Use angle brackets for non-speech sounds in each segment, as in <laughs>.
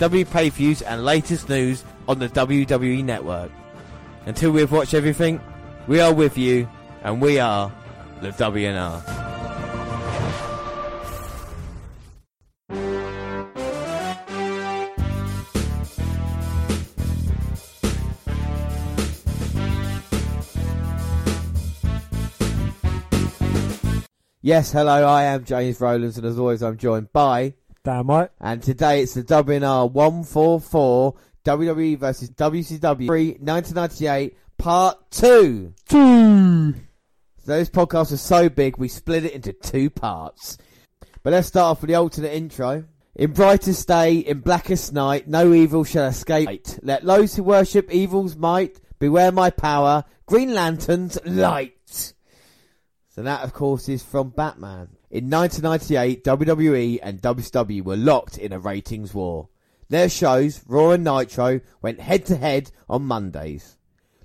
W pay-views and latest news on the WWE Network. Until we've watched everything, we are with you, and we are the WNR. Yes, hello, I am James Rowlands, and as always, I'm joined by, Damn right. and today it's the WNR 144 WWE versus WCW 3 1998 Part 2. Two. So this podcast was so big, we split it into two parts. But let's start off with the alternate intro. In brightest day, in blackest night, no evil shall escape. Let those who worship evil's might beware my power. Green Lantern's light. So that, of course, is from Batman. In 1998, WWE and WCW were locked in a ratings war. Their shows, Raw and Nitro, went head to head on Mondays.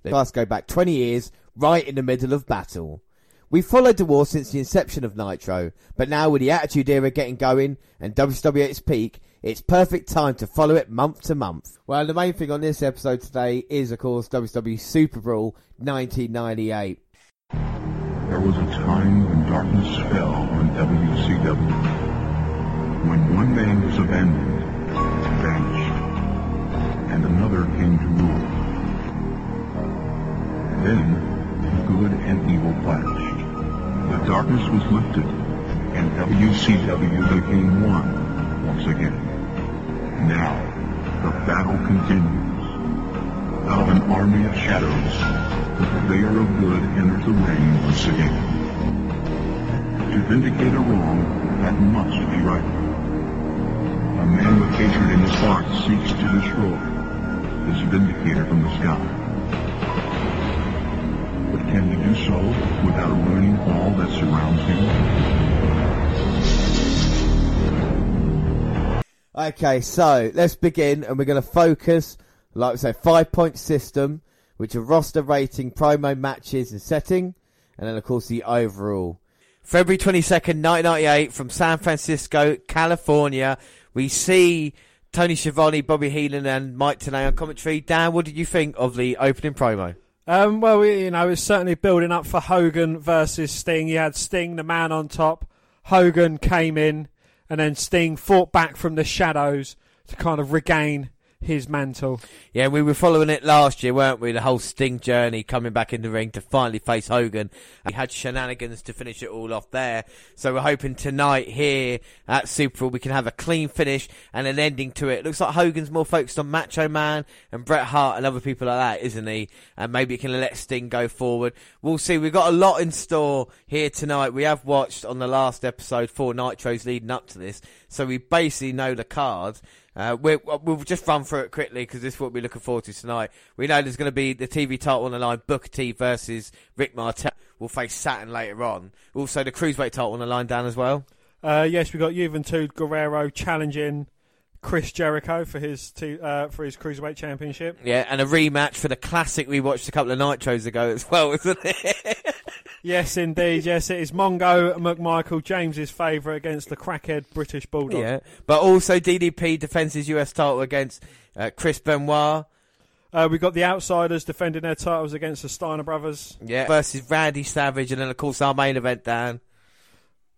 Let us go back 20 years, right in the middle of battle. We followed the war since the inception of Nitro, but now with the Attitude Era getting going and WCW at its peak, it's perfect time to follow it month to month. Well, the main thing on this episode today is, of course, WCW Super Brawl 1998. There was a time when darkness fell on WCW. When one man was abandoned, vanished, and another came to rule. Then, good and evil clashed. The darkness was lifted, and WCW became one once again. Now, the battle continues. Out of an army of shadows, the purveyor of good enters the ring once again. To vindicate a wrong that must be right. A man with hatred in his heart seeks to destroy this vindicator from the sky. But can he do so without ruining all that surrounds him? Okay, so let's begin, and we're going to focus, like we say, five point system, which are roster rating, promo matches, and setting, and then of course the overall. February twenty second, nineteen ninety eight, from San Francisco, California, we see Tony Schiavone, Bobby Heenan, and Mike Tenay on commentary. Dan, what did you think of the opening promo? Um, well, we, you know, it's certainly building up for Hogan versus Sting. You had Sting, the man on top. Hogan came in, and then Sting fought back from the shadows to kind of regain his mantle. Yeah, we were following it last year, weren't we? The whole Sting journey coming back in the ring to finally face Hogan. We had shenanigans to finish it all off there. So we're hoping tonight here at Super Brawl we can have a clean finish and an ending to it. Looks like Hogan's more focused on Macho Man and Bret Hart and other people like that, isn't he? And maybe he can let Sting go forward. We'll see. We've got a lot in store here tonight. We have watched on the last episode four Nitros leading up to this. So we basically know the cards. Uh, we will just run through it quickly because this is what we're looking forward to tonight. We know there's going to be the TV title on the line, Booker T versus Rick Martel. We'll face Saturn later on. Also, the Cruiserweight title on the line, down as well. Uh, yes, we've got Juventud Guerrera challenging Chris Jericho for his two, uh, for his cruiserweight championship. Yeah, and a rematch for the classic we watched a couple of nitros ago as well, <laughs> isn't it? Yes, indeed. Yes, it is Mongo McMichael, James's favourite against the crackhead British Bulldog. yeah, but also DDP defends his US title against uh, Chris Benoit. Uh, we've got the Outsiders defending their titles against the Steiner brothers. Yeah, versus Randy Savage, and then of course our main event, Dan.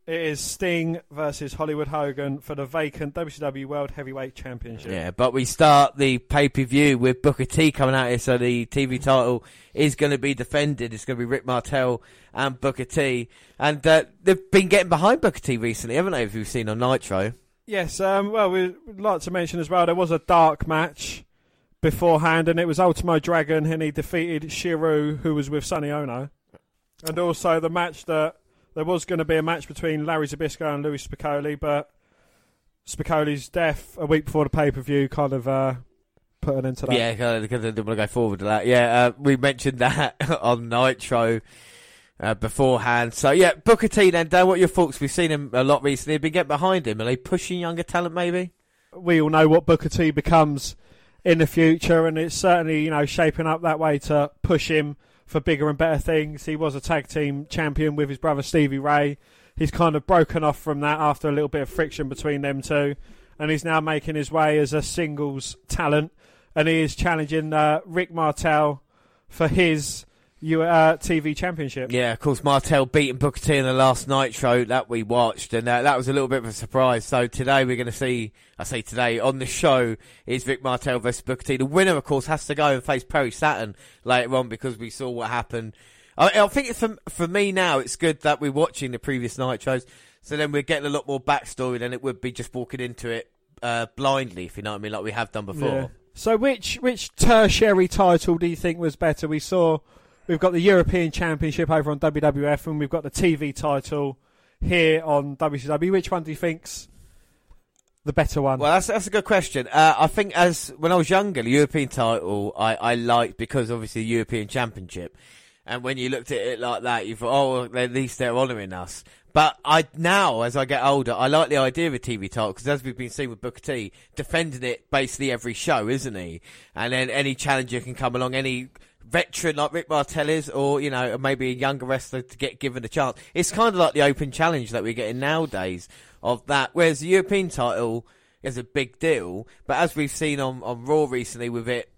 It is Sting versus Hollywood Hogan for the vacant WCW World Heavyweight Championship. Yeah, but we start the pay per view with Booker T coming out here, so the TV title is going to be defended. It's going to be Rick Martel and Booker T, and uh, they've been getting behind Booker T recently, haven't they? If you've seen on Nitro. Yes, um, well, we'd like to mention as well there was a dark match beforehand, and it was Ultimo Dragon, and he defeated Shiru, who was with Sonny Onoo. And also the match that there was going to be a match between Larry Zbyszko and Louis Spicolli, but Spicolli's death a week before the pay per view kind of uh, put an end to that. Yeah, because I didn't want to go forward to that. Yeah, uh, we mentioned <laughs> that on Nitro uh, beforehand. So yeah, Booker T. Then, Dan, what are your thoughts? We've seen him a lot recently. Been getting behind him. Are they pushing younger talent? Maybe. we all know what Booker T becomes in the future, and it's certainly you know shaping up that way to push him for bigger and better things. He was a tag team champion with his brother Stevie Ray. He's kind of broken off from that after a little bit of friction between them two, and he's now making his way as a singles talent, and he is challenging uh, Rick Martel for his U- uh, TV championship. Yeah, of course, Martel beating Booker T in the last Nitro that we watched, and uh, that was a little bit of a surprise. So today we're going to see, I say today, on the show is Vic Martel versus Booker T. The winner, of course, has to go and face Perry Saturn later on because we saw what happened. I, I think for, for me now, it's good that we're watching the previous Nitros, so then we're getting a lot more backstory than it would be just walking into it uh, blindly, if you know what I mean, like we have done before. Yeah. So which which tertiary title do you think was better? We saw we've got the European Championship over on WWF, and we've got the TV title here on WCW. Which one do you think's the better one? Well, that's that's a good question. Uh, I think as when I was younger, the European title I, I liked because obviously the European Championship, and when you looked at it like that, you thought, oh, at least they're honouring us. But I now, as I get older, I like the idea of a TV title because, as we've been seeing with Booker T, defending it basically every show, isn't he? And then any challenger can come along, any veteran like Rick Martel is, or you know, maybe a younger wrestler to get given a chance. It's kind of like the open challenge that we're getting nowadays of that. Whereas the European title is a big deal, but as we've seen on on Raw recently, with it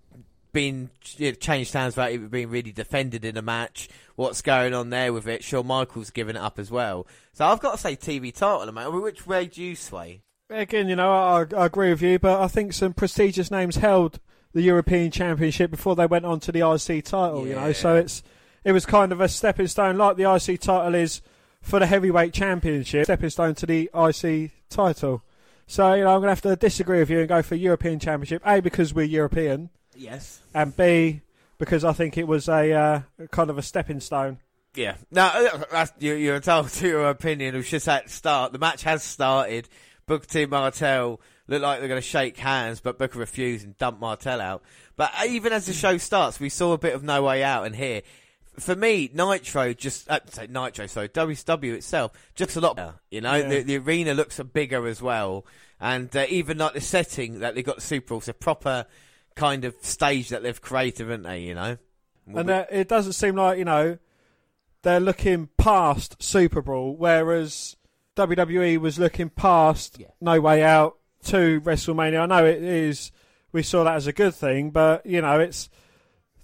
being you know, changed hands without it being really defended in a match, what's going on there with it? Shawn Michaels giving it up as well. So I've got to say TV title, mate. Which way do you sway? Again, you know, I, I agree with you, but I think some prestigious names held the European Championship before they went on to the IC title. You know, so it's it was kind of a stepping stone, like the IC title is for the heavyweight championship, stepping stone to the IC title. So you know, I'm going to have to disagree with you and go for European Championship. A because we're European, Yes. and B because I think it was a uh, kind of a stepping stone. Yeah. Now that's, you, you're entitled to your opinion. It was just at the start. The match has started. Booker T Martel look like they're going to shake hands, but Booker refused and dumped Martel out. But even as the show starts, we saw a bit of no way out. And here, for me, Nitro just uh, say Nitro, sorry, WCW itself just a lot better. You know, Yeah. the, the arena looks bigger as well, and uh, even like the setting that they got the Super Brawl, it's a proper kind of stage that they've created, haven't they? You know. And uh, it doesn't seem like, you know, they're looking past Super Brawl, whereas WWE was looking past Yeah. No Way Out to WrestleMania. I know it is, we saw that as a good thing, but, you know, it's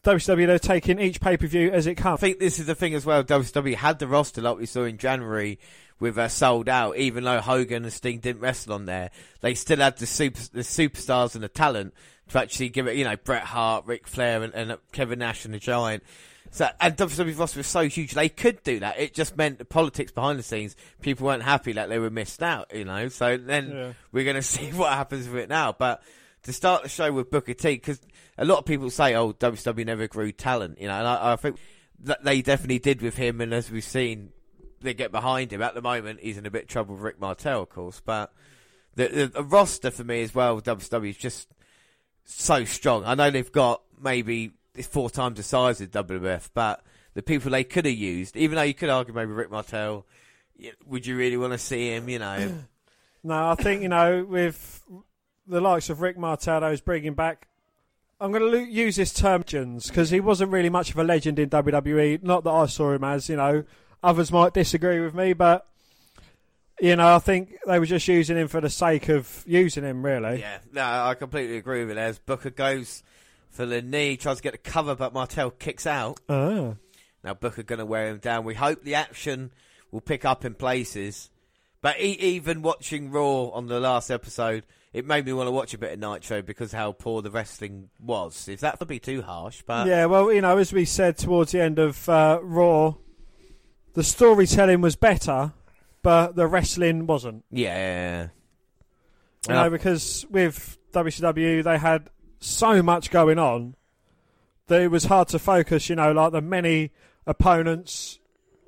WCW, they're taking each pay per view as it comes. I think this is the thing as well. WCW had the roster like we saw in January with uh, sold out. Even though Hogan and Sting didn't wrestle on there, they still had the super the superstars and the talent to actually give it. You know, Bret Hart, Ric Flair, and, and Kevin Nash and the Giant. So and WCW's roster was so huge they could do that. It just meant the politics behind the scenes. People weren't happy that they were missed out. You know, so then Yeah. we're going <laughs> to see what happens with it now. But to start the show with Booker T, because a lot of people say, "Oh, WCW never grew talent," you know, and I, I think that they definitely did with him. And as we've seen, they get behind him. At the moment, he's in a bit of trouble with Rick Martel, of course. But the, the, the roster for me as well, WCW is just so strong. I know they've got maybe four times the size of WWF, but the people they could have used, even though you could argue maybe Rick Martel, would you really want to see him? You know, <clears throat> No, I think, you know, with the likes of Rick Martel, who's bringing back. I'm going to use this term because he wasn't really much of a legend in WWE. Not that I saw him as, you know. Others might disagree with me, but you know, I think they were just using him for the sake of using him. Really, Yeah, no, I completely agree with it. As Booker goes for the knee, tries to get the cover, but Martel kicks out. Ah. Now Booker going to wear him down. We hope the action will pick up in places. But e- even watching Raw on the last episode, it made me want to watch a bit of Nitro because how poor the wrestling was. If that would be too harsh, but yeah. Well, you know, as we said towards the end of uh, Raw, the storytelling was better, but the wrestling wasn't. yeah, You know, because with WCW they had so much going on that it was hard to focus. You know, like the many opponents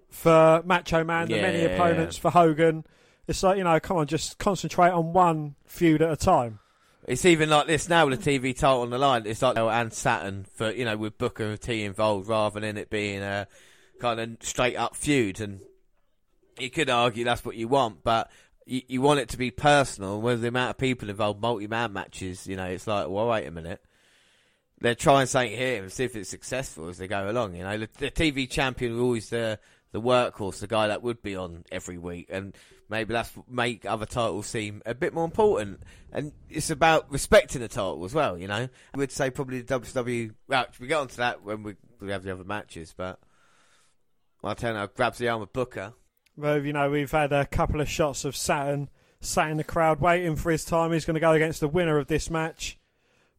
for Macho Man, the many Yeah. opponents for Hogan. It's like you know, come on, just concentrate on one feud at a time. It's even like this now with the TV title on the line. It's like oh, and Saturn for you know with Booker T involved rather than it being a kind of straight up feud. And you could argue that's what you want, but you, you want it to be personal. With the amount of people involved, multi-man matches, you know, it's like, well, wait a minute. They're trying something here and see if it's successful as they go along. You know, the, the TV champion was always the the workhorse, the guy that would be on every week, and maybe that's make other titles seem a bit more important. And it's about respecting the title as well. You know, I would say probably the WWE. Well, we get onto that when we we have the other matches, but Martino grabs the arm of Booker. Well, you know, we've had a couple of shots of Saturn sat in the crowd waiting for his time. He's going to go against the winner of this match,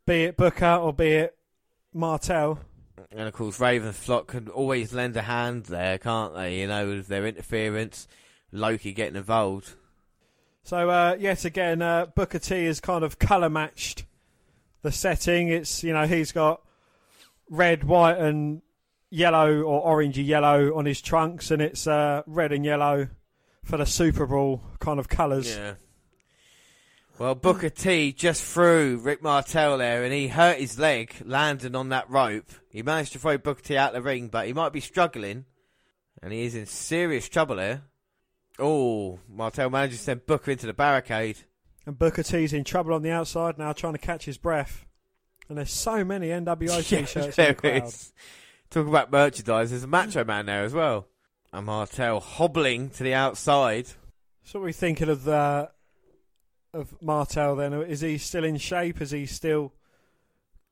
be it Booker or be it Martel. And of course, Raven Flock can always lend a hand there, can't they? You know, with their interference, Lodi getting involved. So, uh, yet again, uh, Booker T has kind of colour matched the setting. It's, you know, he's got red, white, and yellow or orangey yellow on his trunks, and it's uh, red and yellow for the Super Brawl kind of colours. Yeah. Well, Booker T just threw Rick Martel there, and he hurt his leg landing on that rope. He managed to throw Booker T out the ring, but he might be struggling, and he is in serious trouble here. Oh, Martel manages to send Booker into the barricade. And Booker T's in trouble on the outside now, trying to catch his breath. And there's so many NWO <laughs> t-shirts in the crowd. is. Talk about merchandise. There's a Macho Man there as well. And Martel hobbling to the outside. So what are we thinking of the of Martel then? Is he still in shape? Has he still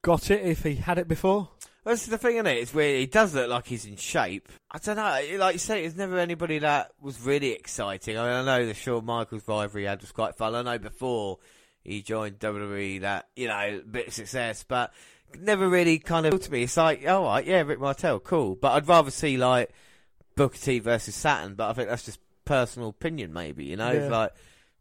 got it if he had it before? Well, That's the thing, isn't it? It's weird. He does look like he's in shape. I don't know. Like you say, there's never anybody that was really exciting. I, mean, I know the Shawn Michaels rivalry had was quite fun. I know before he joined WWE that, you know, a bit of success, but never really kind of to me. It's like, oh, all right, yeah, Rick Martel, cool. But I'd rather see like Booker T versus Saturn. But I think that's just personal opinion, maybe. You know, Yeah. like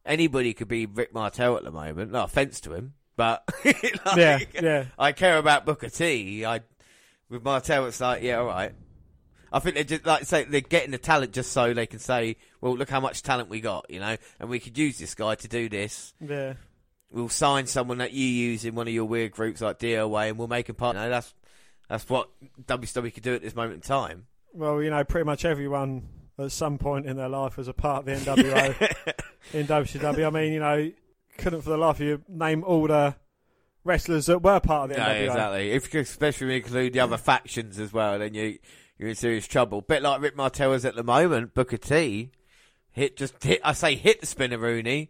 anybody could be Rick Martel at the moment. No offense to him, but <laughs> like, Yeah, yeah. I care about Booker T. I with Martel, it's like, yeah, all right. I think they're just like say they're getting the talent just so they can say, well, look how much talent we got, you know, and we could use this guy to do this. Yeah. We'll sign someone that you use in one of your weird groups like DOA, and we'll make him part. You know, that's that's what WWE could do at this moment in time. Well, you know, pretty much everyone at some point in their life was a part of the <laughs> NWO <laughs> in WCW. I mean, you know, couldn't for the life of you name all the wrestlers that were part of the No, NWO. exactly. If you especially include the other factions as well, then you you're in serious trouble. Bit like Rick Martel is at the moment. Booker T hit just hit. I say hit the Spinaroonie.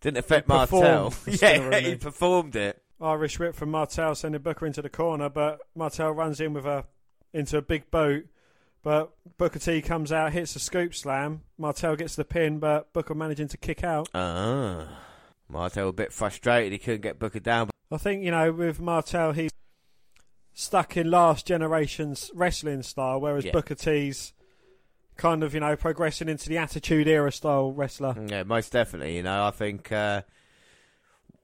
Didn't affect He Martel. <laughs> yeah, he performed it. Irish whip from Martel sending Booker into the corner, but Martel runs in with a into a big boot. But Booker T comes out, hits a scoop slam. Martel gets the pin, but Booker managing to kick out. Ah, Martel a bit frustrated. He couldn't get Booker down. I think you know with Martel he's stuck in last generation's wrestling style, whereas Yeah. Booker T's kind of you know progressing into the Attitude Era style wrestler. Yeah, most definitely. You know, I think uh,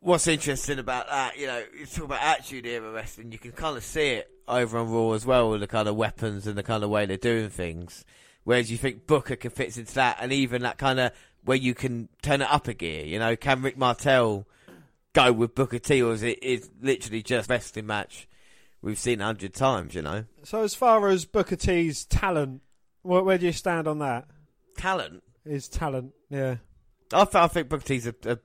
what's interesting about that, you know, you talk about attitude era wrestling, you can kind of see it over on Raw as well with the kind of weapons and the kind of way they're doing things. Whereas you think Booker can fit into that, and even that kind of where you can turn it up a gear. You know, can Rick Martel go with Booker T, or is it is literally just wrestling match we've seen a hundred times? You know, So as far as Booker T's talent, where, where do you stand on that? talent. His talent, yeah. I, th- I think Booker T's a, a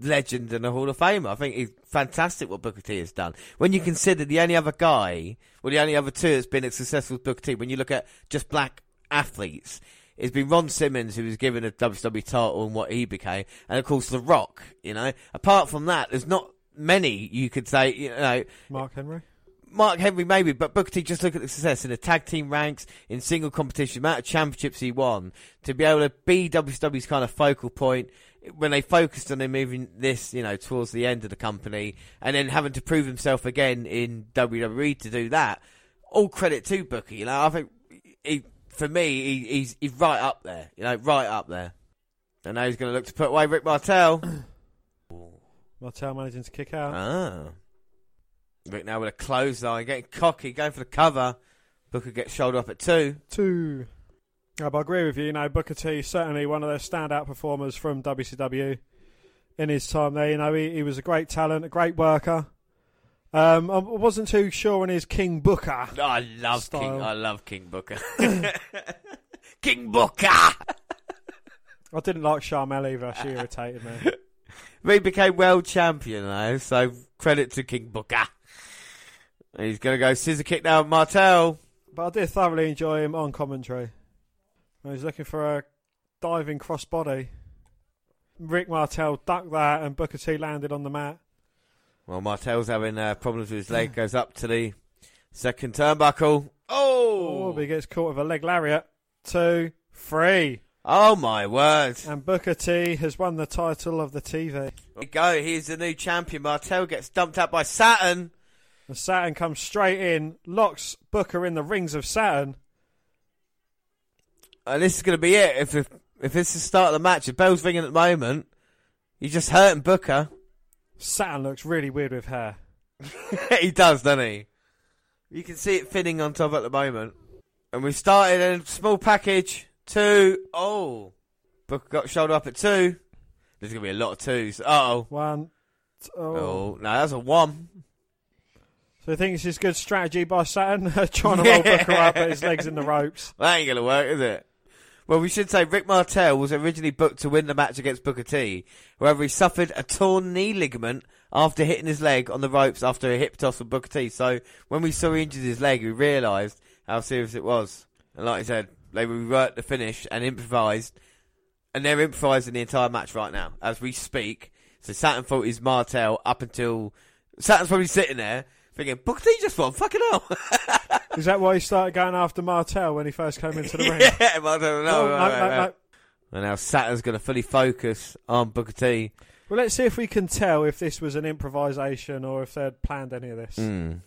legend and a Hall of Famer. I think he's fantastic what Booker T has done. When you consider the only other guy, well, the only other two that's been as successful as Booker T, when you look at just black athletes, it's been Ron Simmons who was given a WWE title and what he became, and of course The Rock. You know, apart from that, there's not many you could say. You know, Mark Henry. Mark Henry maybe, but Booker T just look at the success in the tag team ranks, in single competition, the amount of championships he won, to be able to be WWE's kind of focal point when they focused on him moving this, you know, towards the end of the company, and then having to prove himself again in WWE to do that. All credit to Booker, you know. I think he, for me, he, he's he's right up there, you know, right up there. And now he's going to look to put away Rick Martel. <coughs> Martel managing to kick out. Ah. Rick now with a clothesline, getting cocky, going for the cover. Booker gets shoulder up at two. Two. I agree with you. You know, Booker T certainly one of their standout performers from WCW. in his time there. You know, he, he was a great talent, a great worker. Um, I wasn't too sure on his King Booker. Oh, I love Style. King. I love King Booker. <laughs> King Booker. I didn't like Sharmell either. She irritated me. <laughs> He became world champion though, so credit to King Booker. He's gonna go scissor kick now, with Martel. But I did thoroughly enjoy him on commentary. He's looking for a diving crossbody. Rick Martel ducked that, and Booker T landed on the mat. Well, Martel's having uh, problems with his leg. Goes up to the second turnbuckle. Oh, Oh, but he gets caught with a leg lariat. Two, three. oh my word! And Booker T has won the title of the TV. Here we go. He's the new champion. Martel gets dumped out by Saturn. And Saturn comes straight in, locks Booker in the rings of Saturn. And this is going to be it. If, if if this is the start of the match, if bell's ringing at the moment, he's just hurting Booker. Saturn looks really weird with hair. <laughs> he does, doesn't he? You can see it thinning on top at the moment. And we've started a small package. Two. Oh. Booker got shoulder up at two. There's going to be a lot of twos. Uh-oh. One. Oh. Oh, no, that's a one. So he thinks it's good strategy by Saturn, <laughs> trying to roll Booker up, but his legs in the ropes. <laughs> That ain't going to work, is it? Well, we should say Rick Martel was originally booked to win the match against Booker T. However, he suffered a torn knee ligament after hitting his leg on the ropes after a hip toss from Booker T. So when we saw he injured his leg, we realised how serious it was. And like I said, they reworked the finish and improvised. And they're improvising the entire match right now as we speak. So Saturn thought he's Martel up until Saturn's probably sitting there thinking, Booker T just won, fucking hell. <laughs> Is that why he started going after Martel when he first came into the <laughs> ring? yeah, Martel, no, no, no, no. And now Saturn's going to fully focus on Booker T. Well, let's see if we can tell if this was an improvisation or if they'd planned any of this. Mm.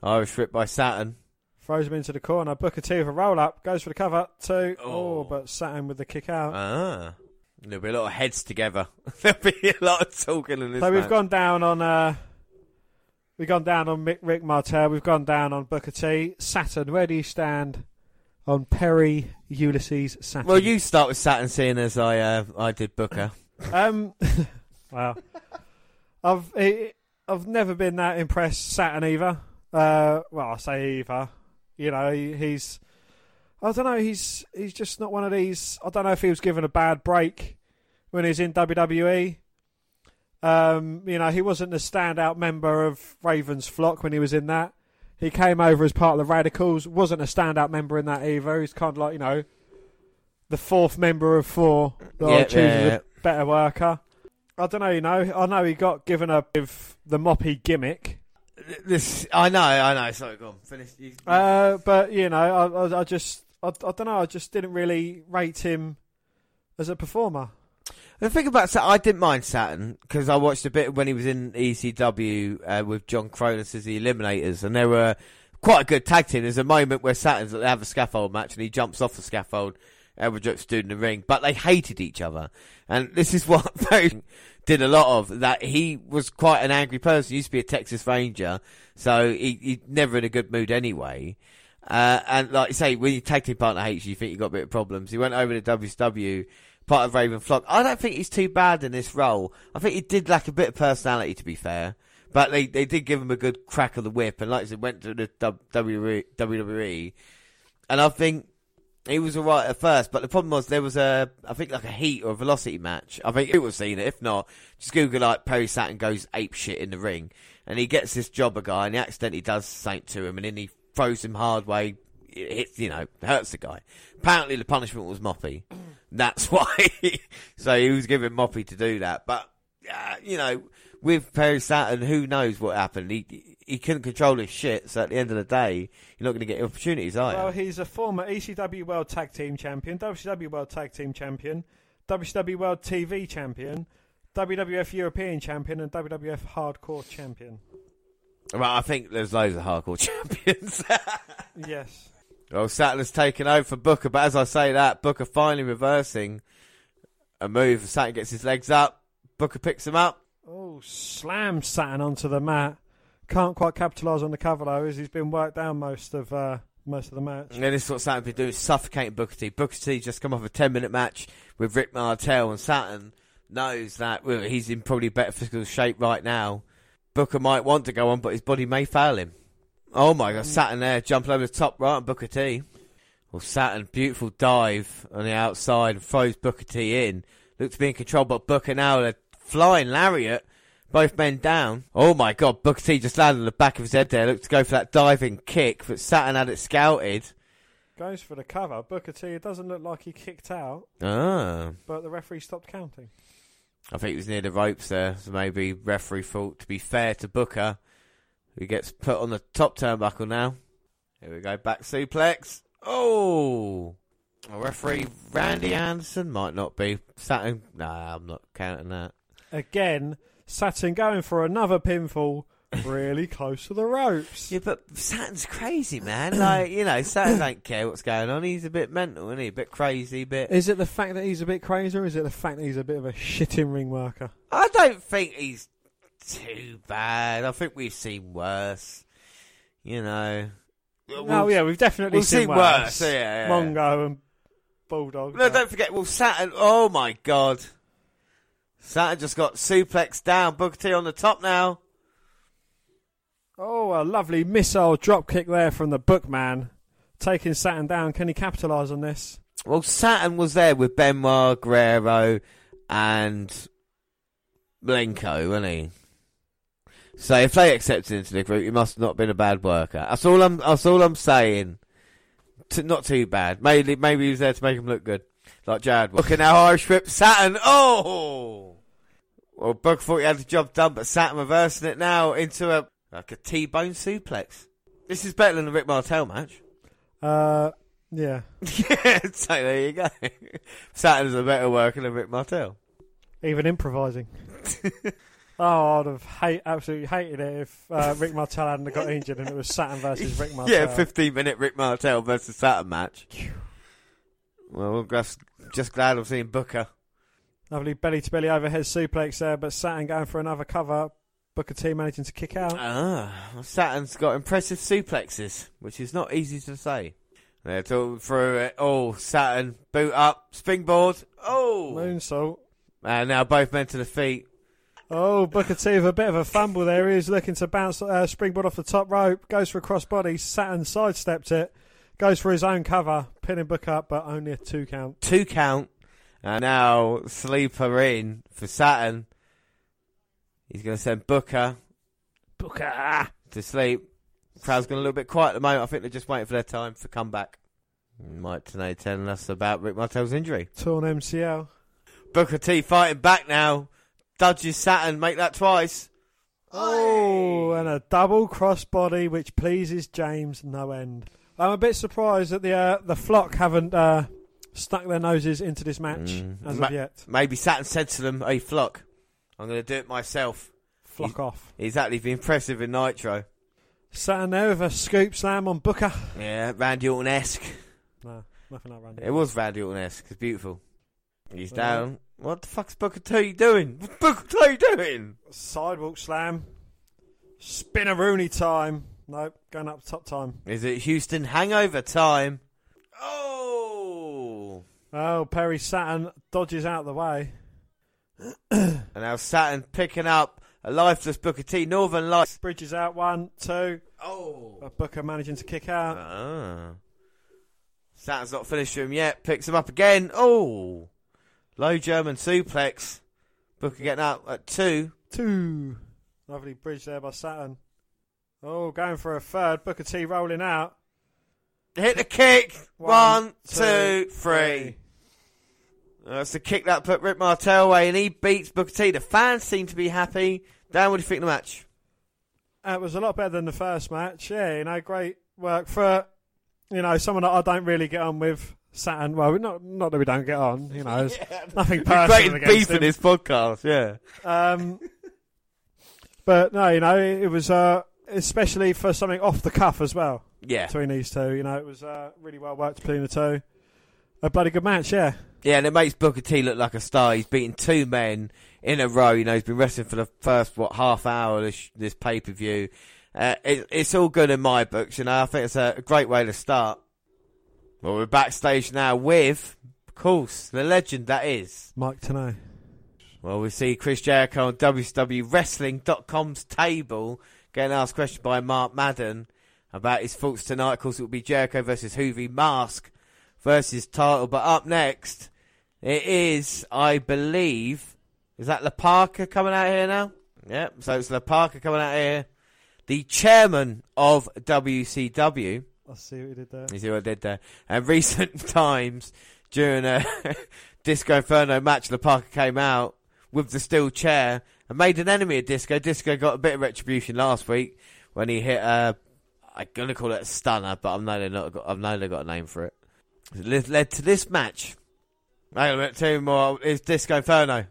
Irish whip by Saturn. Throws him into the corner. Booker T with a roll up. Goes for the cover. Two. Oh. Oh, but Saturn with the kick out. Ah. There'll be a lot of heads together. <laughs> There'll be a lot of talking in this so we've gone down on. Uh, we've gone down on Mick, Rick Martel. We've gone down on Booker T. Saturn, where do you stand on Perry Ulysses Saturn? Well, you start with Saturn, seeing as I uh, I did Booker. <laughs> Um, <laughs> wow. I've I've never been that impressed Saturn either. Uh, well, I say either. You know, he, he's. I don't know. He's he's just not one of these. I don't know if he was given a bad break when he's in WWE. Um, you know, he wasn't the standout member of Ravens flock when he was in that. He came over as part of the Radicals. wasn't a standout member in that either. He's kind of like you know, the fourth member of four that I choose yeah, as yeah. a better worker. I don't know. You know, I know he got given up with the moppy gimmick. This I know, I know. Sorry, go on. Finish. You, Uh, but you know, I, I, I just, I, I don't know. I just didn't really rate him as a performer. The thing about Saturn, I didn't mind Saturn because I watched a bit when he was in ECW uh, with John Kronus as the Eliminators, and they were quite a good tag team. There's a moment where Saturn's they have a scaffold match, and he jumps off the scaffold. Elbow drops dude in the ring, but they hated each other, and this is <laughs> what Perry did a lot of. That he was quite an angry person. He used to be a Texas Ranger, so he, he never in a good mood anyway. Uh, and like you say, when your tag team partner hates you, you think you got a bit of problems. He went over to WCW, part of Raven Flock. I don't think he's too bad in this role. I think he did lack a bit of personality, to be fair. But they, they did give him a good crack of the whip, and like I said, went to the WWE. And I think he was alright at first, but the problem was there was a, I think like a heat or a velocity match. I think it was seen it. If not, just Google like Perry Saturn goes ape shit in the ring, and he gets this jobber guy, and he accidentally does something to him, and then he throws him hard way, it hits, you know, hurts the guy. Apparently the punishment was Moppy. That's <laughs> why. so he was giving Moppy to do that, but uh, you know, with Perry Saturn, who knows what happened? He he couldn't control his shit, so at the end of the day, you're not going to get opportunities, are you? Well, he's a former ECW World Tag Team Champion, WCW World Tag Team Champion, WCW World TV Champion, WWF European Champion, and WWF Hardcore Champion. Well, I think there's loads of hardcore <laughs> champions. Yes. Well, Saturn's taken over for Booker, but as I say that, Booker finally reversing a move. Saturn gets his legs up. Booker picks him up. Oh, slam Saturn onto the mat. Can't quite capitalise on the cover though, as he's been worked down most of uh, most of the match. And this is what Saturn's been doing, suffocating Booker T. Booker T just come off a 10 minute match with Rick Martel and Saturn knows that well, he's in probably better physical shape right now. Booker might want to go on, but his body may fail him. Oh my god, Saturn there, jumping over the top right on Booker T. Well, Saturn, beautiful dive on the outside and throws Booker T in. Looks to be in control, but Booker now, a flying lariat. Both men down. Oh my god, Booker T just landed on the back of his head there. Looked to go for that diving kick, but Saturn had it scouted. Goes for the cover. Booker T. It doesn't look like he kicked out, Ah. but the referee stopped counting. I think he was near the ropes there, so maybe referee thought to be fair to Booker, who gets put on the top turnbuckle now. Here we go, back suplex. Oh, a referee Randy Anderson might not be Saturn. Nah, I'm not counting that. Again, Saturn going for another pinfall, really <laughs> close to the ropes. Yeah, but Saturn's crazy, man. Like you know, Saturn don't care what's going on. He's a bit mental, isn't he? A bit crazy, a bit. Is it the fact that he's a bit crazy, or is it the fact that he's a bit of a shitting ring worker? I don't think he's too bad. I think we've seen worse. You know. oh yeah, we've definitely we've seen, seen worse. worse, yeah, yeah. Mongo and Bulldog. No, don't forget. Well, Saturn. Oh my God, Saturn just got suplexed down. Booker T on the top now. Oh, a lovely missile drop kick there from the Bookman, taking Saturn down. Can he capitalise on this? Well, Saturn was there with Benoit, Guerrero, and Malenko, wasn't he? So if they accepted into the group, he must have not been a bad worker. That's all I'm. That's all I'm saying. T- not too bad. Maybe maybe he was there to make him look good, like Jared. was. Look at now, Irish whip Saturn. Oh, well, Bug thought he had the job done, but Saturn reversing it now into a like a T-bone suplex. This is better than the Rick Martel match. Uh, yeah. <laughs> yeah, so there you go. <laughs> Saturn's a better worker than Rick Martel. Even improvising. <laughs> oh, I'd have hate, absolutely hated it if uh, Rick Martel hadn't got injured and it was Saturn versus Rick <laughs> Martel. Yeah, 15 minute Rick Martel versus Saturn match. Well, we're just, just glad I'm seeing Booker. Lovely belly to belly overhead suplex there, but Saturn going for another cover. Booker T managing to kick out. Ah, well, Saturn's got impressive suplexes, which is not easy to say. They're talking through it. Oh, Saturn, boot up, springboard. Oh! Moonsault. And now both men to the feet. Oh, Booker T with a bit of a fumble there. He's looking to bounce uh, springboard off the top rope. Goes for a crossbody. Saturn sidesteps it. Goes for his own cover. Pinning Booker up, but only a two count. Two count. And now sleeper in for Saturn. He's going to send Booker Booker! to sleep. Crowd's gone a little bit quiet at the moment. I think they're just waiting for their time for comeback. Mike Tenay telling us about Rick Martel's injury. Torn MCL. Booker T fighting back now. Dodges Saturn, make that twice. Oh, and a double crossbody, which pleases James no end. I'm a bit surprised that the uh, the flock haven't uh, stuck their noses into this match Mm. as Ma- of yet. Maybe Saturn said to them, "Hey, flock, I'm going to do it myself." Flock off. Exactly, be impressive in Nitro. Saturn there with a scoop slam on Booker. Yeah, Randy Orton esque. No, nothing like Randy. It was Randy Orton esque. It's beautiful. He's Yeah. down. What the fuck's Booker T doing? What's Booker T doing? Sidewalk slam. Spinaroonie time. Nope, going up top time. Is it Houston hangover time? Oh! Oh, Perry Saturn dodges out of the way. <clears throat> And now Saturn picking up a lifeless Booker T. Northern Lights. Bridges out one, two. Oh! But Booker managing to kick out. Ah. Saturn's not finished with him yet. Picks him up again. Oh! Low German suplex. Booker getting up at two. Two. Lovely bridge there by Saturn. Oh, going for a third. Booker T rolling out. Hit the kick. One, One, two, two, three. That's the kick that put Rick Martel away, and he beats Booker T. The fans seem to be happy. Dan, what do you think of the match? Uh, It was a lot better than the first match. Yeah, you know, great work for you know someone that I don't really get on with. Saturn. Well, not not that we don't get on. You know, it's <laughs> nothing personal Great against beef in him. this podcast, yeah. Um, <laughs> but no, you know, it, it was uh, especially for something off the cuff as well Yeah. between these two. You know, it was uh, really well worked between the two. A bloody good match, yeah. Yeah, and it makes Booker T look like a star. He's beaten two men in a row. You know, he's been wrestling for the first, what, half hour of this, this pay per view. Uh, it, it's all good in my books, you know. I think it's a great way to start. Well, we're backstage now with, of course, the legend that is. Mike Tenay. Well, we see Chris Jericho on WWWrestling.com's table getting asked questions by Mark Madden about his thoughts tonight. Of course, it will be Jericho versus Hoovy Mask versus title. But up next, it is, I believe, is that La Parka coming out here now? Yep, so it's La Parka coming out here. The chairman of WCW. I see what you did there. You see what I did there? And recent <laughs> times, during a <laughs> Disco Inferno match, La Parka came out with the steel chair and made an enemy of Disco. Disco got a bit of retribution last week when he hit a, I'm to call it a stunner, but I've known they not got, I've known they got a name for it. It led- to this match. On a minute, two more. Is Disco Inferno.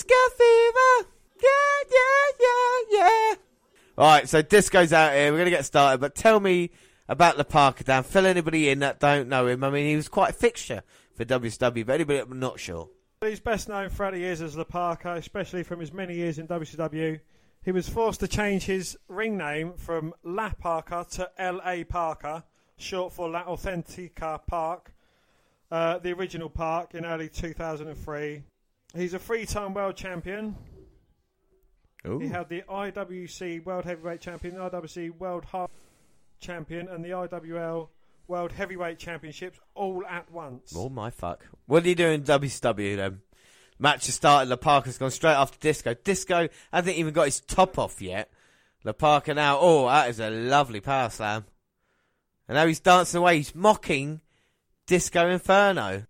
Disco Fever! Yeah, yeah, yeah, yeah. Alright, so Disco's out here. We're going to get started, but tell me about La Parka, Dan. Fill anybody in that don't know him. I mean, he was quite a fixture for WCW, but anybody I'm not sure. He's best known throughout the years as La Parka, especially from his many years in WCW. He was forced to change his ring name from La Parka to L.A. Parker, short for La Authentica Park, uh, the original park in early 2003. He's a three-time world champion. He held the IWC World Heavyweight Champion, the IWC World Half Champion, and the IWL World Heavyweight Championships all at once. Oh my fuck. What did he do in WCW then? Match has started, La Parka's gone straight after Disco. Disco hasn't even got his top off yet. La Parka now, oh, that is a lovely power slam. And now he's dancing away, he's mocking Disco Inferno.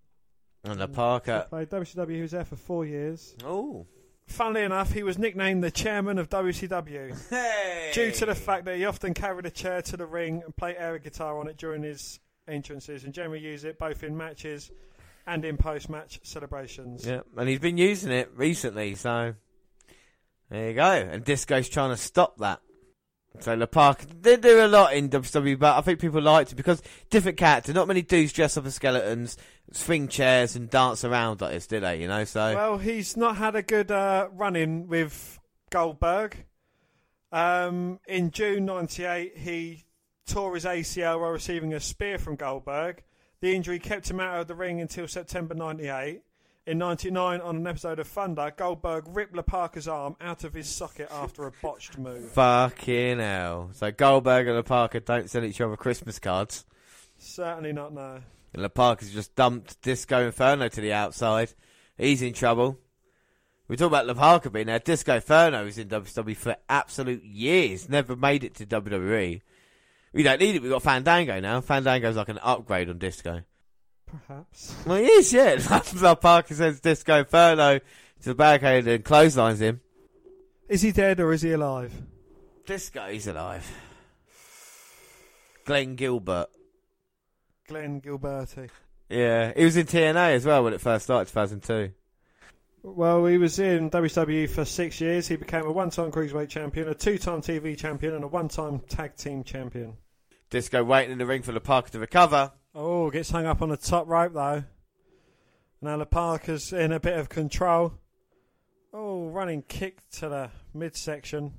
And La Parka, Played WCW. He was there for four years. oh. Funnily enough, he was nicknamed the chairman of WCW Hey! due to the fact that he often carried a chair to the ring and played air guitar on it during his entrances and generally used it both in matches and in post-match celebrations. Yeah, and he's been using it recently, so there you go. And Disco's trying to stop that. So Parker did do a lot in WWE, but I think people liked it because different character. Not many dudes dress up as skeletons, swing chairs, and dance around like this, do they? You know, so Well, he's not had a good uh, run-in with Goldberg. Um, in June '98, he tore his ACL while receiving a spear from Goldberg. The injury kept him out of the ring until September '98. In '99, on an episode of Thunder, Goldberg ripped La Parka's arm out of his socket after a botched move. fucking hell. So Goldberg and La Parka don't send each other Christmas cards. Certainly not no. And La Parka's just dumped Disco Inferno to the outside. He's in trouble. We talk about La Parka being there. Disco Inferno was in WWE for absolute years. Never made it to WWE. We don't need it. We've got Fandango now. Fandango's like an upgrade on Disco. Perhaps. <laughs> Well, he is, yeah. <laughs> La Parka sends Disco Inferno to the barricade and clotheslines him. Is he dead or is he alive? Disco, he's alive. Glenn Gilbert. Glenn Gilberti. Yeah, he was in TNA as well when it first started, 2002. Well, he was in WWE for six years. He became a one-time cruiserweight champion, a two-time TV champion, and a one-time tag team champion. Disco waiting in the ring for the Parker to recover. Oh, gets hung up on the top rope though. Now the Parker's in a bit of control. Oh, running kick to the midsection.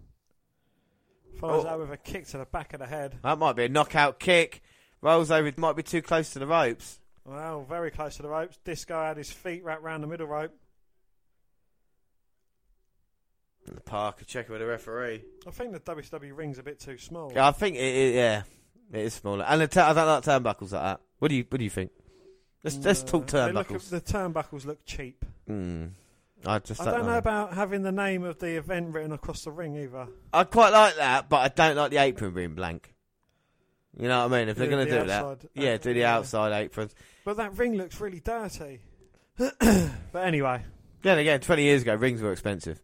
Follows Oh. that with a kick to the back of the head. That might be a knockout kick. Rolls over, might be too close to the ropes. Well, very close to the ropes. Disco had his feet wrapped round the middle rope. And the Parker checking with the referee. I think the WCW ring's a bit too small. Yeah, I think it, it yeah, it is smaller. And the I don't like turnbuckles like that. What do you What do you think? Let's let's talk they look- turnbuckles. the turnbuckles look cheap. Hmm. I just I don't, know about having the name of the event written across the ring either. I quite like that, but I don't like the apron being blank. You know what I mean? If they're The- going to the do that, outside yeah, apron, do the yeah. outside aprons. But that ring looks really dirty. <coughs> but anyway, Then again, twenty years ago, rings were expensive.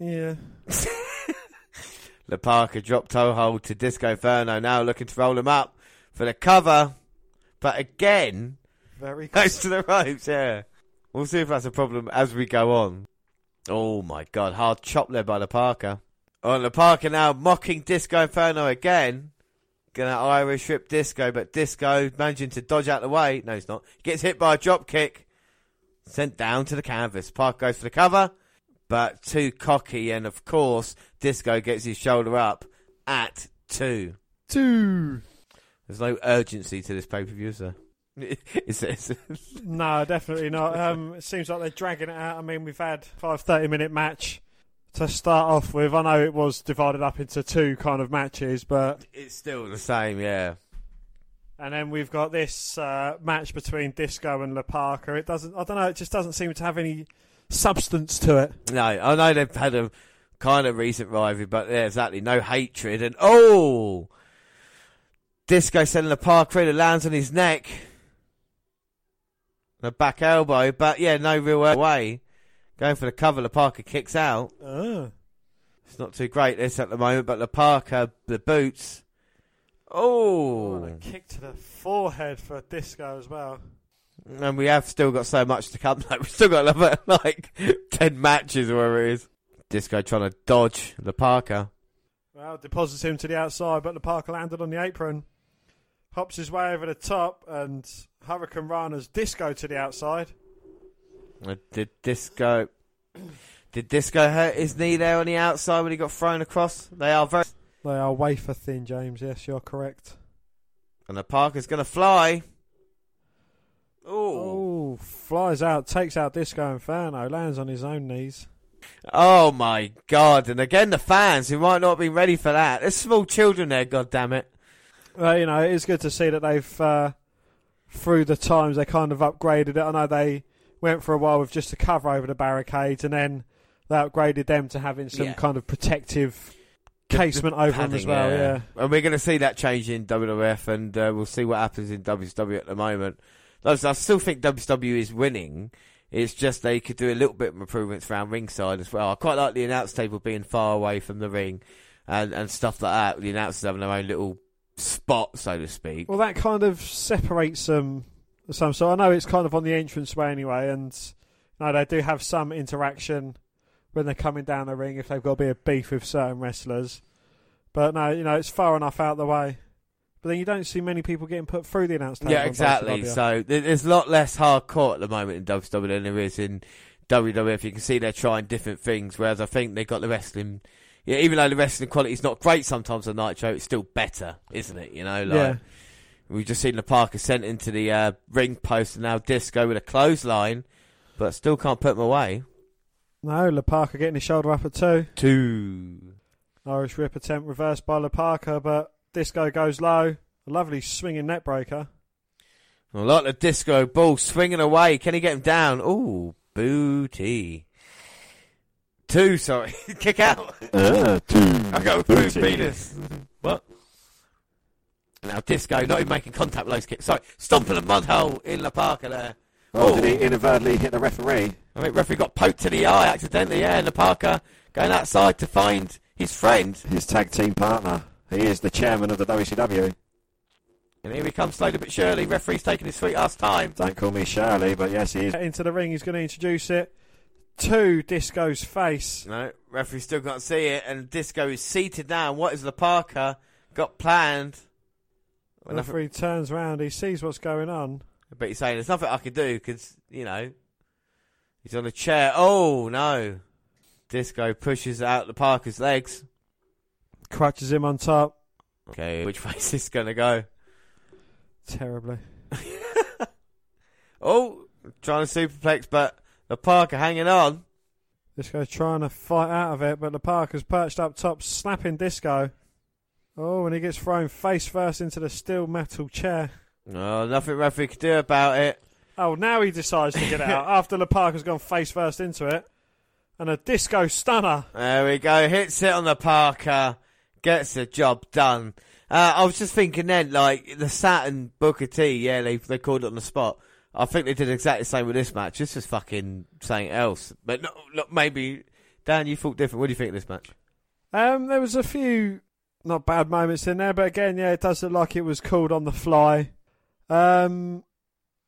yeah. <laughs> La Parka dropped toe hold to Disco Inferno, now looking to roll him up for the cover, but again, Very <laughs> close to the ropes. Yeah, we'll see if that's a problem as we go on. Oh my God, hard chop there by the Parker. Oh, on the Parker now mocking Disco Inferno again. Gonna Irish rip Disco, but Disco managing to dodge out the way. No, he's not. He Gets hit by a drop kick. Sent down to the canvas. Park goes for the cover, but too cocky, and of course, Disco gets his shoulder up at two. Two. There's no urgency to this pay per view, is there? <laughs> It's- <laughs> No, definitely not. Um, it seems like they're dragging it out. I mean, we've had five 30 minute match to start off with. I know it was divided up into two kind of matches, but it's still the same, yeah. and then we've got this uh, match between Disco and La Parka. It doesn't. I don't know. It just doesn't seem to have any substance to it. No, I know they've had a kind of recent rivalry, but yeah, exactly no hatred. And oh, Disco sending the park through, lands on his neck, a back elbow, but yeah, no real way. Going for the cover, the Parka kicks out. Uh. It's not too great this at the moment, but the Parka, the boots. Oh, Oh, and a kick to the forehead for Disco as well. And we have still got so much to come. <laughs> Like we've still got another, like ten matches or whatever it is. Disco trying to dodge the Parka. Well, deposits him to the outside, but the Parka landed on the apron. Hops his way over the top, and Hurricane Rana's Disco to the outside. Uh, Did Disco? Did Disco hurt his knee there on the outside when he got thrown across? They are very. They are wafer thin, James. Yes, you're correct. And the Parka's going to fly. Ooh. Oh, flies out, takes out Disco Inferno, lands on his own knees. Oh my god! And again, the fans who might not be ready for that. There's small children there. God damn it! Well, you know, it is good to see that they've, uh, through the times, they kind of upgraded it. I know they went for a while with just a cover over the barricades, and then they upgraded them to having some Yeah. kind of protective casement over them as Padding, well. Yeah. And we're going to see that change in WWF, and uh, we'll see what happens in WCW at the moment. I still think WCW is winning. It's just they could do a little bit of improvements around ringside as well. I quite like the announce table being far away from the ring and, and stuff like that. The announcers having their own little spot, so to speak. Well, that kind of separates them some. So I know it's kind of on the entranceway anyway, and you know, they do have some interaction when they're coming down the ring if they've got to be a beef with certain wrestlers. But no, you know, it's far enough out the way. But then you don't see many people getting put through the announce table. Yeah, exactly. So there's a lot less hardcore at the moment in WCW than there is in WWF. You can see they're trying different things, whereas I think they got the wrestling. Yeah, even though the wrestling quality is not great sometimes on Nitro, it's still better, isn't it? You know, like yeah. we've just seen the Parka sent into the uh, ring post and now Disco with a clothesline, but still can't put him away. No, La Parka getting his shoulder up at two. Two. Irish whip attempt reversed by La Parka, but Disco goes low. A lovely swinging neckbreaker. I like the Disco ball swinging away. Can he get him down? Ooh, booty. Two, sorry. <laughs> Kick out. Uh, two. I got Booty. through penis. What? Now Disco not even making contact with those kicks. Sorry, stomping a mud hole in La Parka there. Oh, did he inadvertently hit the referee? I think referee got poked to the eye accidentally. Yeah, and La Parka going outside to find his friend. His tag team partner. He is the chairman of the WCW. And here he comes slowly but surely. Referee's taking his sweet ass time. Don't call me Shirley, but yes, he is. Into the ring, he's going to introduce it to Disco's face. No, referee still can't see it, and Disco is seated down. What is the Parka got planned? Well, nothing- referee turns around, he sees what's going on. But he's saying there's nothing I can do because you know he's on a chair. Oh no! Disco pushes out the Parka's legs. Crutches him on top. Okay, which <laughs> way is this gonna go? Terribly. <laughs> Oh, trying to superplex, but the Parka hanging on. Disco's trying to fight out of it, but the Parka's perched up top, slapping Disco. Oh, and he gets thrown face first into the steel metal chair. Oh, nothing referee could do about it. Oh, now he decides to get out <laughs> after the Parka's gone face first into it. And a disco stunner. There we go. Hits it on the Parka. Gets the job done. Uh, I was just thinking then, like the Saturn Booker T. Yeah, they they called it on the spot. I think they did exactly the same with this match. This is fucking something else. But no, no, maybe Dan, you thought different. What do you think of this match? Um, there was a few not bad moments in there, but again, yeah, it does look like it was called on the fly. Um,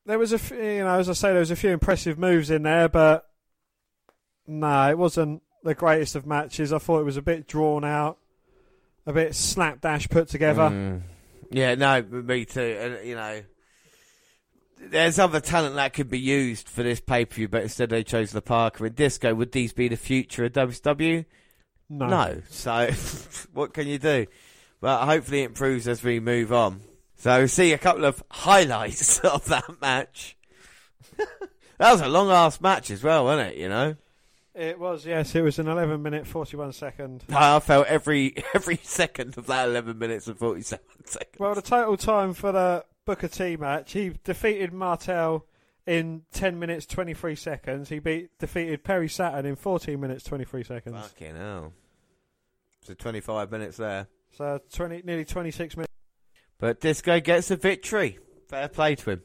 there was a few, you know, as I say, there was a few impressive moves in there, but no, it wasn't the greatest of matches. I thought it was a bit drawn out, a bit slapdash put together. Mm. Yeah, no, me too. And you know, there's other talent that could be used for this pay per view, but instead they chose the Parka and Disco. Would these be the future of WCW? No. No. So <laughs> what can you do? But hopefully it improves as we move on. So we see a couple of highlights <laughs> of that match. <laughs> that was a long ass match as well, wasn't it? You know, It was, yes. It was an 11 minute, 41 second. I felt every <laughs> every second of that eleven minutes and forty seven <laughs> seconds. Well, the total time for the Booker T match, he defeated Martel in 10 minutes, 23 seconds. He beat defeated Perry Saturn in 14 minutes, 23 seconds. Fucking hell. So twenty five minutes there. So 20, nearly 26 minutes. But Disco gets a victory. Fair play to him.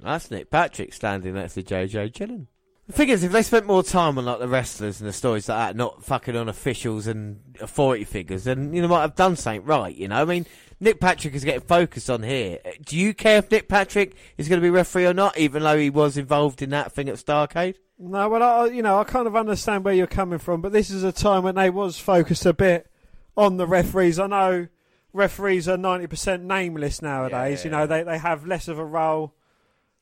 That's Nick Patrick standing next to JJ Dillon. The thing is, if they spent more time on like the wrestlers and the stories like that, not fucking on officials and authority figures, then you know might have done something right. You know, I mean, Nick Patrick is getting focused on here. Uh, do you care if Nick Patrick is going to be referee or not, even though he was involved in that thing at Starcade? No, well, I, you know, I kind of understand where you're coming from, but this is a time when they was focused a bit on the referees. I know referees are 90% nameless nowadays. You Yeah. know, they, they have less of a role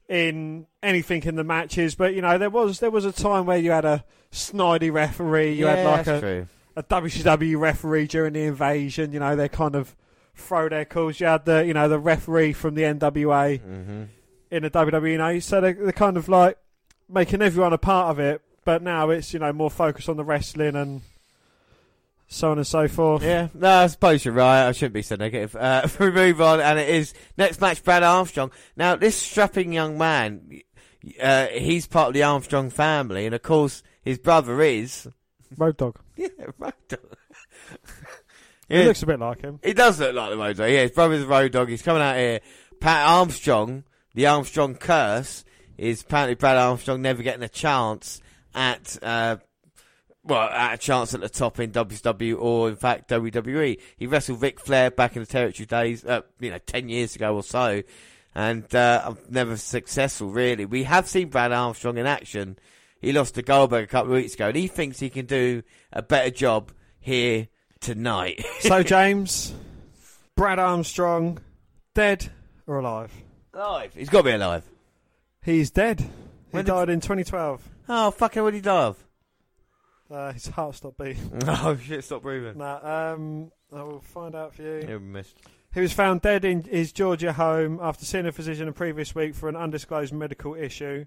in anything in the matches, but you know, there was there was a time where you had a snidey referee, you had like a, true. a WCW referee during the invasion. You know, they kind of throw their calls. You had the you know the referee from the NWA hmm in the WWE. You know, so they, they're kind of like making everyone a part of it. But now it's you know more focused on the wrestling and so on and so forth. Yeah, no, I suppose you're right. I shouldn't be so negative. Uh, <laughs> we move on, and it is next match. Brad Armstrong. Now, this strapping young man, uh, he's part of the Armstrong family, and of course, his brother is. <laughs> Road Dog. <laughs> Yeah, Road Dog. He looks a bit like him. he does look like the Road Dog. Yeah, his brother's a Road Dog. He's coming out here. Pat Armstrong, the Armstrong curse, is apparently Brad Armstrong never getting a chance at. Uh, well, at a chance at the top in WCW or in fact WWE. He wrestled Ric Flair back in the territory days, uh, you know, 10 years ago or so, and uh, never successful really. We have seen Brad Armstrong in action. He lost to Goldberg a couple of weeks ago, and he thinks he can do a better job here tonight. <laughs> So James, Brad Armstrong, dead or alive? alive. He's got to be alive. He's dead. He When did- died in 2012. Oh, fucking what did he die of? Uh, his heart stopped beating. <laughs> Oh shit, stop breathing. Nah, um, I will find out for you. You missed. He was found dead in his Georgia home after seeing a physician the previous week for an undisclosed medical issue.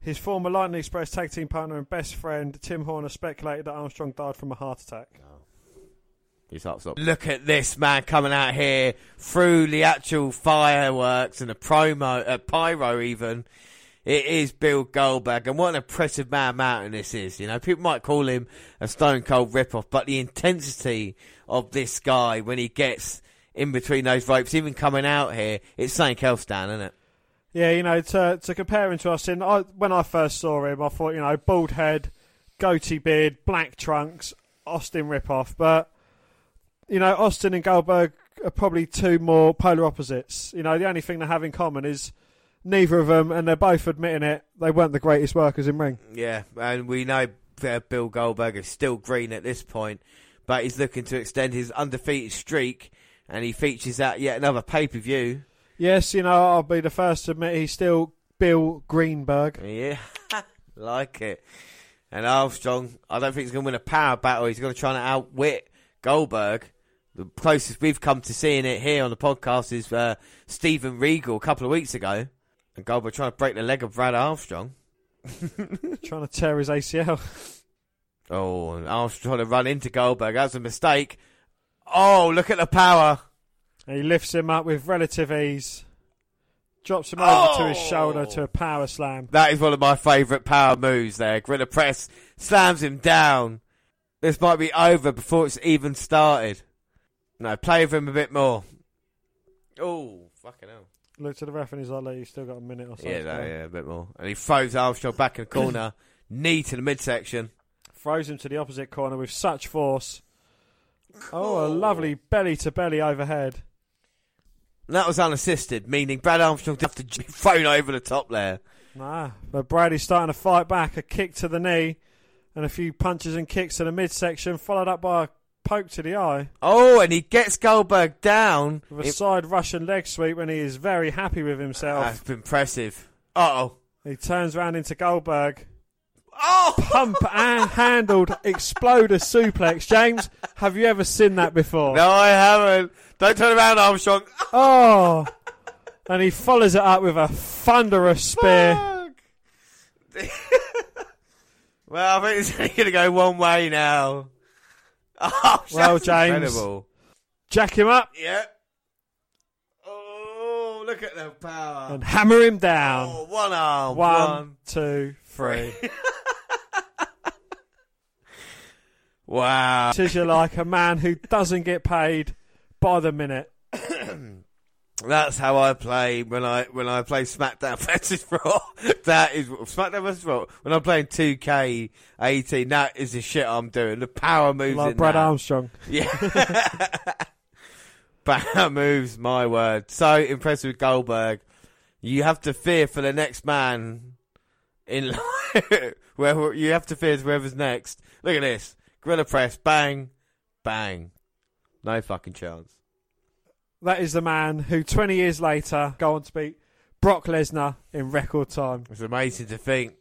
His former Lightning Express tag team partner and best friend, Tim Horner, speculated that Armstrong died from a heart attack. His heart stopped. Look at this man coming out here through the actual fireworks and the promo, uh, pyro even. It is Bill Goldberg, and what an impressive man mountain this is. You know, people might call him a stone cold ripoff, but the intensity of this guy when he gets in between those ropes, even coming out here, it's something else, Dan, isn't it? Yeah, you know, to to compare him to Austin, I, when I first saw him, I thought, you know, bald head, goatee beard, black trunks, Austin ripoff. But you know, Austin and Goldberg are probably two more polar opposites. You know, the only thing they have in common is neither of them, and they're both admitting it, they weren't the greatest workers in ring. Yeah, and we know uh, Bill Goldberg is still green at this point, but he's looking to extend his undefeated streak, and he features at yet another pay per view. Yes, you know, I'll be the first to admit he's still Bill Greenberg. Yeah, <laughs> like it. And Armstrong, I don't think he's going to win a power battle. He's going to try and outwit Goldberg. The closest we've come to seeing it here on the podcast is uh, Steven Regal a couple of weeks ago. And Goldberg trying to break the leg of Brad Armstrong. <laughs> trying to tear his ACL. Oh, and Armstrong trying to run into Goldberg. That's a mistake. Oh, look at the power. And he lifts him up with relative ease, drops him over to his Oh! shoulder to a oh. power slam. That is one of my favourite power moves there. Gorilla Press slams him down. This might be over before it's even started. No, play with him a bit more. Oh, fucking hell. Look to the ref and he's like, "Look, you've still got a minute or so. Yeah, no, yeah, a bit more. And he throws Armstrong back in the corner, <clears throat> knee to the midsection. Throws him to the opposite corner with such force. Oh, a lovely belly to belly overhead. And that was unassisted, meaning Brad Armstrong didn't have to <laughs> thrown over the top there. Nah, but Brady's starting to fight back. A kick to the knee and a few punches and kicks to the midsection, followed up by a poke to the eye Oh, and he gets Goldberg down. with a It- side Russian leg sweep, when he is very happy with himself. That's impressive. Uh-oh. he turns round into Goldberg, Oh! pump <laughs> and handled exploder suplex. James, have you ever seen that before? No, I haven't. Don't turn around, Armstrong. <laughs> Oh, and he follows it up with a thunderous spear. <laughs> Well, I think it's only going to go one way now. <laughs> Oh, Well, James. incredible. Jack him up Yeah. Oh, look at the power. and hammer him down. Oh, one arm. One, One. two, three. <laughs> Wow. Says you like a man who doesn't get paid by the minute. <clears throat> That's how I play when I when I play SmackDown <laughs> versus Raw. That is SmackDown versus Raw. When I'm playing 2K18, that is the shit I'm doing. The power moves Like in Brad that. Armstrong. <laughs> Yeah. <laughs> Power moves, my word. So impressive with Goldberg. You have to fear for the next man in where you have to fear whoever's next. Look at this. Gorilla press, bang, bang. No fucking chance. That is the man who 20 years later go on to beat Brock Lesnar in record time. It's amazing to think.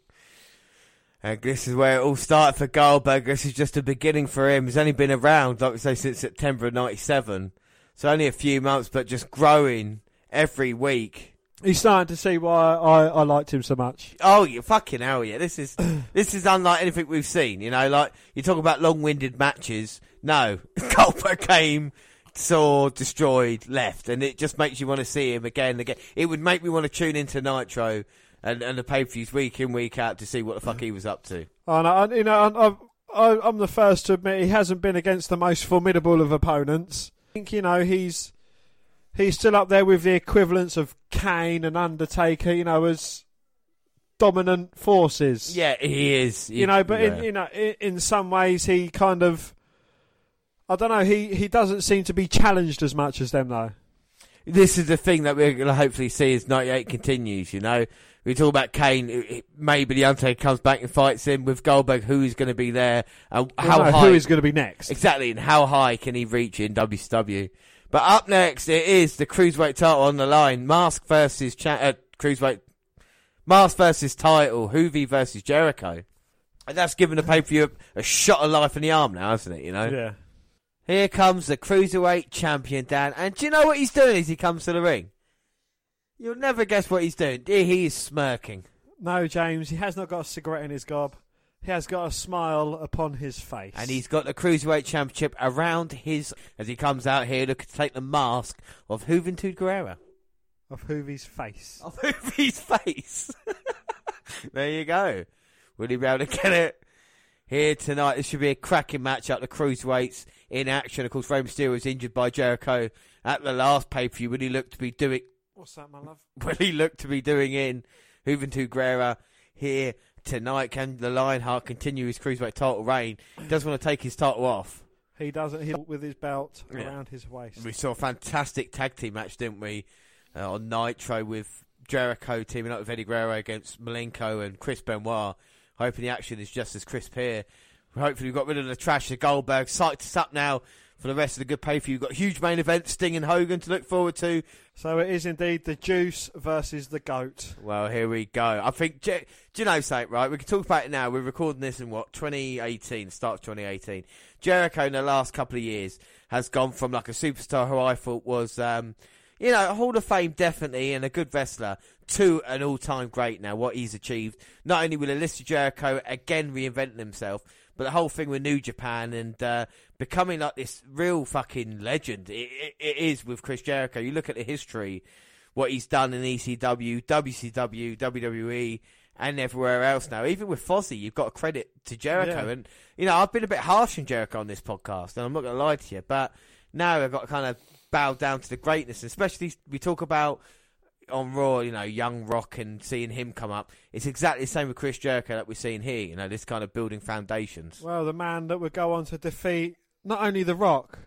And this is where it all started for Goldberg. This is just the beginning for him. He's only been around, like we say, since September of '97. So only a few months, but just growing every week. He's starting to see why I, I liked him so much. Oh, you fucking hell, yeah! This is <clears throat> this is unlike anything we've seen. You know, like you talk about long-winded matches. No, <laughs> Goldberg came, saw, destroyed, left, and it just makes you want to see him again and again. It would make me want to tune into Nitro and, and the pay-per-views week in week out to see what the fuck he was up to. Oh, and I, you know, I'm, I, I'm the first to admit he hasn't been against the most formidable of opponents. I think you know he's he's still up there with the equivalents of Kane and Undertaker. You know, as dominant forces. Yeah, he is. you know, but yeah. in you know, in, in some ways he kind of. I don't know. He, he doesn't seem to be challenged as much as them though. this is the thing that we're going to hopefully see as 98 continues, you know. We talk about Kane, maybe The Undertaker comes back and fights him with Goldberg, who is going to be there, and how no, high... who is going to be next? Exactly, and how high can he reach in WCW? But up next, it is the Cruiserweight title on the line. Mask versus cha- uh, Cruiserweight... Mask versus title, Juvi versus Jericho. And that's given the pay-per-view a, a shot of life in the arm now, hasn't it, you know? Yeah. Here comes the cruiserweight champion, Dan. And do you know what he's doing as he comes to the ring? You'll never guess what he's doing. He is smirking. No, James, he has not got a cigarette in his gob. He has got a smile upon his face. And he's got the cruiserweight championship around his as he comes out here looking to take the mask of Juventud Guerrera. of Juvi's face. Of Juvi's face. <laughs> there you go. Will he be able to get it? Here tonight, this should be a cracking match up the cruiserweights in action. Of course, Rey Mysterio was injured by Jericho at the last pay per view when he looked to be doing What's that, my love? <laughs> what he looked to be doing in Juventud Guerrera here tonight. Can the Lionheart continue his cruiserweight title reign? He does want to take his title off. He doesn't. He with his belt Yeah. around his waist. We saw a fantastic tag team match, didn't we, uh, on Nitro with Jericho teaming up with Eddie Guerrero against Malenko and Chris Benoit. Hoping the action is just as crisp here. Hopefully we've got rid of the trash of Goldberg. Psyched us up now for the rest of the good pay for you. We've got a huge main event, Sting and Hogan to look forward to. So it is indeed the Juice versus the Goat. Well, here we go. I think, do you know something, right? We can talk about it now. We're recording this in what, 2018, start of 2018. Jericho in the last couple of years has gone from like a superstar who I thought was, um, you know, Hall of Fame definitely and a good wrestler to an all time great now, what he's achieved. Not only with Alyssa Jericho again reinventing himself, but the whole thing with New Japan and uh, becoming like this real fucking legend. It, it, it is with Chris Jericho. You look at the history, what he's done in ECW, WCW, WWE, and everywhere else now. Even with Fozzy, you've got to credit to Jericho. Yeah. And, you know, I've been a bit harsh on Jericho on this podcast, and I'm not going to lie to you, but now I've got to kind of bow down to the greatness, especially we talk about on Raw, you know, young Rock and seeing him come up. It's exactly the same with Chris Jericho that we're seeing here, you know, this kind of building foundations. Well, the man that would go on to defeat not only The Rock,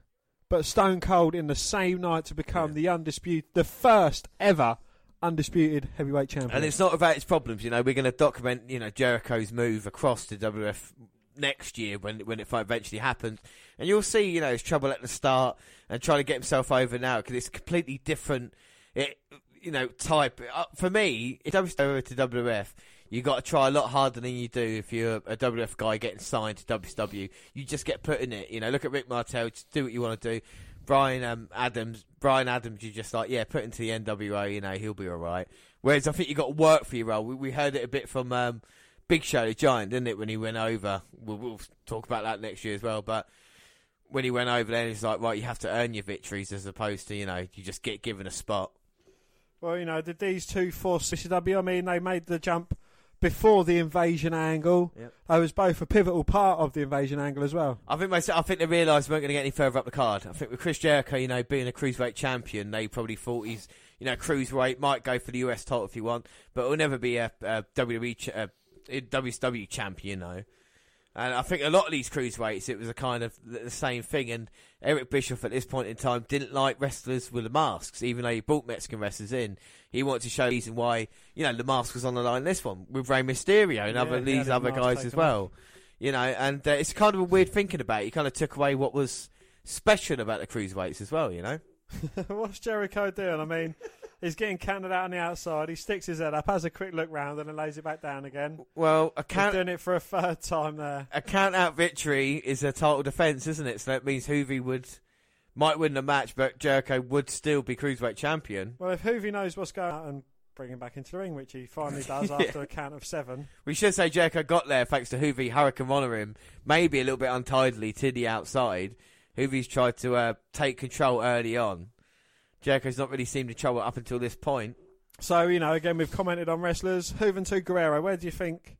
but Stone Cold in the same night to become the undisputed, the first ever undisputed heavyweight champion. And it's not about his problems, you know. We're going to document, you know, Jericho's move across to WF next year when when it eventually happens, and you'll see you know his trouble at the start and trying to get himself over now because it's completely different. It you know type uh, for me. If I was over to WF, you got to try a lot harder than you do if you're a WF guy getting signed to WCW. You just get put in it. You know, look at Rick Martel. Just do what you want to do. Brian um, Adams, Brian Adams, you just like yeah, put into the NWO. You know, he'll be all right. Whereas I think you got to work for your role. We, we heard it a bit from um, Big Show the Giant, didn't it, when he went over? We'll, we'll talk about that next year as well. But when he went over there, he's like, right, you have to earn your victories as opposed to you know you just get given a spot. Well, you know, did these two force CCW? I mean, they made the jump before the invasion angle. Yep. I was both a pivotal part of the invasion angle as well. I think most, I think they realised we weren't going to get any further up the card. I think with Chris Jericho, you know, being a cruiserweight champion, they probably thought he's, you know, cruiserweight might go for the US title if you want, but it'll never be a, a WWE, a, a WCW champion, though. And I think a lot of these cruiserweights, it was a kind of the same thing. And Eric Bischoff at this point in time didn't like wrestlers with the masks, even though he brought Mexican wrestlers in. He wanted to show the reason why, you know, the mask was on the line. in This one with Rey Mysterio and Yeah, other these other guys as well. You know, and uh, it's kind of a weird thinking about it. He kind of took away what was special about the cruiserweights as well. You know. <laughs> What's Jericho doing? I mean, he's getting counted out on the outside. He sticks his head up, has a quick look round, and then lays it back down again. Well, a He's count doing it for a third time there. a count out victory is a title defense, isn't it? So that means Juvi would might win the match, but Jericho would still be cruiserweight champion. Well, if Juvi knows what's going on and bring him back into the ring, which he finally <laughs> does after a count of seven. We should say Jericho got there thanks to Juvi Hurricane Runner him, maybe a little bit untidily to the outside. Juvi's tried to uh, take control early on. Jericho's not really seemed to trouble up until this point. So, you know, again, we've commented on wrestlers. Juventud Guerrera, where do you think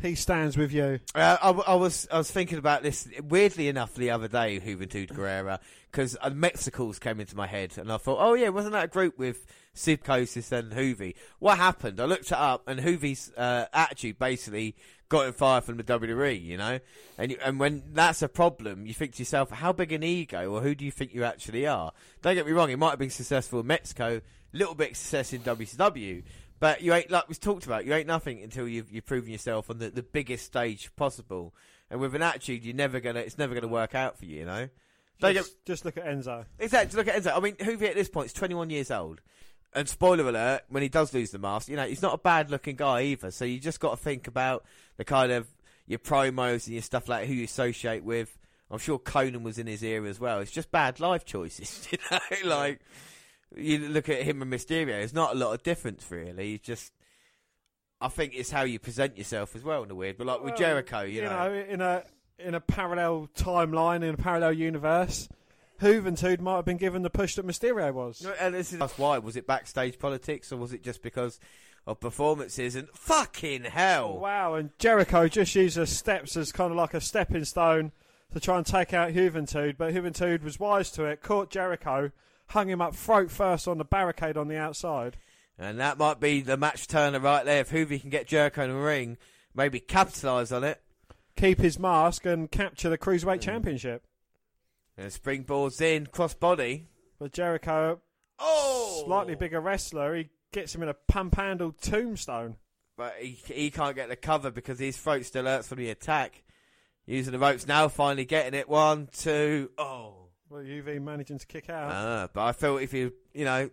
he stands with you? Uh, I, I was I was thinking about this weirdly enough the other day, Juventud Guerrera, because uh, Mexicools came into my head, and I thought, oh yeah, wasn't that a group with Subcosis and Juvi? What happened? I looked it up, and Juvi's uh, attitude basically got him fired from the WWE, you know. And you, and when that's a problem, you think to yourself, how big an ego, or who do you think you actually are? Don't get me wrong, he might have been successful in Mexico, little bit of success in WCW. But you ain't like we've talked about. You ain't nothing until you've you've proven yourself on the, the biggest stage possible. And with an attitude, you're never gonna. It's never gonna work out for you. You know. Don't get, Just, just look at Enzo. exactly. Look at Enzo. I mean, Juvi at this point is 21 years old. And spoiler alert, when he does lose the mask, you know he's not a bad looking guy either. So you just got to think about the kind of your promos and your stuff like who you associate with. I'm sure Konnan was in his ear as well. It's just bad life choices, <laughs> you know. like you look at him and Mysterio, there's not a lot of difference really. It's just, I think it's how you present yourself as well in a weird. But like with Well, Jericho, you, know, in a in a parallel timeline, in a parallel universe, Juventud might have been given the push that Mysterio was. and this is that's why. Was it backstage politics or was it just because of performances and fucking hell? Wow, and Jericho just used the steps as kind of like a stepping stone to try and take out Juventud, but Juventud was wise to it, caught Jericho, hung him up throat first on the barricade on the outside. And that might be the match turner right there. If Juvi can get Jericho in the ring, maybe capitalise on it. Keep his mask and capture the Cruiserweight Mm. Championship. And springboards in, cross body. But Jericho, Oh! slightly bigger wrestler, he gets him in a pump handled tombstone. But he, he can't get the cover because his throat still hurts from the attack. Using the ropes now, finally getting it. One, two, oh. Well, UV managing to kick out. Ah, but I felt if you, you know,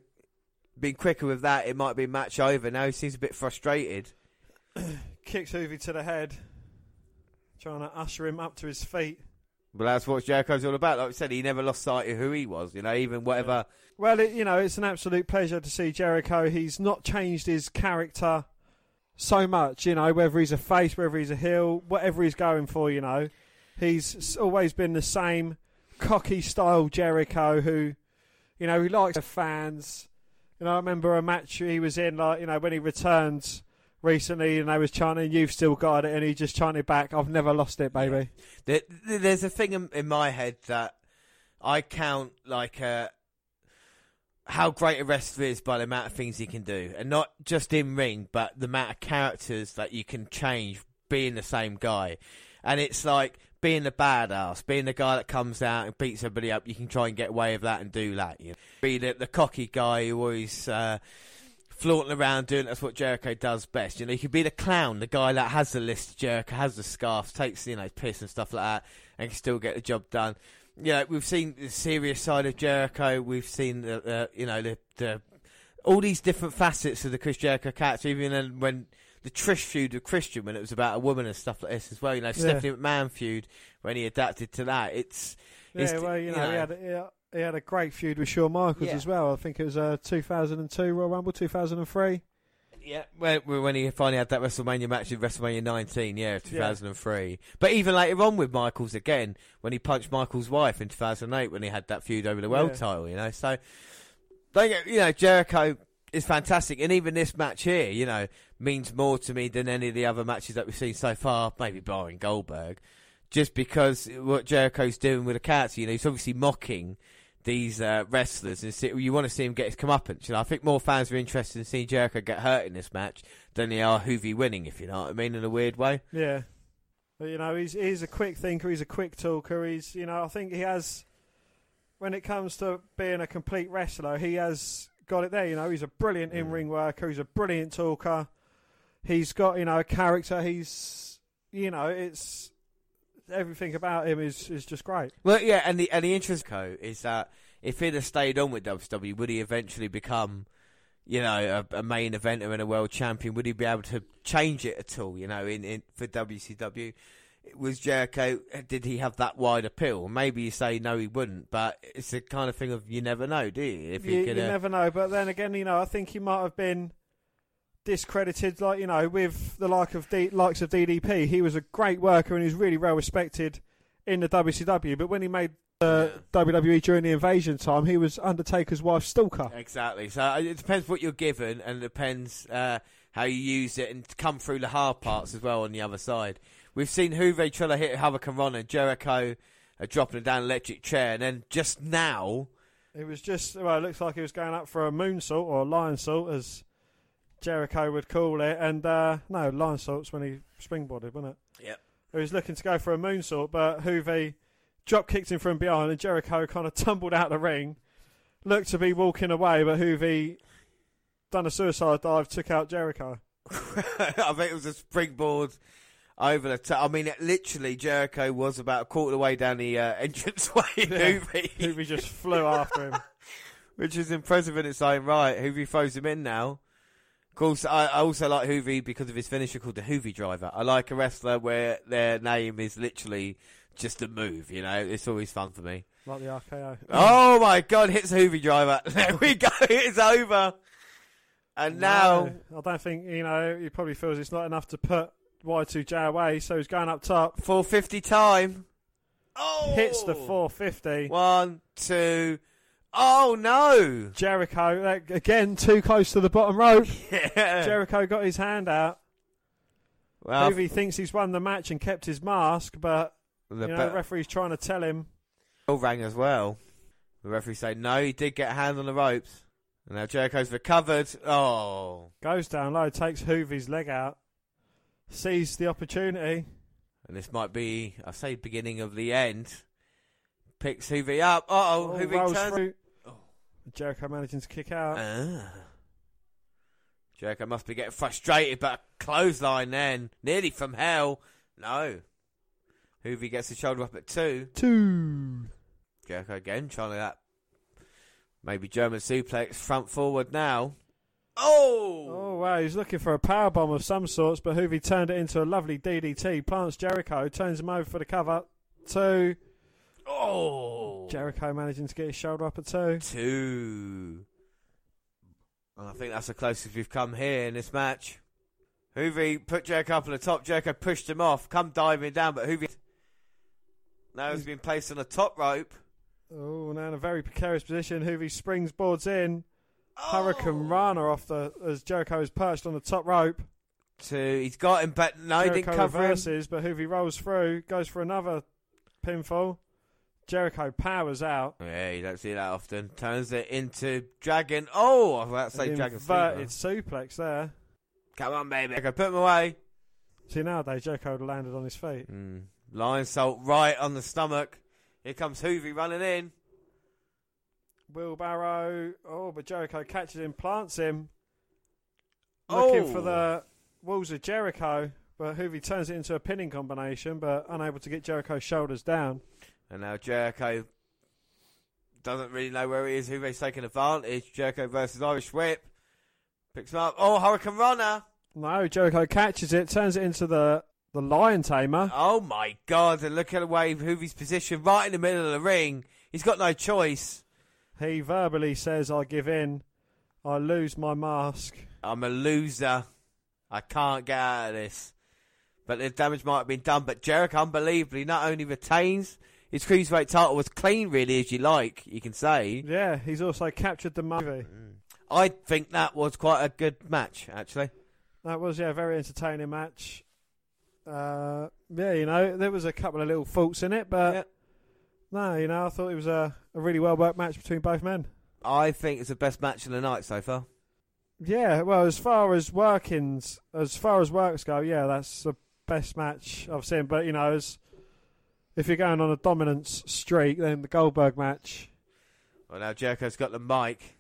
been quicker with that, it might be match over. Now he seems a bit frustrated. <coughs> Kicks Juvi to the head, trying to usher him up to his feet. But that's what Jericho's all about. Like I said, he never lost sight of who he was. You know, even whatever. Well, it, you know, it's an absolute pleasure to see Jericho. He's not changed his character so much, you know, whether he's a face, whether he's a heel, whatever he's going for, you know. He's always been the same cocky style Jericho who, you know, he likes the fans. You know, I remember a match he was in, like, you know, when he returned recently and they was chanting, You've still got it, and he just chanted back, I've never lost it, baby. There, there's a thing in, in my head that I count like uh, how great a wrestler is by the amount of things he can do, and not just in ring, but the amount of characters that you can change being the same guy. And it's like being the badass, being the guy that comes out and beats everybody up. You can try and get away with that and do that. You know? Be the, the cocky guy who always uh, flaunting around doing that's what Jericho does best. You know, he could be the clown, the guy that has the list. Jericho has the scarf, takes you know piss and stuff like that, and can still get the job done. Yeah, we've seen the serious side of Jericho. We've seen the, uh, you know the, the all these different facets of the Chris Jericho character. Even then when the Trish feud with Christian, when it was about a woman and stuff like this as well. You know, Stephanie McMahon feud when he adapted to that. It's Yeah, it's, well, you know, He, had, he, had, he had a great feud with Shawn Michaels Yeah. as well. I think it was uh, 2002 Royal Rumble, 2003. Yeah, when, when he finally had that WrestleMania match in WrestleMania 19, yeah, 2003. But even later on with Michaels again, when he punched Michaels' wife in 2008, when he had that feud over the world Yeah. title, you know. So, don't get, you know, Jericho is fantastic, and even this match here, you know, means more to me than any of the other matches that we've seen so far, maybe barring Goldberg, just because what Jericho's doing with the character, you know, he's obviously mocking these uh, wrestlers and see, you want to see him get his comeuppance. You know, I think more fans are interested in seeing Jericho get hurt in this match than they are Juvi winning, if you know what I mean, in a weird way. Yeah. But, you know, he's he's a quick thinker, he's a quick talker, he's, you know, I think he has, when it comes to being a complete wrestler, he has got it there. You know, he's a brilliant in ring worker, he's a brilliant talker, he's got, you know, a character, he's, you know, it's, everything about him is, is just great. Well, yeah, and the and the interest co is that if he'd have stayed on with WWE, would he eventually become, you know, a, a main eventer and a world champion? Would he be able to change it at all? You know, in, in for WCW, was Jericho? Did he have that wide appeal? Maybe you say no, he wouldn't, but it's the kind of thing of you never know, do you? If you, you uh, never know. But then again, you know, I think he might have been discredited, like you know, with the like of D, likes of DDP. He was a great worker and he's really well respected in the WCW. But when he made uh, WWE during the invasion time, he was Undertaker's wife's stalker. Exactly. So uh, it depends what you're given, and it depends uh, how you use it, and come through the hard parts as well on the other side. We've seen Juve to hit Hurricane Ron and Jericho uh, dropping down electric chair, and then just now, It was just well, it looks like he was going up for a moonsault or a Lionsault, as Jericho would call it. And uh, no, Lionsault's when he springboarded, wasn't it? Yep. He was looking to go for a moonsault, but Juve drop kicked him from behind, and Jericho kind of tumbled out of the ring, looked to be walking away, but Juve done a suicide dive, took out Jericho. <laughs> I think it was a springboard over the top. I mean, it, literally, Jericho was about a quarter of the way down the uh, <laughs> entranceway. Yeah. Juve, Juve just flew after him. <laughs> which is impressive in its own right. Juvi throws him in now. Of course, I, I also like Juvi because of his finisher called the Juvi Driver. I like a wrestler where their name is literally just a move. You know, it's always fun for me. Like the RKO. Oh my God! Hits the Juvi Driver. <laughs> There we go. It's over. And now, No, I don't think, you know, he probably feels it's not enough to put Y2J away, so he's going up top. 450 time. Oh, hits the 450. One, two. Oh no! Jericho, uh, again, too close to the bottom rope. <laughs> Yeah. Jericho got his hand out. well, he thinks he's won the match and kept his mask, but the you know, be- the referee's trying to tell him. bell rang as well. The referee said no, he did get a hand on the ropes. And now Jericho's recovered. Oh, Goes down low, takes Juvi's leg out, sees the opportunity. and this might be, I say, beginning of the end. Picks Juvi up. Oh, Juvi turns. through. Jericho managing to kick out. Ah. Jericho must be getting frustrated, but a clothesline then. Nearly from hell. No. Juvi gets the shoulder up at two. Two. Jericho again trying to that maybe German suplex front forward now. Oh! Oh wow, he's looking for a power bomb of some sorts, but Juvi turned it into a lovely DDT. Plants Jericho, turns him over for the cover. Two. Oh! Jericho managing to get his shoulder up at two. Two. And I think that's the closest we've come here in this match. Juvi put Jericho up on the top. Jericho pushed him off, come diving down, but Juvi now he's been placed on the top rope. Oh, now in a very precarious position. Juvi springs boards in. Oh! Hurricane Rana off the as Jericho is perched on the top rope. Two. He's got him, but no, he didn't cover him. reverses, but Juvi rolls through, goes for another pinfall. Jericho powers out. Yeah, you don't see that often. Turns it into Dragon. Oh, I was about to say Dragon inverted suplex there. Come on, baby. Okay, put him away. See nowadays Jericho would have landed on his feet. Mm. Lionsault right on the stomach. Here comes Juvi running in. Wheelbarrow. Oh, but Jericho catches him, plants him. looking Oh. for the walls of Jericho, but Juvi turns it into a pinning combination, but unable to get Jericho's shoulders down. And now Jericho doesn't really know where he is. Juve's taking advantage. Jericho versus Irish Whip. Picks him up. Oh, Hurricanrana. No, Jericho catches it, turns it into the the lion tamer. Oh my god. And look at the way Juve's positioned right in the middle of the ring. He's got no choice. He verbally says, "I give in. I lose my mask." I'm a loser. I can't get out of this. But the damage might have been done. But Jericho, unbelievably, not only retains his cruiserweight title was clean, really, as you like, you can say. Yeah, he's also captured the movie. I think that was quite a good match, actually. That was yeah, a very entertaining match. Uh, yeah, you know, there was a couple of little faults in it, but Yeah. no, you know, I thought it was a, a really well worked match between both men. I think it's the best match of the night so far. Yeah, well, as far as workings, as far as works go, yeah, that's the best match I've seen. But you know, as if you're going on a dominance streak, then the Goldberg match. Well, now Jericho's got the mic.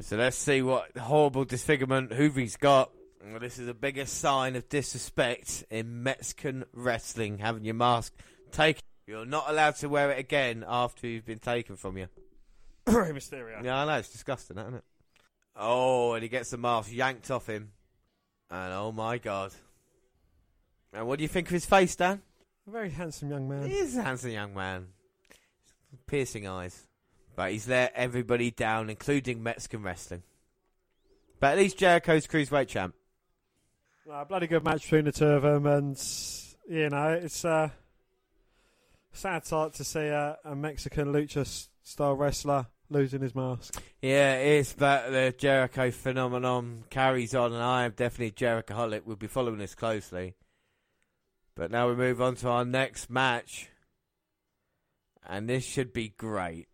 So let's see what horrible disfigurement Juvi's got. Well, this is the biggest sign of disrespect in Mexican wrestling, having your mask taken. You're not allowed to wear it again after you've been taken from you. <coughs> Rey Mysterio. Yeah, I know, it's disgusting, isn't it? Oh, and he gets the mask yanked off him. And oh my god. And what do you think of his face, Dan? A very handsome young man. He is a handsome young man. Piercing eyes. But he's let everybody down, including Mexican wrestling. But at least Jericho's cruiserweight champ. A bloody good match between the two of them, and you know it's a sad sight to see a, a Mexican lucha style wrestler losing his mask. Yeah, it is, but the Jericho phenomenon carries on, and I am definitely Jerichoholic. We'll be following this closely. But now we move on to our next match. And this should be great.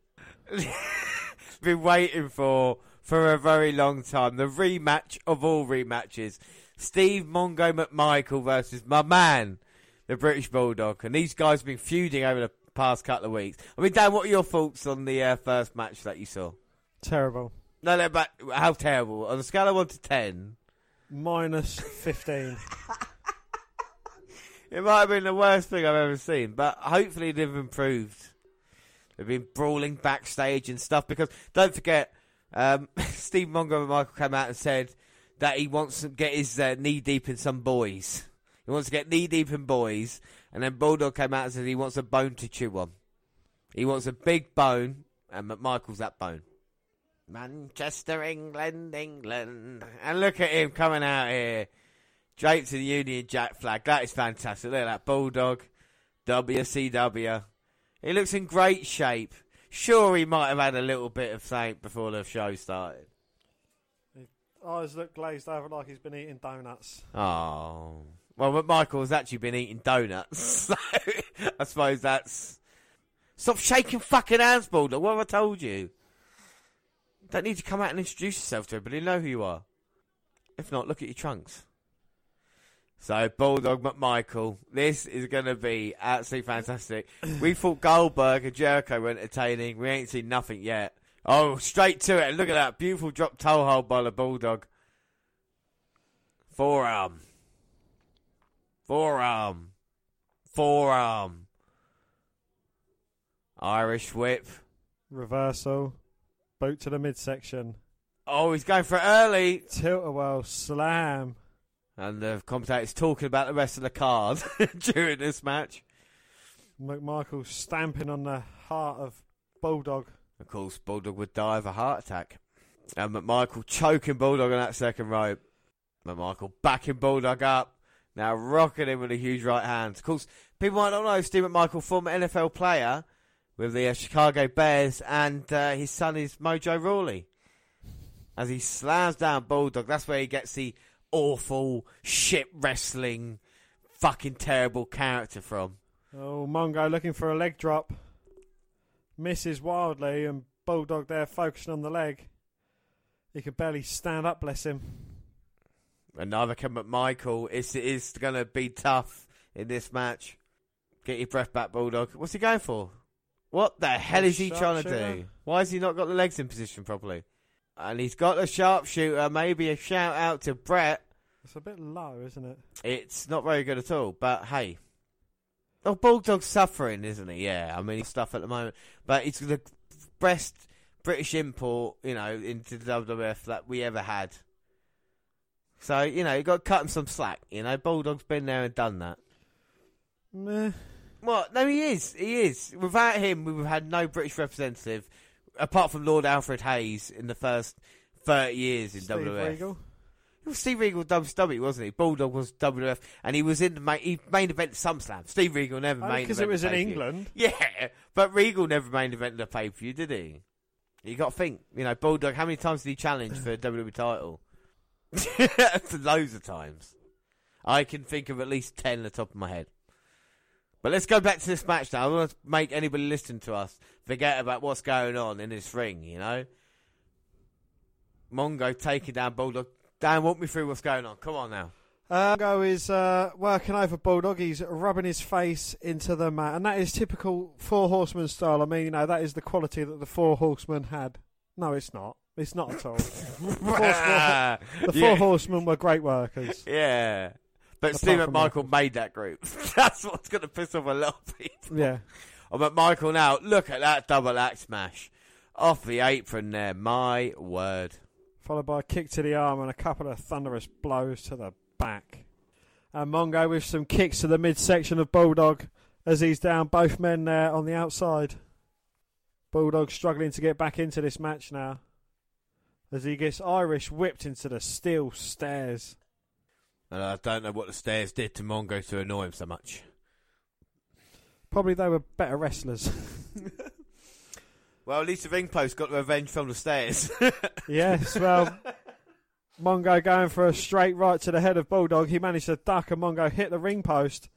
<laughs> Been waiting for for a very long time. The rematch of all rematches. Steve Mongo McMichael versus my man, the British Bulldog. And these guys have been feuding over the past couple of weeks. I mean, Dan, what are your thoughts on the uh, first match that you saw? Terrible. No, no, but how terrible. On a scale of 1 to 10, Minus fifteen. <laughs> it might have been the worst thing I've ever seen, but hopefully they've improved. They've been brawling backstage and stuff because don't forget, um, <laughs> Steve McMichael came out and said that he wants to get his uh, knee deep in some boys. He wants to get knee deep in boys, and then Bulldog came out and said he wants a bone to chew on. He wants a big bone, and McMichael's that bone. Manchester, England, England. And look at him coming out here. Draped to the Union Jack flag. That is fantastic. Look at that. Bulldog. WCW. He looks in great shape. Sure, he might have had a little bit of something before the show started. Eyes look glazed over like he's been eating donuts. Oh. Well, but Michael's actually been eating donuts. <laughs> So I suppose that's. Stop shaking fucking hands, Bulldog. What have I told you? Don't need to come out and introduce yourself to everybody. Know who you are. If not, look at your trunks. So, Bulldog McMichael, this is going to be absolutely fantastic. we thought Goldberg and Jericho were entertaining. We ain't seen nothing yet. Oh, straight to it. Look at that beautiful drop toe hold by the Bulldog. Forearm. Forearm. Forearm. Irish whip. Reversal. Boot to the midsection. Oh, he's going for early. Tilt-a-whirl slam. And the commentator's talking about the rest of the card <laughs> during this match. McMichael stamping on the heart of Bulldog. Of course, Bulldog would die of a heart attack. And McMichael choking Bulldog on that second rope. McMichael backing Bulldog up. Now rocking him with a huge right hand. Of course, people might not know Steve McMichael, former NFL player with the uh, Chicago Bears, and uh, his son is Mojo Rawley. As he slams down Bulldog, that's where he gets the awful shit wrestling, fucking terrible character from. Oh, Mongo looking for a leg drop. Misses wildly, and Bulldog there focusing on the leg. He could barely stand up, bless him. Another come at Michael. It's, it is going to be tough in this match. Get your breath back, Bulldog. What's he going for? What the hell is he trying to do? Why has he not got the legs in position properly? And he's got a sharpshooter. Maybe a shout out to Bret. It's a bit low, isn't it? It's not very good at all. But hey, oh, Bulldog's suffering, isn't he? Yeah, I mean he's stuff at the moment, but it's the best British import, you know, into the WWF that we ever had. So you know you got to cut him some slack. You know, Bulldog's been there and done that. Meh. What? No, he is. He is. Without him, we would have had no British representative, apart from Lord Alfred Hayes in the first 30 years in Steve. Regal. Well, Steve Regal was WCW, wasn't he? Bulldog was WWF, and he was in the main, he main event SummerSlam. Steve Regal never oh, main Because it was in. England. <laughs> Yeah, but Regal never main evented the pay per view, did he? You got to think, you know, Bulldog. How many times did he challenge for a <laughs> WWE title? <laughs> Loads of times. I can think of at least ten at the top of my head. But let's go back to this match now. I don't want to make anybody listening to us forget about what's going on in this ring. You know, Mongo taking down Bulldog. Dan, walk me through what's going on. Come on now. Uh, Go is uh, working over Bulldog. He's rubbing his face into the mat, and that is typical Four Horsemen style. I mean, you know, that is the quality that the Four Horsemen had. No, it's not. It's not at all. <laughs> the Four yeah. Horsemen were great workers. Yeah. But Steve McMichael made that group. <laughs> That's what's going to piss off a lot of people. Yeah. Oh, but Michael now, look at that double axe smash. Off the apron there. My word. Followed by a kick to the arm and a couple of thunderous blows to the back. And Mongo with some kicks to the midsection of Bulldog as he's down both men there on the outside. Bulldog struggling to get back into this match now. As he gets Irish whipped into the steel stairs. And I don't know what the stairs did to Mongo to annoy him so much. Probably they were better wrestlers. Well, at least the ring post got revenge from the stairs. <laughs> yes, well, Mongo going for a straight right to the head of Bulldog. He managed to duck and Mongo hit the ring post.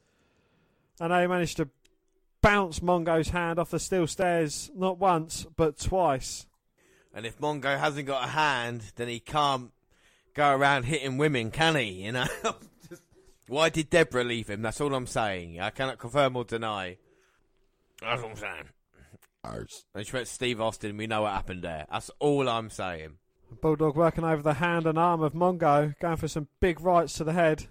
And they managed to bounce Mongo's hand off the steel stairs not once, but twice. and if Mongo hasn't got a hand, then he can't go around hitting women, can he? You know? <laughs> Why did Deborah leave him? That's all I'm saying. I cannot confirm or deny. That's what I'm saying. And she went to Steve Austin. We know what happened there. That's all I'm saying. Bulldog working over the hand and arm of Mongo, going for some big rights to the head.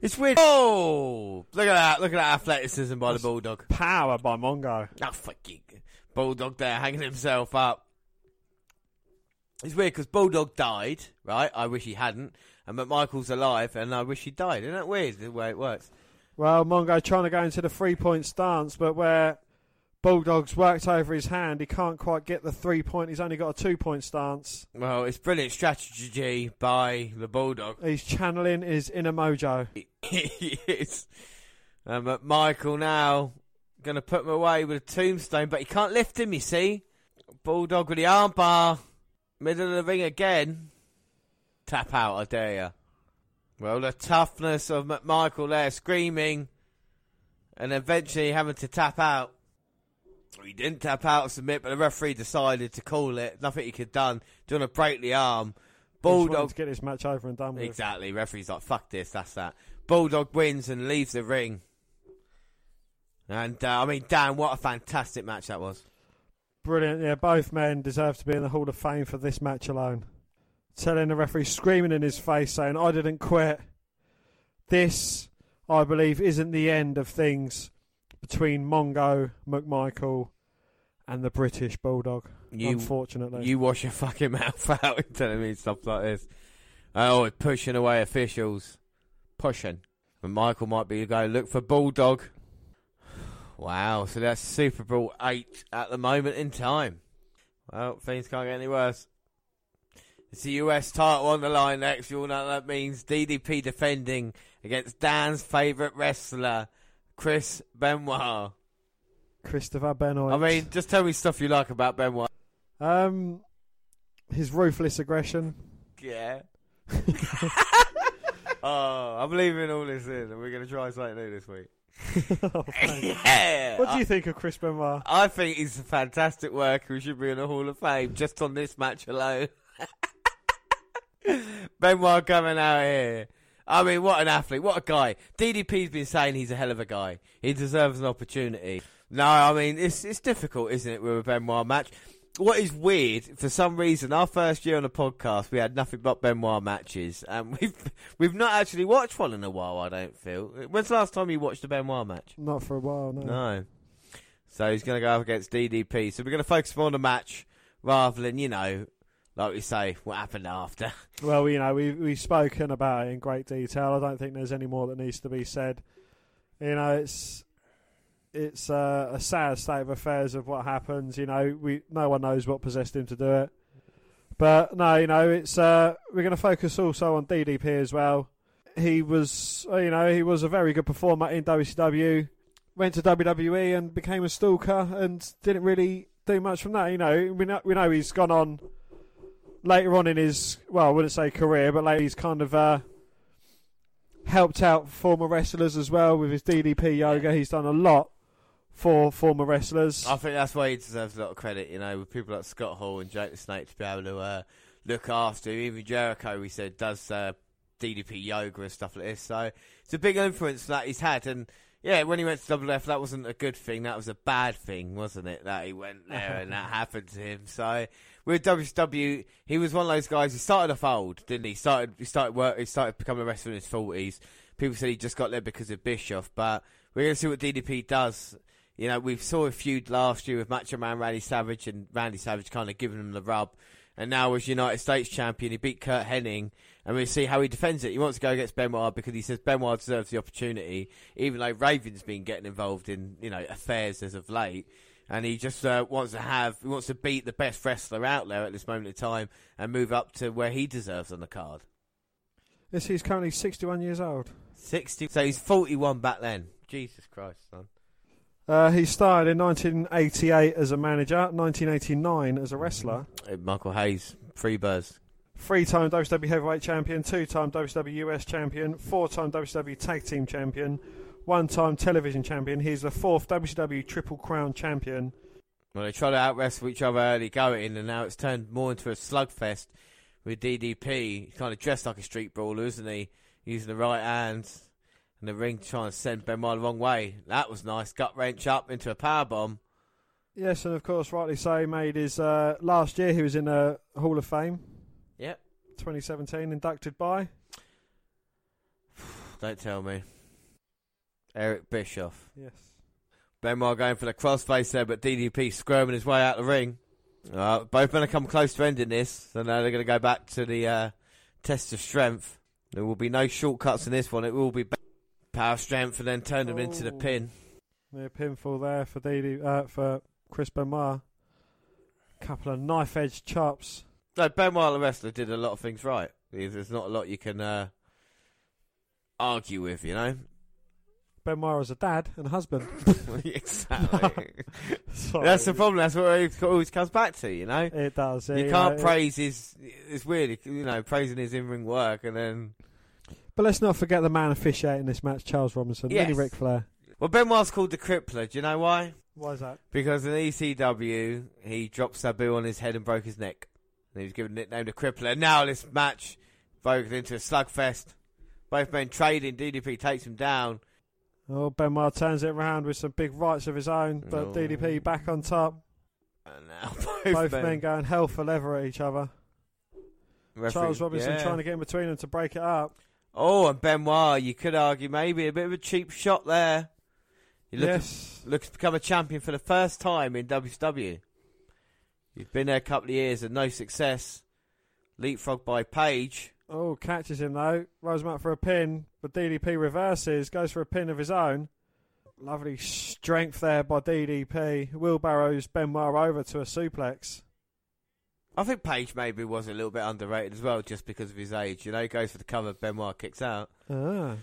It's weird. Oh, look at that! Look at that athleticism by the bulldog. Power by Mongo. Oh, fucking bulldog there, hanging himself up. It's weird because bulldog died, right? I wish he hadn't, and McMichael's alive, and I wish he died. Isn't that weird the way it works? Well, Mongo trying to go into the three point stance, but where Bulldog's worked over his hand, he can't quite get the three point. He's only got a two point stance. Well, it's brilliant strategy by the bulldog. He's channeling his inner mojo. <laughs> he is. Um, and McMichael now going to put him away with a tombstone, but he can't lift him, you see. Bulldog with the armbar. Middle of the ring again. Tap out, I dare you. Well, the toughness of McMichael there screaming and eventually having to tap out. He didn't tap out submit, but the referee decided to call it. Nothing he could have done. Doing a break the arm. Bulldog to get this match over and done with. Exactly. Referee's like, fuck this, that's that. Bulldog wins and leaves the ring. And, uh, I mean, Dan, what a fantastic match that was. Brilliant. Yeah, both men deserve to be in the Hall of Fame for this match alone. Telling the referee, screaming in his face, saying, I didn't quit. This, I believe, isn't the end of things between Mongo, McMichael, and the British Bulldog. You, unfortunately. you wash your fucking <laughs> mouth out and telling me stuff like this. Oh, pushing away officials. Pushing. And Michael might be going, look for Bulldog. Wow, so that's Super Brawl 8 at the moment in time. Well, things can't get any worse. It's the US title on the line next. You all know what that means. DDP defending against Dan's favourite wrestler, Chris Benoit. Christopher Benoit. I mean, just tell me stuff you like about Benoit. um, his ruthless aggression. Yeah. <laughs> <laughs> oh, I'm leaving all this in, and we're going to try something new this week. <laughs> Oh. Yeah. what do you think of Chris Benoit? I, I think he's a fantastic worker who should be in the Hall of Fame just on this match alone. <laughs> Benoit coming out here. I mean, what an athlete, what a guy. DDP's been saying he's a hell of a guy. He deserves an opportunity. No, I mean it's it's difficult, isn't it, with a Benoit match? What is weird for some reason, our first year on the podcast, we had nothing but Benoit matches, and <laughs> we've we've not actually watched one in a while. I don't feel. When's the last time you watched a Benoit match? Not for a while, no. No. So he's going to go up against DDP. So we're going to focus more on the match rather than you know, like we say, what happened after. <laughs> Well, you know, we've, we've spoken about it in great detail. I don't think there's any more that needs to be said. You know, it's it's uh, a sad state of affairs of what happens. You know, we no one knows what possessed him to do it. But no, you know, it's uh, we're going to focus also on DDP as well. He was, uh, you know, he was a very good performer in WCW. Went to WWE and became a stalker and didn't really do much from that. You know, we know we know he's gone on later on in his well, I wouldn't say career, but later he's kind of uh, helped out former wrestlers as well with his DDP yoga. He's done a lot for former wrestlers. I think that's why he deserves a lot of credit. You know, with people like Scott Hall and Jake the Snake to be able to uh, look after. him. Even Jericho, we said, does uh, DDP yoga and stuff like this. So it's a big influence that he's had. And yeah, when he went to WF, that wasn't a good thing. That was a bad thing, wasn't it? That he went there and that <laughs> happened to him. So with WCW, he was one of those guys. He started off old, didn't he? Started he started work. He started becoming a wrestler in his forties. People said he just got there because of Bischoff, but we're going to see what DDP does. You know, we saw a feud last year with Macho Man Randy Savage, and Randy Savage kind of giving him the rub. And now, as United States champion, he beat Curt Hennig, and we'll see how he defends it. He wants to go against Benoit because he says Benoit deserves the opportunity, even though Raven's been getting involved in you know affairs as of late. And he just uh, wants to have, he wants to beat the best wrestler out there at this moment in time and move up to where he deserves on the card. Yes, he's currently 61 years old. 60, so he's 41 back then. Jesus Christ, son. Uh, he started in 1988 as a manager, 1989 as a wrestler, Michael Hayes, Freebirds. three-time WCW Heavyweight Champion, two-time WCW US Champion, four-time WCW Tag Team Champion, one-time Television Champion. He's the fourth WCW Triple Crown Champion. Well, they tried to out wrestle each other early going, and now it's turned more into a slugfest with DDP. He's kind of dressed like a street brawler, isn't he? Using the right hand and the ring trying to send Benoit the wrong way. That was nice. Gut wrench up into a power bomb. Yes, and of course, rightly so, he made his uh, last year. He was in a Hall of Fame, Yep. 2017, inducted by. <sighs> Don't tell me. Eric Bischoff. Yes. Benoit going for the crossface there, but DDP squirming his way out the ring. Uh, both men have come close to ending this, so now they're going to go back to the uh, test of strength. There will be no shortcuts in this one. It will be power strength and then turn them into the Oh. pin. Yeah, pinfall there for DD, uh, for Chris Benoit. A couple of knife edge chops. No, Benoit the wrestler did a lot of things right. There's not a lot you can uh, argue with, you know. Benoit was a dad and a husband. <laughs> exactly. <laughs> That's the problem. That's what it always comes back to, you know. It does. yeah, You can't praise his. It's weird, you know, praising his in-ring work and then. But let's not forget the man officiating this match, Charles Robinson, Yes. Mini Ric Flair. Well, Benoit's called the Crippler. Do you know why? Why is that? Because in ECW, he dropped Sabu on his head and broke his neck. And he was given the nickname the Crippler. Now this match broken into a slugfest. Both men trading. DDP takes him down. Oh, Benoit turns it around with some big rights of his own, but Oh. DDP back on top. And now <laughs> both, Both men. men going hell for leather at each other. Referee- Charles Robinson yeah. trying to get in between them to break it up. Oh, and Benoit, you could argue maybe a bit of a cheap shot there. Look yes. looks to become a champion for the first time in WCW. You've been there a couple of years and no success. Leapfrog by Page. Oh, catches him though. Rolls him up for a pin, but DDP reverses, goes for a pin of his own. Lovely strength there by DDP. Wheelbarrows Benoit over to a suplex. I think Page maybe was a little bit underrated as well, just because of his age. You know, he goes for the cover, Benoit kicks out. Ah,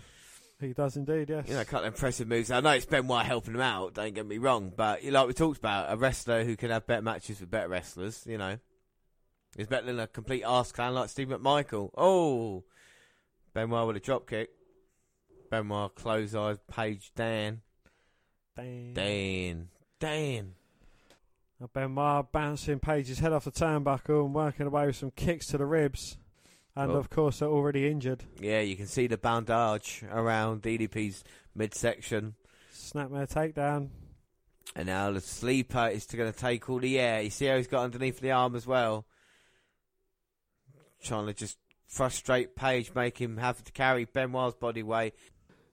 he does indeed, yes. You know, a couple of impressive moves. I know it's Benoit helping him out, don't get me wrong, but like we talked about, a wrestler who can have better matches with better wrestlers, you know. Is better than a complete arse clown like Steve McMichael. Oh! Benoit with a drop kick. Benoit close eyes, Page Dan. Damn. Dan. Dan. Now Benoit uh, bouncing Page's head off the turnbuckle and working away with some kicks to the ribs. And Oh. of course, they're already injured. Yeah, you can see the bandage around DDP's midsection. Snapmare takedown. And now the sleeper is going to take all the air. You see how he's got underneath the arm as well. Trying to just frustrate Page, make him have to carry Benoit's body weight.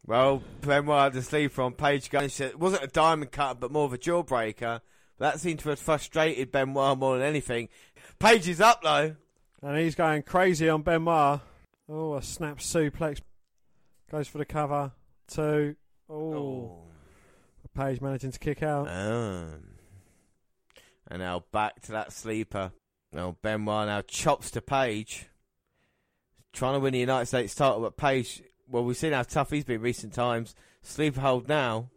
Well, Benoit had the sleeper on Page going. It wasn't a diamond cutter, but more of a jawbreaker. That seemed to have frustrated Benoit more than anything. Page is up though. And he's going crazy on Benoit. Oh, a snap suplex. Goes for the cover. Two. Oh. Page managing to kick out. Um, and now back to that sleeper. Now Benoit now chops to Page. Trying to win the United States title, but Page, well, we've seen how tough he's been recent times. Sleeper hold now.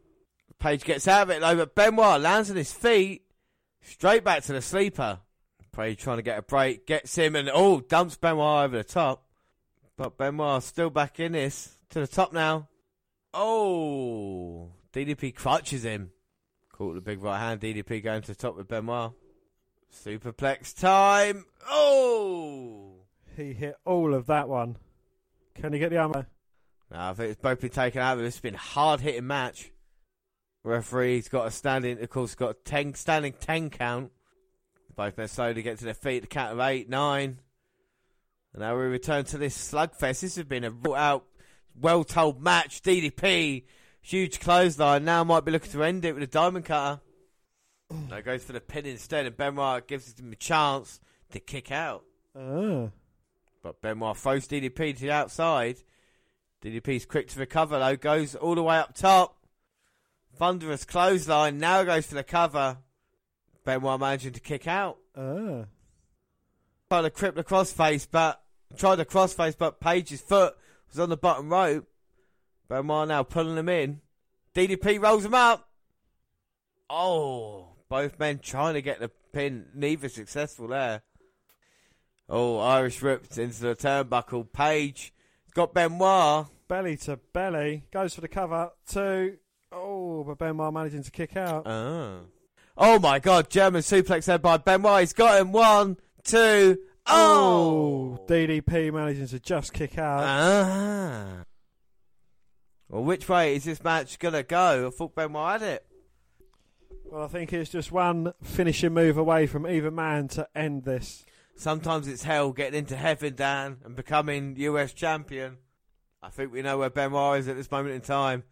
Page gets out of it though, but Benoit lands on his feet. Straight back to the sleeper. Page trying to get a break, gets him and oh, dumps Benoit over the top. But Benoit still back in this. To the top now. Oh, DDP crutches him. Caught the big right hand. DDP going to the top with Benoit. Superplex time. Oh! He hit all of that one. Can he get the armor? No, I think it's both been taken out. This has been a hard hitting match. Referee's got a standing, of course, got a ten, standing 10 count. Both men slowly get to their feet. The count of 8, 9. And now we return to this slugfest. This has been a brought out, well told match. DDP, huge clothesline. Now might be looking to end it with a diamond cutter. No, goes for the pin instead, and Benoit gives him a chance to kick out. Ah. But Benoit throws DDP to the outside. DDP's quick to recover though, goes all the way up top. Thunderous clothesline, now goes for the cover. Benoit managing to kick out. Ah. Tried to cripple the crossface, but tried the crossface, but Page's foot was on the bottom rope. Benoit now pulling him in. DDP rolls him up. Oh, both men trying to get the pin, neither successful there. Oh, Irish ripped into the turnbuckle. Page got Benoit. Belly to belly. Goes for the cover. Two. Oh, but Benoit managing to kick out. Oh. Oh my god, German suplex there by Benoit. He's got him. One, two. Oh! DDP managing to just kick out. Ah. Well, which way is this match going to go? I thought Benoit had it. Well, I think it's just one finishing move away from either man to end this. Sometimes it's hell getting into heaven, Dan, and becoming US champion. I think we know where Benoit is at this moment in time.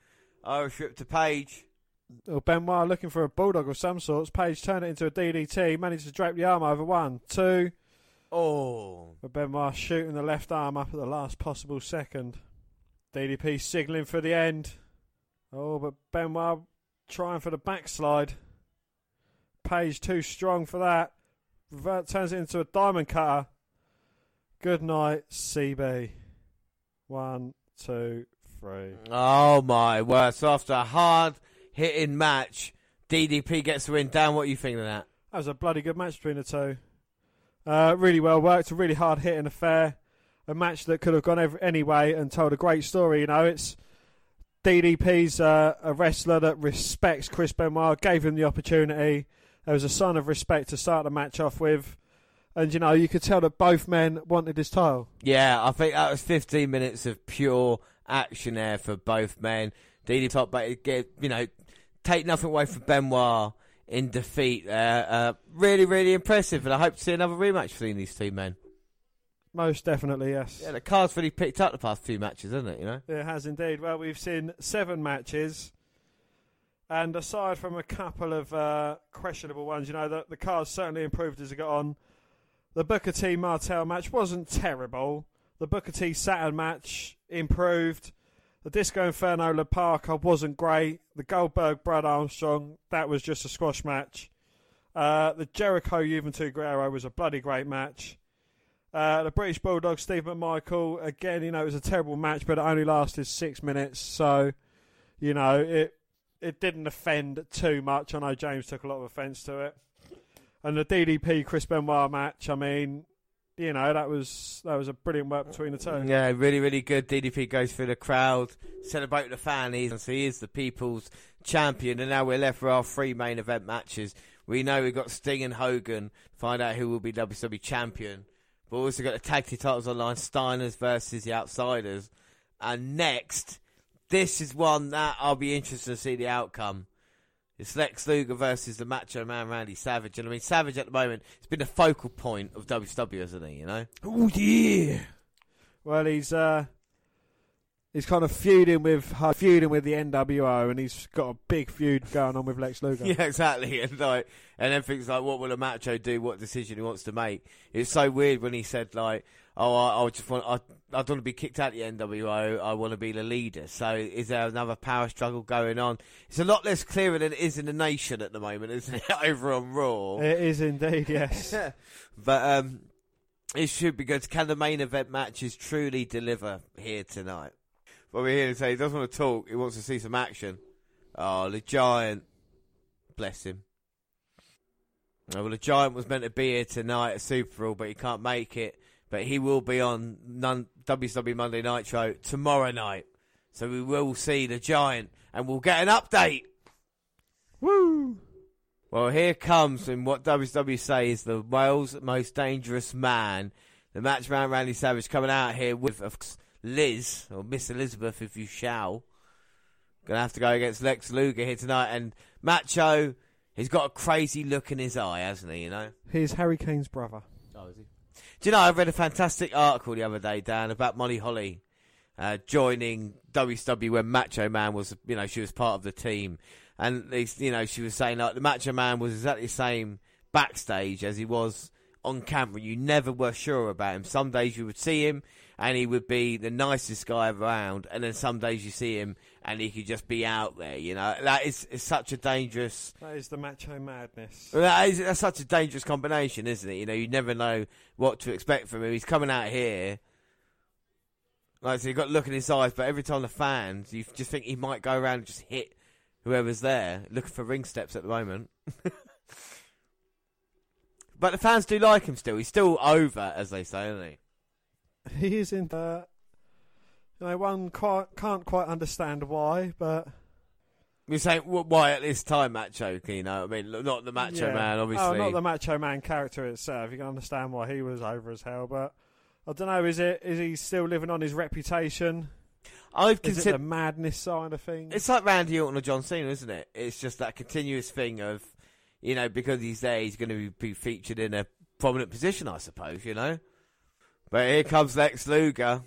Irish rip to Page. Benoit looking for a bulldog of some sorts. Page turned it into a DDT. Managed to drape the arm over one, two. Oh. But Benoit shooting the left arm up at the last possible second. DDP signalling for the end. Oh, but Benoit trying for the backslide. Page too strong for that. Revert turns it into a diamond cutter. Good night, CB. One, two, Oh my word. So after a hard hitting match, DDP gets the win. Dan, what are you thinking of that? That was a bloody good match between the two. Uh, really well worked, a really hard hitting affair. A match that could have gone every, any way and told a great story. You know, it's DDP's uh, a wrestler that respects Chris Benoit, gave him the opportunity. There was a sign of respect to start the match off with. And, you know, you could tell that both men wanted this title. Yeah, I think that was 15 minutes of pure action there for both men. DDP top, but get you know, take nothing away from Benoit in defeat there. Uh, really, really impressive, and I hope to see another rematch between these two men. Most definitely, yes. Yeah, the card's really picked up the past few matches, hasn't it? You know. It has indeed. Well, we've seen seven matches, and aside from a couple of uh, questionable ones, you know, the, the card's certainly improved as it got on. The Booker T Martel match wasn't terrible. The Booker T Saturn match improved. The Disco Inferno La Parka wasn't great. The Goldberg Brad Armstrong, that was just a squash match. Uh, the Jericho Juventud Guerrera was a bloody great match. Uh, the British Bulldog Steve McMichael, again, you know, it was a terrible match, but it only lasted six minutes, so you know it it didn't offend too much. I know James took a lot of offence to it. And the DDP Chris Benoit match, I mean, you know, that was that was a brilliant work between the two. Yeah, really, really good. DDP goes through the crowd, celebrate the fan. He's, so he is the people's champion. And now we're left for our three main event matches. We know we've got Sting and Hogan. Find out who will be WWE champion. But also got the tag team titles online. Steiners versus the Outsiders. And next, this is one that I'll be interested to see the outcome. It's Lex Luger versus the Macho Man Randy Savage, and I mean Savage at the moment has been the focal point of WWE, hasn't he? You know. Oh yeah. Well, he's uh, he's kind of feuding with uh, feuding with the NWO, and he's got a big feud going on with Lex <laughs> Luger. Yeah, exactly. And like, and everything's like, what will a macho do? What decision he wants to make? It's so weird when he said like, oh, I, I just want, I, I don't want to be kicked out of the NWO. I want to be the leader. So is there another power struggle going on? It's a lot less clearer than it is in the nation at the moment, isn't it? <laughs> Over on Raw. It is indeed, yes. <laughs> but um, it should be good. Can the main event matches truly deliver here tonight? But we're here to say he doesn't want to talk. He wants to see some action. Oh, the giant. Bless him. Oh, well, the giant was meant to be here tonight at Super Brawl, but he can't make it. But he will be on non- WCW Monday Nitro tomorrow night. So we will see the giant, and we'll get an update. Woo! Well, here comes in what WCW say is the world's most dangerous man, the Macho Man Randy Savage, coming out here with Liz or Miss Elizabeth, if you shall. Gonna have to go against Lex Luger here tonight, and Macho, he's got a crazy look in his eye, hasn't he? You know. He's Harry Kane's brother. Oh, is he? Do you know, I read a fantastic article the other day, Dan, about Molly Holly uh, joining WCW when Macho Man was, you know, she was part of the team. And, you know, she was saying, like, the Macho Man was exactly the same backstage as he was on camera. You never were sure about him. Some days you would see him and he would be the nicest guy around. And then some days you see him and he could just be out there, you know. That is, is such a dangerous That is the macho madness. that is, that's such a dangerous combination, isn't it? You know, you never know what to expect from him. He's coming out here. Like, so you've got to look in his eyes, but every time the fans, you just think he might go around and just hit whoever's there, looking for ring steps at the moment. <laughs> but the fans do like him still. He's still over, as they say, isn't he? He is in the. You know, one quite, can't quite understand why, but We're saying, why at this time, Macho? You know, I mean, not the Macho Yeah. Man, oh, obviously. Oh, not the Macho Man character itself. You can understand why he was over as hell, but I don't know. Is it? Is he still living on his reputation? I've Is it considered. the madness side of things? It's like Randy Orton or John Cena, isn't it? It's just that continuous thing of, you know, because he's there, he's going to be, be featured in a prominent position, I suppose, you know? But here comes Lex Luger.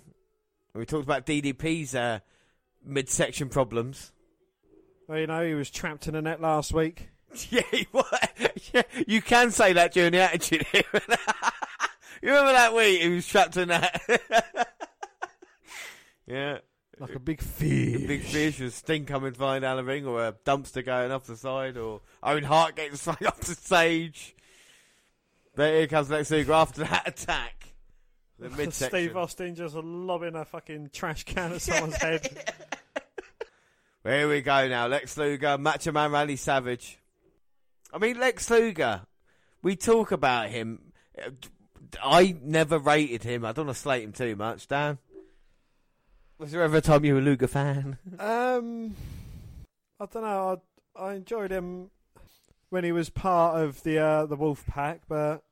We talked about DDP's uh, midsection problems. well, you know, he was trapped in a net last week. <laughs> yeah, he <laughs> yeah, you can say that during the Attitude <laughs> you remember that week he was trapped in that? yeah. Like a big fish. A big fish with Sting coming flying down the ring, or a dumpster going off the side, or Owen Hart getting thrown off the stage. But here comes Lex Luger after that attack. The <laughs> midsection. Steve Austin just lobbing a fucking trash can at <laughs> someone's head. <laughs> Here we go now. Lex Luger, Macho Man Randy Savage. I mean, Lex Luger, we talk about him. I never rated him. I don't want to slate him too much, Dan. Was there ever a time you were a Luger fan? Um, I don't know. I, I enjoyed him when he was part of the uh, the Wolf Pack, but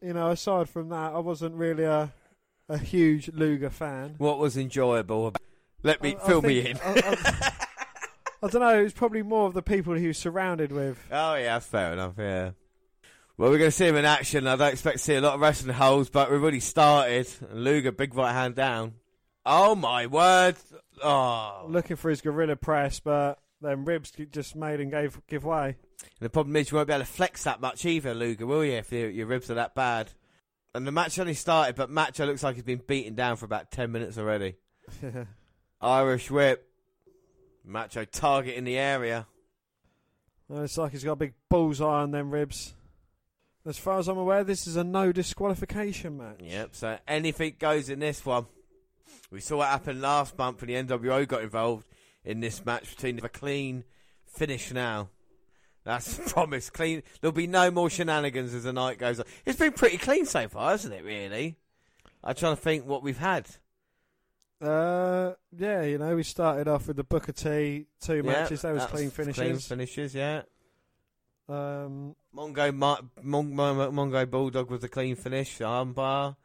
you know, aside from that, I wasn't really a a huge Luger fan. what was enjoyable? Let me I- I fill me in. I, I, I don't know. It was probably more of the people he was surrounded with. Oh yeah, that's fair enough. Yeah. Well, we're going to see him in action. I don't expect to see a lot of wrestling holds, but we've already started. Luger, big right hand down. Oh my word! Oh, Looking for his gorilla press, but then ribs just made and gave give way. And the problem is you won't be able to flex that much either, Luger, will you? If your, your ribs are that bad. And the match only started, but Macho looks like he's been beaten down for about ten minutes already. <laughs> Irish whip. Macho target in the area. Well, it's like he's got a big bullseye on them ribs. As far as I'm aware, this is a no disqualification match. Yep. So anything goes in this one. We saw what happened last month when the NWO got involved in this match between a clean finish now. That's a <laughs> promise. Clean. There'll be no more shenanigans as the night goes on. It's been pretty clean so far, hasn't it? Really. I'm trying to think what we've had. Uh, yeah, you know, we started off with the Booker T two Yeah, matches. That was clean Clean finishes. finishes, yeah. um, Mongo, Ma- Mon- Mon- Mongo Bulldog with the clean finish, armbar.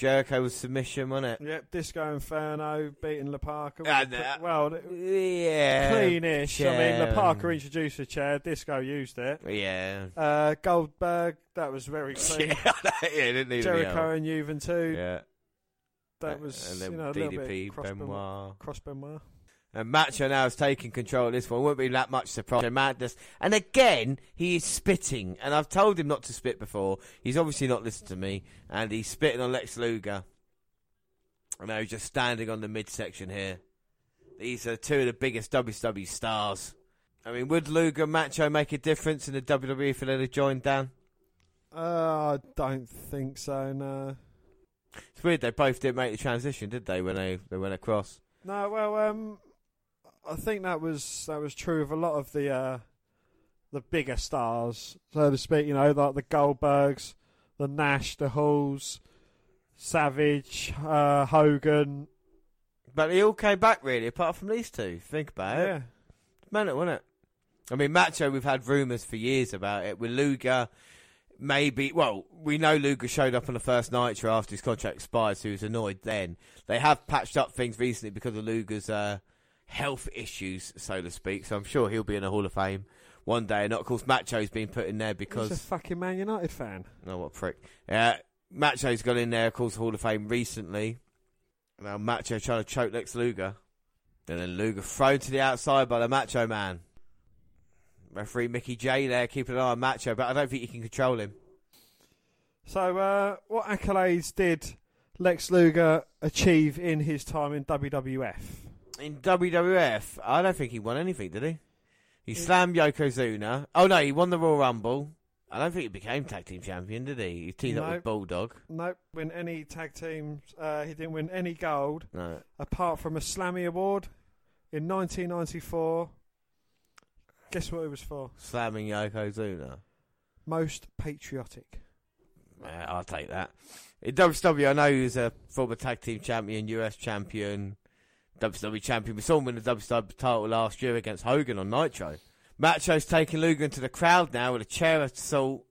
Jericho was submission, wasn't it? Yep, Disco Inferno beating La Parka. And, uh, well, Yeah. cleanish. I mean, La. Parka introduced the chair. Disco used it. Yeah. Uh, Goldberg, that was very <laughs> clean. yeah, didn't need Jericho and Juven too. Yeah. That was and then you know a little DDP, bit cross Benoit. cross Benoit. And Macho now is taking control of this one. Won't be that much surprise. Madness. And again, he is spitting. And I've told him not to spit before. He's obviously not listened to me. And he's spitting on Lex Luger. And now he's just standing on the midsection here. These are two of the biggest WCW stars. I mean, would Luger and Macho make a difference in the WWE if they'd have joined Dan? Uh, I don't think so. No. It's weird they both didn't make the transition, did they, when they, they went across? No. Well, um, I think that was that was true of a lot of the uh, the bigger stars, so to speak. You know, like the Goldbergs, the Nash, the Halls, Savage, uh, Hogan. But they all came back, really, apart from these two. Think about it. Yeah. Mental, wasn't it? I mean, Macho, we've had rumours for years about it. With Luger, maybe. Well, we know Luger showed up on the first Nitro after his contract expired, so he was annoyed then. They have patched up things recently because of Luger's uh, health issues, so to speak. So I'm sure he'll be in the Hall of Fame one day. And of course, Macho's been put in there He's a because. fucking Man United fan. Oh, what a prick. Uh, Macho's got in there, of course, Hall of Fame recently. Now Macho trying to choke Lex Luger. And then Luger thrown to the outside by the Macho Man. Referee Mickey Jay there keeping an eye on Macho, but I don't think you can control him. So, uh, what accolades did Lex Luger achieve in his time in WWF? In WWF, I don't think he won anything, did he? He slammed Yokozuna. Oh no, he won the Royal Rumble. I don't think he became tag team champion, did he? He teamed up with Bulldog. Nope, win any tag teams. Uh, he didn't win any gold No. apart from a Slammy Award in 1994. Guess what it was for? Slamming Yokozuna. Most patriotic. Yeah, I'll take that. In WCW, I know he was a former tag team champion, US champion, WCW champion. We saw him win the WWE title last year against Hogan on Nitro. Macho's taking Luger into the crowd now with a chair assault.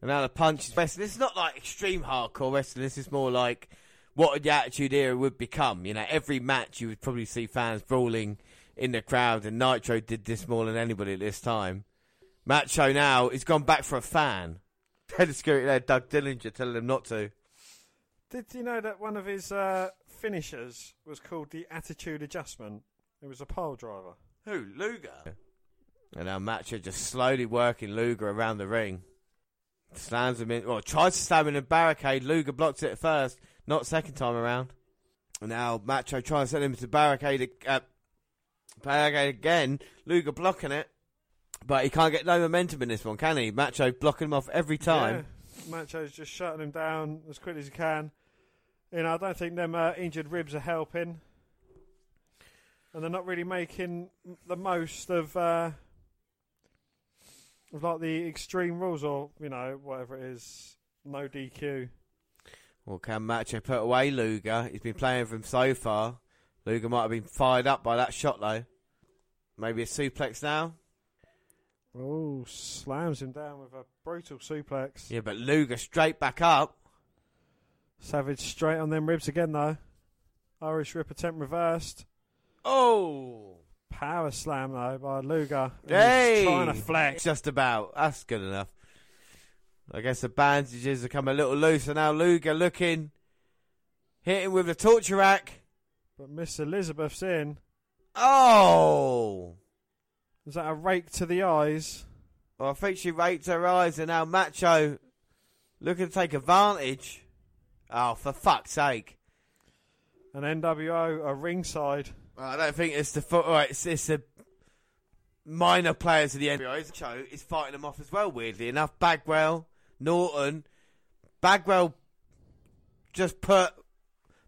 And now the punch is wrestling. This is not like extreme hardcore wrestling. This is more like what the Attitude Era would become. You know, every match you would probably see fans brawling in the crowd, and Nitro did this more than anybody at this time. Macho now has gone back for a fan. Head of security there, Doug Dillinger, telling him not to. Did you know that one of his uh, finishers was called the Attitude Adjustment? It was a pile driver. Who? Luger? And now Macho just slowly working Luger around the ring. Slams him in, well, tries to slam him in a barricade. Luger blocks it at first, not second time around. And now Macho tries to send him to barricade, uh, barricade again. Luger blocking it. But he can't get no momentum in this one, can he? Macho blocking him off every time. Yeah, Macho's just shutting him down as quick as he can. You know, I don't think them uh, injured ribs are helping. And they're not really making the most of, uh, of like the extreme rules or, you know, whatever it is. No DQ. Well, can Macho put away Luger? He's been playing for him so far. Luger might have been fired up by that shot, though. Maybe a suplex now? Oh, slams him down with a brutal suplex. Yeah, but Luger straight back up. Savage straight on them ribs again, though. Irish Rip attempt reversed. Oh! Power slam, though, by Luger. And Hey! He's trying to flex. Just about. That's good enough. I guess the bandages have come a little looser now. Luger looking. Hitting with the torture rack. But Miss Elizabeth's in. Oh! Is that a rake to the eyes? Well, I think she raked her eyes and now Macho looking to take advantage. Oh, for fuck's sake. An NWO a ringside. Well, I don't think it's the foot. Right, it's, it's the minor players of the NWO. show is fighting them off as well. Weirdly enough, Bagwell, Norton, Bagwell just put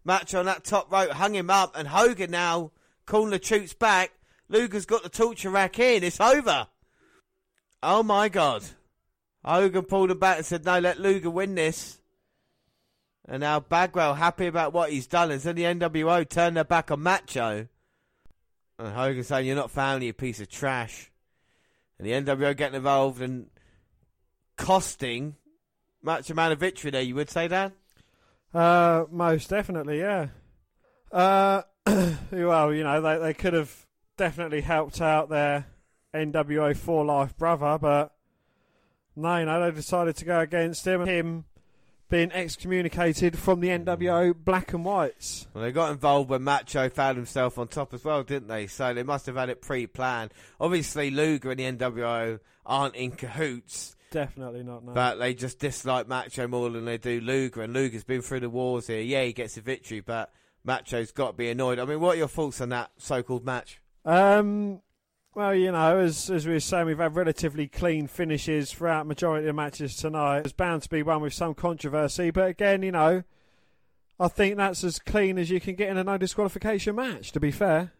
Match on that top rope, hung him up, and Hogan now calling the troops back. Luger's got the torture rack in. It's over. Oh my god! Hogan pulled him back and said, "No, let Luger win this." And now Bagwell happy about what he's done. And then the NWO turned their back on Macho. And Hogan saying, You're not family, you piece of trash. And the NWO getting involved and costing Macho Man a victory there, you would say, Dan? Uh, most definitely, yeah. Uh, <clears throat> well, you know, they they could have definitely helped out their NWO for life brother, but no, you know, they decided to go against him. Him being excommunicated from the NWO Black and Whites. Well, they got involved when Macho found himself on top as well, didn't they? So they must have had it pre-planned. Obviously, Luger and the NWO aren't in cahoots, Definitely not. No. but they just dislike Macho more than they do Luger. And Luger's been through the wars here. Yeah, he gets a victory, but Macho's got to be annoyed. I mean, what are your thoughts on that so-called match? Um, well, you know, as as we were saying, we've had relatively clean finishes throughout majority of matches tonight. There's bound to be one with some controversy, but again, you know, I think that's as clean as you can get in a no disqualification match. To be fair,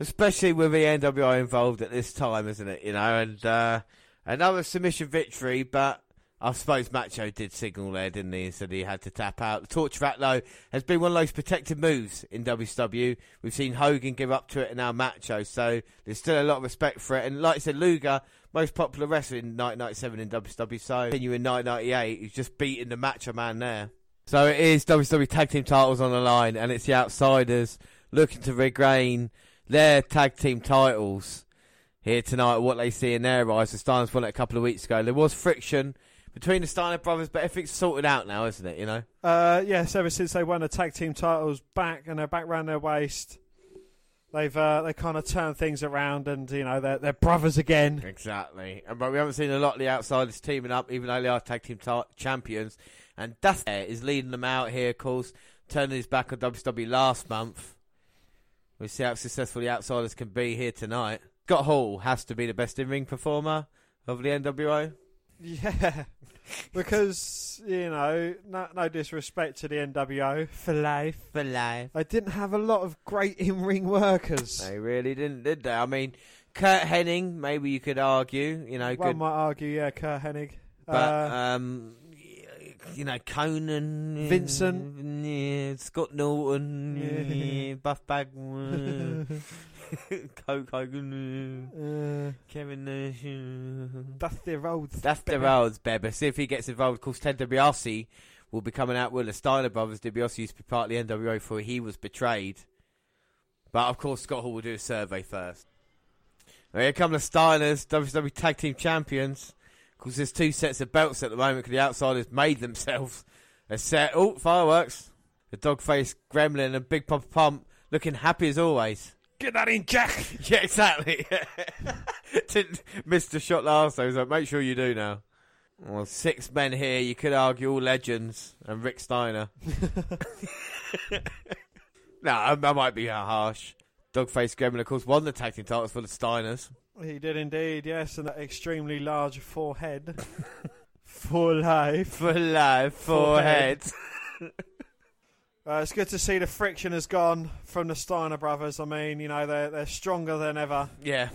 Especially with the NWO involved at this time, isn't it? You know, and uh, another submission victory, but I suppose Macho did signal there, didn't he? He said he had to tap out. The torture rack, though, has been one of those protected moves in WCW. We've seen Hogan give up to it and now Macho, so there's still a lot of respect for it. And like I said, Luger, most popular wrestler in 1997 in WCW, so continue in 1998, he's just beating the Macho Man there. So it is WCW Tag Team titles on the line, and it's the Outsiders looking to regain their tag team titles here tonight. What they see in their eyes, the Steiners won it a couple of weeks ago. There was friction between the Steiner brothers, but everything's sorted out now, isn't it? You know. uh, yes, ever since they won the tag team titles back and they're back round their waist, they've uh, they kind of turned things around, and you know they're they're brothers again. Exactly. And but we haven't seen a lot of the Outsiders teaming up, even though they are tag team ti- champions. And Dusty is leading them out here, of course, turning his back on WWE last month. We'll see how successful the Outsiders can be here tonight. Scott Hall has to be the best in ring performer of the NWO. <laughs> Yeah, because you know, no, no disrespect to the NWO for life. For life. They didn't have a lot of great in-ring workers. They really didn't, did they? I mean, Curt Hennig, maybe you could argue, you know, One good, might argue, yeah, Curt Hennig. but Uh, um, you know, Konnan, Vincent. yeah, Scott Norton, Yeah. yeah, Buff Bagwell, <laughs> <laughs> Coke Hogan, uh, uh, Kevin Nash. Dusty Rhodes. That's the Rhodes, baby. See if he gets involved. Of course, Ted DiBiase will be coming out with the Steiner brothers. DiBiase used to be part of the NWO before he was betrayed. But of course, Scott Hall will do a survey first. Now, here come the Steiners, WCW Tag Team Champions. Of course, there's two sets of belts at the moment because the Outsiders made themselves a set. Oh, fireworks! The dog-faced gremlin and Big Papa Pump looking happy as always. Get that in, Jack. <laughs> Yeah, exactly. <laughs> Didn't shot last time, so make sure you do now. Well, six men here, you could argue all legends, and Rick Steiner. <laughs> no, I, I might be uh, harsh. Dogface Gremlin, of course, won the tag team titles for the Steiners. He did indeed, yes, and that extremely large forehead for life. For life, forehead. Uh, it's good to see the friction has gone from the Steiner brothers. I mean, you know, they're they're stronger than ever. Yeah.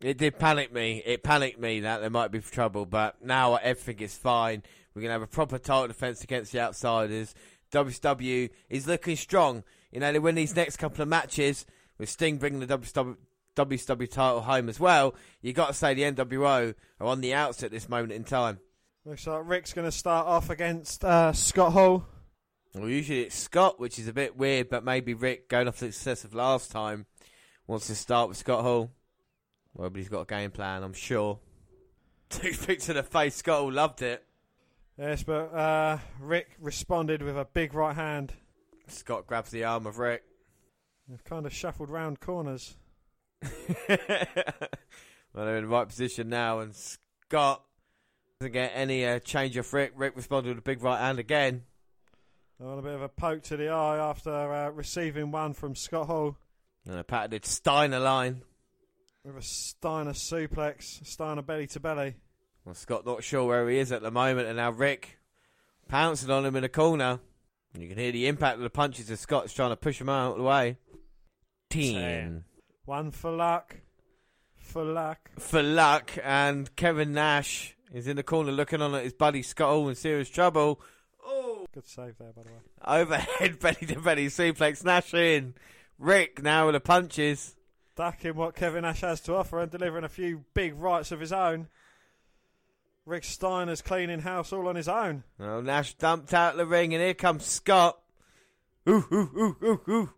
It did panic me. It panicked me that there might be trouble, but now everything is fine. We're going to have a proper title defense against the outsiders. WCW is looking strong. You know, they win these next couple of matches with Sting bringing the WCW title home as well. you got to say the NWO are on the outs at this moment in time. Looks like Rick's going to start off against uh, Scott Hall. Well, usually it's Scott, which is a bit weird, but maybe Rick, going off the success of last time, wants to start with Scott Hall. Well, but he's got a game plan, I'm sure. <laughs> Toothpick to the face, Scott Hall loved it. Yes, but uh, Rick responded with a big right hand. Scott grabs the arm of Rick. They've kind of shuffled round corners. <laughs> well, they're in the right position now, and Scott doesn't get any uh, change of Rick. Rick responded with a big right hand again. On a bit of a poke to the eye after uh, receiving one from Scott Hall And a patented Steiner line. with a Steiner suplex, Steiner belly to belly. Well, Scott not sure where he is at the moment, and now Rick pouncing on him in the corner. You can hear the impact of the punches as Scott's trying to push him out of the way. Ten. Ten. One for luck. For luck. For luck, and Kevin Nash is in the corner looking on at his buddy Scott Hall in serious trouble. Good save there, by the way. Overhead belly to belly suplex, Nash in. Rick now with the punches. Ducking what Kevin Nash has to offer and delivering a few big rights of his own. Rick Steiner's cleaning house all on his own. Well, Nash dumped out the ring, and here comes Scott. Ooh, ooh, ooh, ooh, ooh.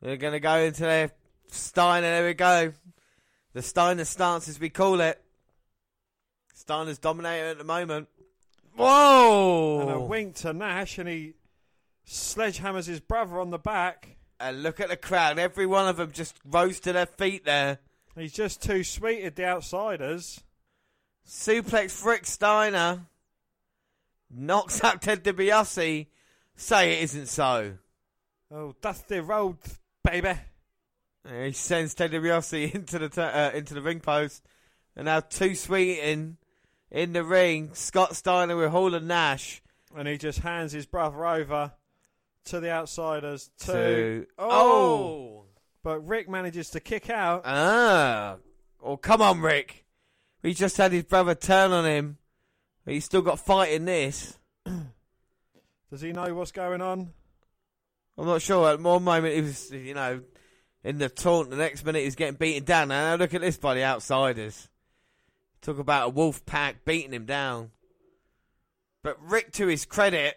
They're going to go into their Steiner. There we go. The Steiner stance, as we call it. Steiner's dominating at the moment. Whoa! And a wink to Nash, and he sledgehammers his brother on the back. And look at the crowd. Every one of them just rose to their feet there. He's just too sweet at the outsiders. Suplex Rick Steiner. Knocks out Ted DiBiase. Say it isn't so. Oh, Dusty Rhodes, baby. And he sends Ted DiBiase <laughs> into the t- uh, into the ring post, and now two sweet in the ring. Scott Steiner with Hall and Nash. And he just hands his brother over to the outsiders. To, To oh. oh But Rick manages to kick out. ah oh come on Rick, he just had his brother turn on him. He's still got fight in this. <clears throat> Does he know what's going on? I'm not sure. At one moment he was you know in the taunt. The next minute he's getting beaten down. Now look at this by the outsiders. Talk about a wolf pack beating him down. But Rick, to his credit,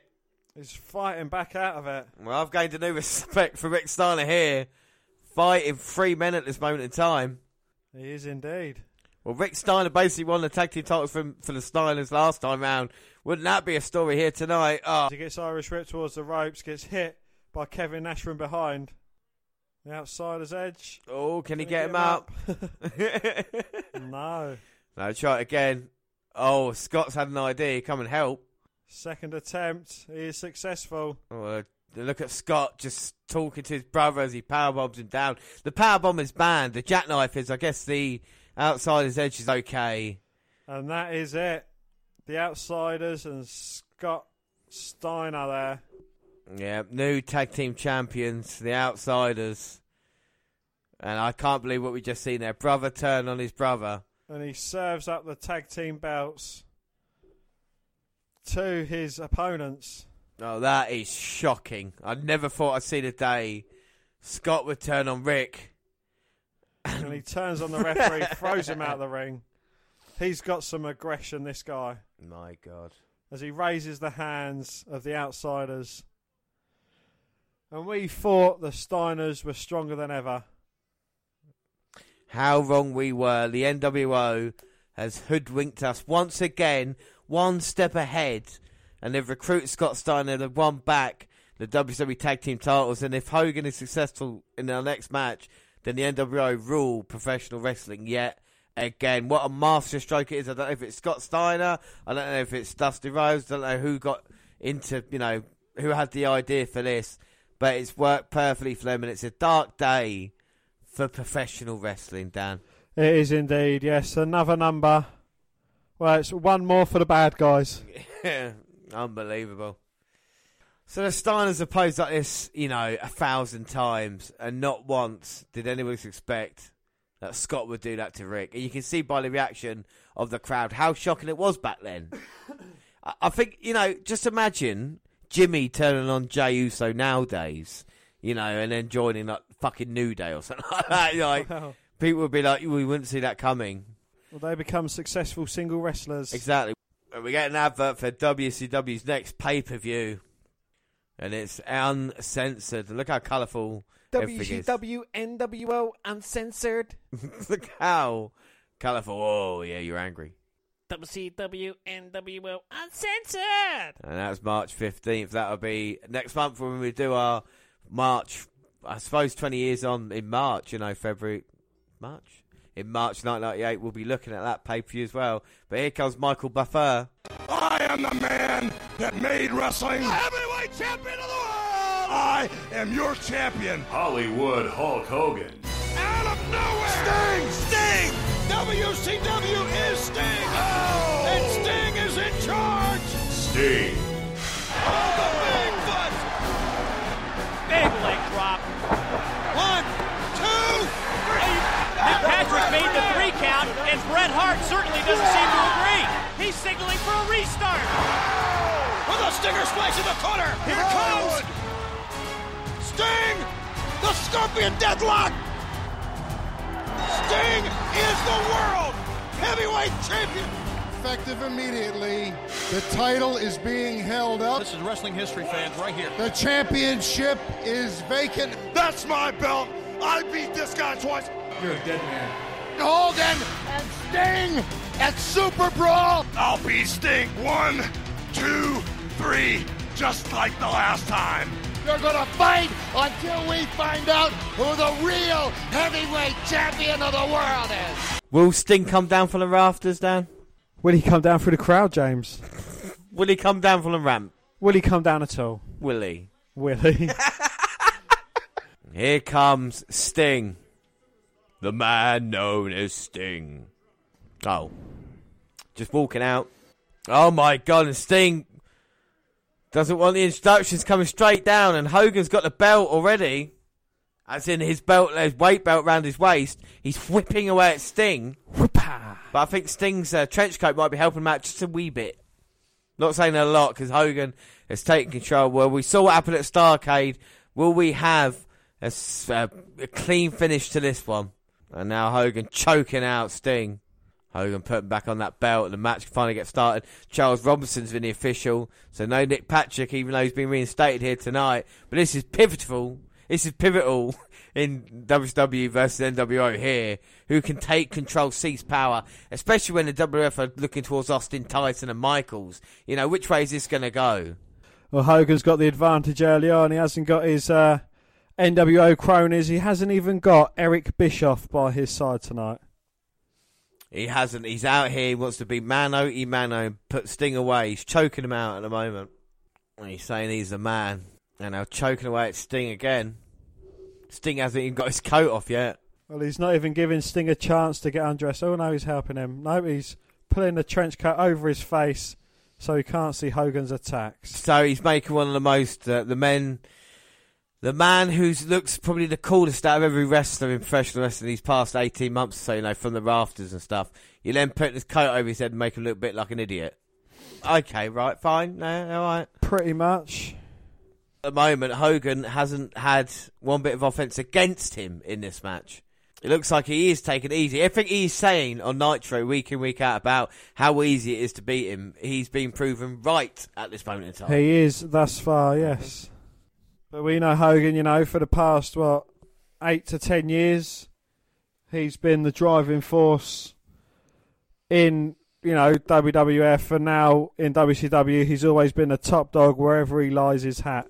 is fighting back out of it. Well, I've gained a new <laughs> respect for Rick Steiner here, fighting three men at this moment in time. He is indeed. Well, Rick Steiner basically won the tag team titles from, for the Steiners last time round. Wouldn't that be a story here tonight? Oh, He gets Irish whipped towards the ropes, gets hit by Kevin Nash from behind. The outsider's edge. oh can he Can get him up? <laughs> <laughs> no. No, try it again. Oh, Scott's had an idea. Come and help. Second attempt. He is successful. Oh, uh, look at Scott just talking to his brother as he powerbombs him down. The powerbomb is banned. The jackknife is, I guess, the outsider's edge is okay. And that is it. The outsiders and Scott Steiner there. Yeah, new tag team champions, the outsiders. And I can't believe what we just seen there. Brother turn on his brother. And he serves up the tag team belts to his opponents. Oh, that is shocking. I never thought I'd see the day Scott would turn on Rick. and he <laughs> turns on the referee, throws him out of the ring. He's got some aggression, this guy, My God. as he raises the hands of the outsiders. And we thought the Steiners were stronger than ever. How wrong we were. The NWO has hoodwinked us once again, one step ahead. And they've recruited Scott Steiner, they've won back the WWE Tag Team titles. And if Hogan is successful in their next match, then the NWO rule professional wrestling yet again. What a master stroke it is. I don't know if it's Scott Steiner, I don't know if it's Dusty Rhodes, I don't know who got into, you know, who had the idea for this. But it's worked perfectly for them, and it's a dark day for professional wrestling, Dan. It is indeed, yes. Another number. Well, it's one more for the bad guys. <laughs> Unbelievable. So the Steiners have posed like this, you know, a thousand times, and not once did anyone expect that Scott would do that to Rick. And you can see by the reaction of the crowd how shocking it was back then. <laughs> I- I think, you know, just imagine Jimmy turning on Jey Uso nowadays, you know, and then joining like fucking New Day or something <laughs> like that. Like, Well, people would be like, we wouldn't see that coming. Well, they become successful single wrestlers. Exactly. And we get an advert for WCW's next pay per view. And it's uncensored. Look how colourful. WCW NWO Uncensored. <laughs> Look how colourful. Oh, yeah, you're angry. WCW NWO Uncensored. And that's March 15th. That'll be next month when we do our March, I suppose 20 years on in March, you know, February, March? In March 1998, we'll be looking at that pay per view as well. But here comes Michael Buffer. I am the man that made wrestling the heavyweight champion of the world. I am your champion. Hollywood Hulk Hogan. Out of nowhere. Sting! Sting! WCW is Sting! Oh! And Sting is in charge! Sting. Made the three count, and Bret Hart certainly doesn't seem to agree. He's signaling for a restart. With a stinger splash in the corner! Here it comes! Sting! The Scorpion Deathlock! Sting is the world heavyweight champion! effective immediately. The title is being held up. This is wrestling history fans right here. The championship is vacant. That's my belt. I beat this guy twice. You're a dead man. Hogan and Sting at Super Brawl. I'll be Sting. One, two, three, just like the last time. You're gonna fight until we find out who the real heavyweight champion of the world is. Will Sting come down from the rafters, Dan? Will he come down through the crowd, James? <laughs> Will he come down from the ramp? Will he come down at all? Will he? Will he? <laughs> Here comes Sting. The man known as Sting. Oh. Just walking out. Oh my god, and Sting doesn't want the instructions coming straight down, and Hogan's got the belt already. As in his belt, his weight belt round his waist. He's whipping away at Sting. But I think Sting's uh, trench coat might be helping him out just a wee bit. Not saying a lot because Hogan has taken control. Well, we saw what happened at Starcade. Will we have a clean finish to this one? And now Hogan choking out Sting. Hogan putting back on that belt. And the match finally gets started. Charles Robinson's been the official. So no Nick Patrick, even though he's been reinstated here tonight. But this is pivotal. This is pivotal <laughs> in WCW versus NWO here. Who can take control, seize power, especially when the WF are looking towards Austin, Tyson, and Michaels. You know, which way is this going to go? well, Hogan's got the advantage early on. He hasn't got his uh, NWO cronies. He hasn't even got Eric Bischoff by his side tonight. He hasn't. He's out here. He wants to be mano e mano, put Sting away. He's choking him out at the moment. He's saying he's the man. And now choking away at Sting again. Sting hasn't even got his coat off yet. Well, he's not even giving Sting a chance to get undressed. Oh no, he's helping him. No, he's pulling the trench coat over his face so he can't see Hogan's attacks. So he's making one of the most uh, the men, the man who looks probably the coolest out of every wrestler in professional wrestling these past eighteen months or so. You know, from the rafters and stuff. You then put his coat over his head and make him look a bit like an idiot. Okay, right, fine, no, all right. Pretty much. At the moment, Hogan hasn't had one bit of offense against him in this match. It looks like he is taking it easy. Everything he's saying on Nitro week in, week out about how easy it is to beat him, he's been proven right at this moment in time. He is thus far, yes. But we know Hogan, you know, for the past, what, eight to ten years, he's been the driving force in, you know, WWF and now in WCW. He's always been a top dog wherever he lies his hat.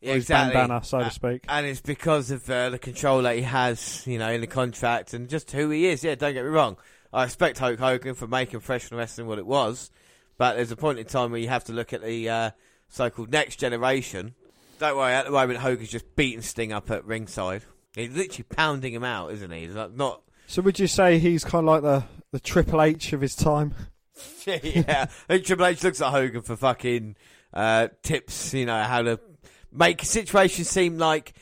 Yeah, his exactly. bandana, so to speak. And it's because of uh, the control that he has, you know, in the contract and just who he is. Yeah, don't get me wrong. I respect Hulk Hogan for making professional wrestling what it was, but there's a point in time where you have to look at the uh, so-called next generation. Don't worry, at the moment Hogan's just beating Sting up at ringside. He's literally pounding him out, isn't he? He's like, not So would you say he's kind of like the, the Triple H of his time? <laughs> yeah. I think Triple H looks at Hogan for fucking uh, tips, you know, how to make situations seem like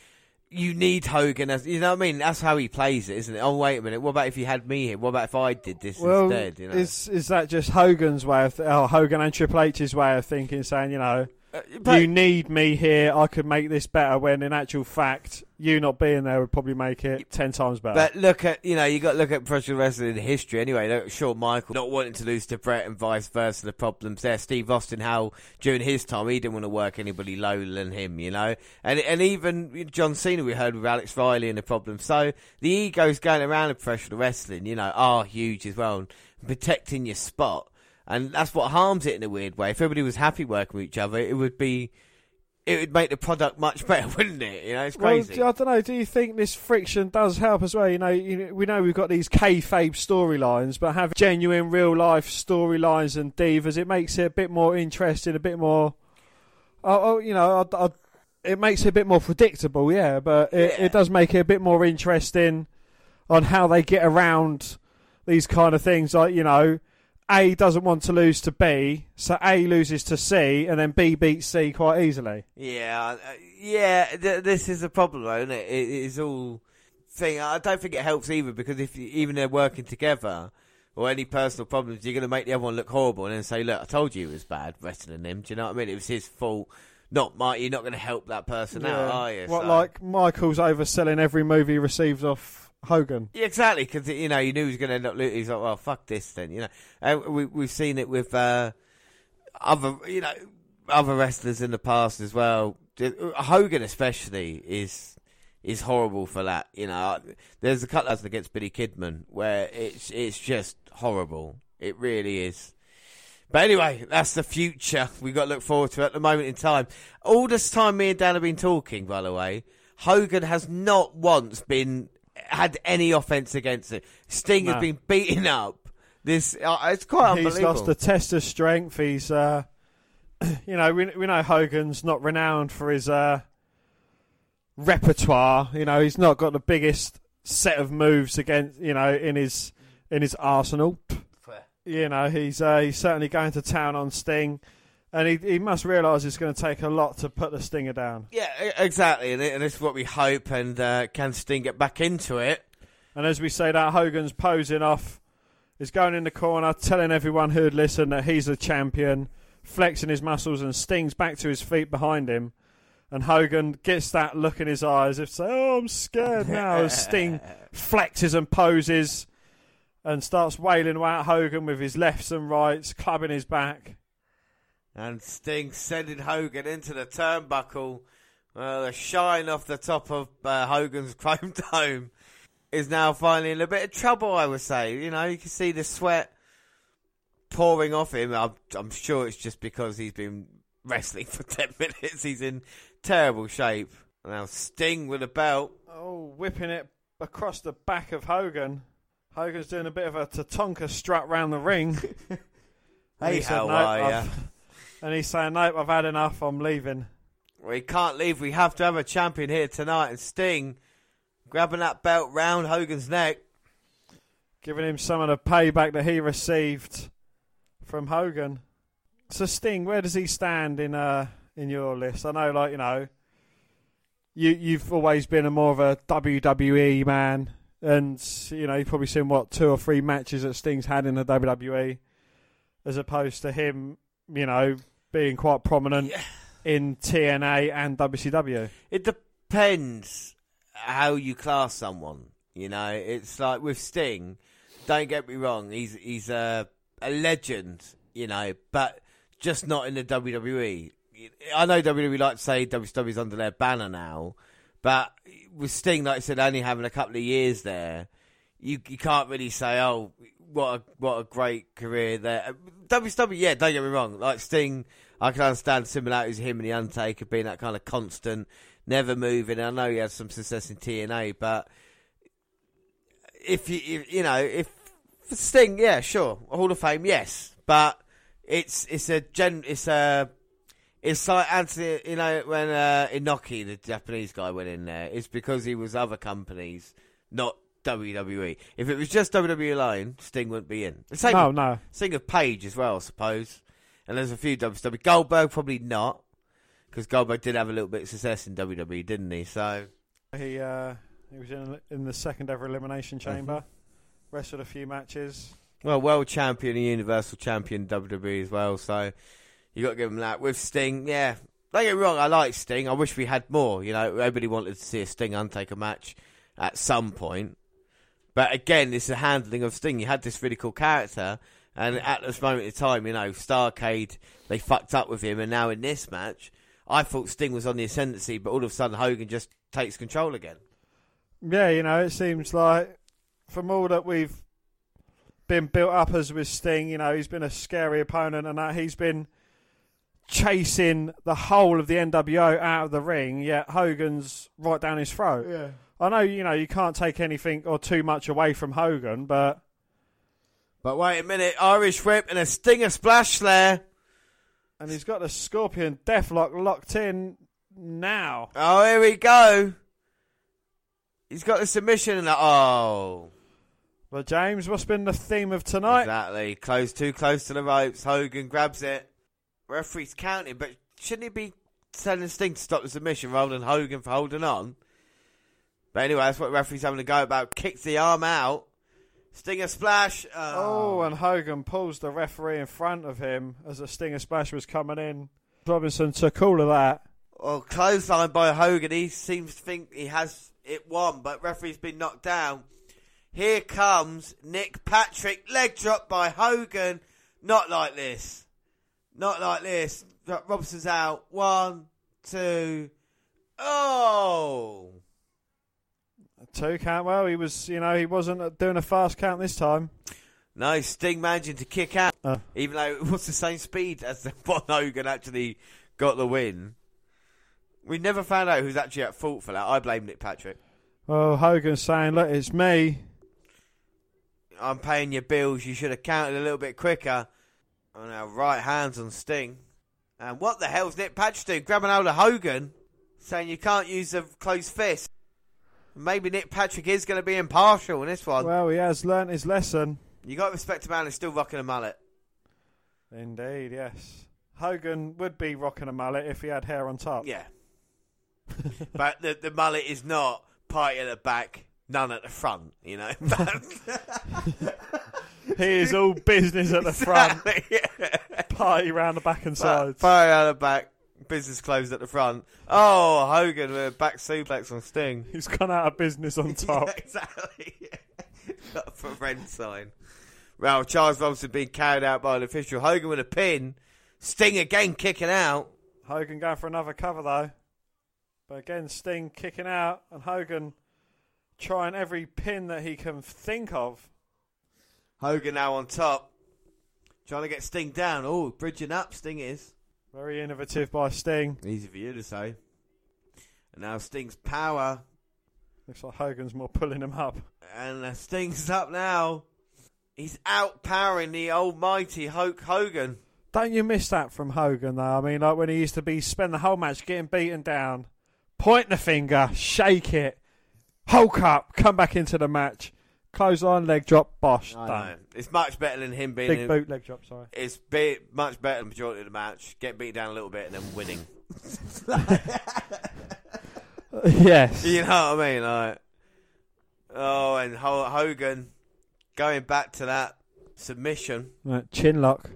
you need Hogan as you know what I mean? That's how he plays it, isn't it? Oh wait a minute, what about if you had me here? What about if I did this Well, instead? You know? is is that just Hogan's way of, th- oh, Hogan and Triple H's way of thinking, saying, you know, Uh, but- you need me here, I could make this better, when in actual fact, you not being there would probably make it ten times better. But look at you know you got to look at professional wrestling history anyway. Look at Shawn Michaels not wanting to lose to Bret and vice versa. The problems there. Steve Austin, how during his time he didn't want to work anybody lower than him, you know. And and even John Cena we heard with Alex Riley and the problems. So the egos going around in professional wrestling, you know, are huge as well. And protecting your spot, and that's what harms it in a weird way. If everybody was happy working with each other, it would be. It would make the product much <laughs> better, wouldn't it? You know, it's crazy. Well, I don't know. Do you think this friction does help as well? You know, you we know we've got these kayfabe storylines, but have genuine, real life storylines and divas. It makes it a bit more interesting, a bit more. Oh, oh you know, I, I, it makes it a bit more predictable. Yeah, but it, Yeah. it does make it a bit more interesting on how they get around these kind of things. Like you know. A doesn't want to lose to B, so A loses to C, and then B beats C quite easily. Yeah, uh, yeah. Th- this is a problem, though, isn't it? It is all thing. I don't think it helps either because if you, even they're working together or any personal problems, you're going to make the other one look horrible and then say, "Look, I told you it was bad wrestling him." Do you know what I mean? It was his fault. Not my. You're not going to help that person out, are you? What So- like Michael's overselling every move he receives off Hogan. Yeah, exactly, because you know you knew he was going to end up losing. He's like, well, fuck this then, you know. And we we've seen it with uh, other, you know, other wrestlers in the past as well. Hogan especially is is horrible for that. You know, there's a couple of against Billy Kidman where it's it's just horrible. It really is. But anyway, that's the future we've got to look forward to at the moment in time. All this time me and Dan have been talking, by the way, Hogan has not once been had any offense against it. Sting No. has been beaten up. This uh, it's quite unbelievable. He's lost a test of strength. He's, uh, <clears throat> you know, we we know Hogan's not renowned for his uh, repertoire. You know, he's not got the biggest set of moves against, you know, in his in his arsenal. You know, he's uh, he's certainly going to town on Sting, and he he must realise it's going to take a lot to put the Stinger down. yeah, exactly, and, and this is what we hope. And uh, can Sting get back into it? And as we say that, Hogan's posing off, is going in the corner, telling everyone who'd listen that he's a champion, flexing his muscles, and Sting's back to his feet behind him. And Hogan gets that look in his eyes, if say, "Oh, I'm scared now." As <laughs> Sting flexes and poses, and starts wailing away at Hogan with his lefts and rights, clubbing his back. And Sting sending Hogan into the turnbuckle. Well, the shine off the top of uh, Hogan's <laughs> chrome dome is now finally in a bit of trouble, I would say. You know, you can see the sweat pouring off him. I'm, I'm sure it's just because he's been wrestling <laughs> for 10 minutes. He's in terrible shape. Now, Sting with a belt. Oh, whipping it across the back of Hogan. Hogan's doing a bit of a Tatanka strut round the ring. <laughs> Hey, he said, how "Nope, are ya?" I've-" And he's saying, nope, I've had enough, I'm leaving. We can't leave. We have to have a champion here tonight. And Sting grabbing that belt round Hogan's neck. Giving him some of the payback that he received from Hogan. So Sting, where does he stand in uh in your list? I know, like, you know, you you've always been a more of a WWE man and you know, you've probably seen what, two or three matches that Sting's had in the WWE as opposed to him, you know, being quite prominent in TNA and WCW. It depends how you class someone. You know, it's like with Sting. Don't get me wrong; he's he's a a legend. You know, but just not in the WWE. I know WWE like to say WWE's under their banner now, but with Sting, like I said, only having a couple of years there, you you can't really say, oh, what a what a great career there. WWE, yeah, don't get me wrong. Like Sting, I can understand similarities of him and the Undertaker being that kind of constant, never moving. I know he had some success in TNA, but if you if, you know if Sting, yeah, sure, Hall of Fame, yes, but it's it's a gen it's a it's like Anthony, you know, when uh, Inoki, the Japanese guy, went in there. It's because he was other companies, not WWE. If it was just WWE alone, Sting wouldn't be in. The same No, with- no. Same with Page as well, I suppose. And there's a few WWE. Goldberg probably not, because Goldberg did have a little bit of success in WWE, didn't he? So He uh, he was in in the second ever elimination Mm-hmm. chamber, wrestled a few matches. Well, world champion and universal champion WWE as well. So you got to give him that. With Sting, yeah. Don't get me wrong, I like Sting. I wish we had more. You know, everybody wanted to see a Sting Undertaker match at some point. But again, it's the handling of Sting. You had this really cool character, and at this moment in time, you know, Starcade, they fucked up with him, and now in this match, I thought Sting was on the ascendancy, but all of a sudden Hogan just takes control again. Yeah, you know, it seems like from all that we've been built up as with Sting, you know, he's been a scary opponent and that he's been chasing the whole of the NWO out of the ring, yet Hogan's right down his throat. Yeah. I know, you know, you can't take anything or too much away from Hogan, but But wait a minute, Irish whip and a Stinger splash there. and he's got the Scorpion Deathlock locked in now. Oh, here we go. He's got the submission and the, oh, Well, James, what's been the theme of tonight? exactly. Close, too close to the ropes. Hogan grabs it. Referee's counting, but shouldn't he be telling Sting to stop the submission rather than Hogan for holding on? But anyway, that's what the referee's having to go about. Kicks the arm out. Stinger splash. Oh, oh, and Hogan pulls the referee in front of him as a Stinger Splash was coming in. Robinson took all of that. Well, clothesline by Hogan. He seems to think he has it won, but referee's been knocked down. Here comes Nick Patrick. Leg drop by Hogan. Not like this. Not like this. Robson's out. One, two. Oh. Two count. Well, he was, you know, he wasn't doing a fast count this time. No, Sting managing to kick out, Uh. even though it was the same speed as the <laughs> one Hogan actually got the win. We never found out who's actually at fault for that. I blame Nick Patrick. Well, Hogan's saying, look, it's me. I'm paying your bills. You should have counted a little bit quicker. On our right hands on Sting. And what the hell's Nick Patrick doing? Grabbing hold of Hogan, saying you can't use a closed fist. Maybe Nick Patrick is going to be impartial in this one. Well, he has learnt his lesson. you got to respect a man who's still rocking a mullet. Indeed, yes. Hogan would be rocking a mullet if he had hair on top. Yeah. <laughs> but the, the mullet is not party at the back, none at the front, you know. <laughs> <laughs> He is all business at the front, yeah. party round the back and sides. Party at the back, business closed at the front. Oh, Hogan with a back suplex on Sting. He's gone out of business on <laughs> top. Yeah, exactly. <laughs> Got a for rent sign. Well, Charles Robinson being carried out by an official. Hogan with a pin. Sting again kicking out. Hogan going for another cover though. But again, Sting kicking out and Hogan trying every pin that he can think of. Hogan now on top. Trying to get Sting down. Oh, bridging up, Sting is. Very innovative by Sting. Easy for you to say. And now Sting's power. Looks like Hogan's more pulling him up. And uh, Sting's up now. He's outpowering the almighty Hulk Hogan. Don't you miss that from Hogan though? I mean, like when he used to be spend the whole match getting beaten down, point the finger, shake it, Hulk up, come back into the match, close on leg drop, bosh, I done. know. It's much better than him being. Big in- boot leg drop. Sorry. It's be- much better than the majority of the match. Get beat down a little bit and then winning. <laughs> yes. <laughs> You know what I mean? Like, oh, and Ho- Hogan going back to that submission. Right, chin lock.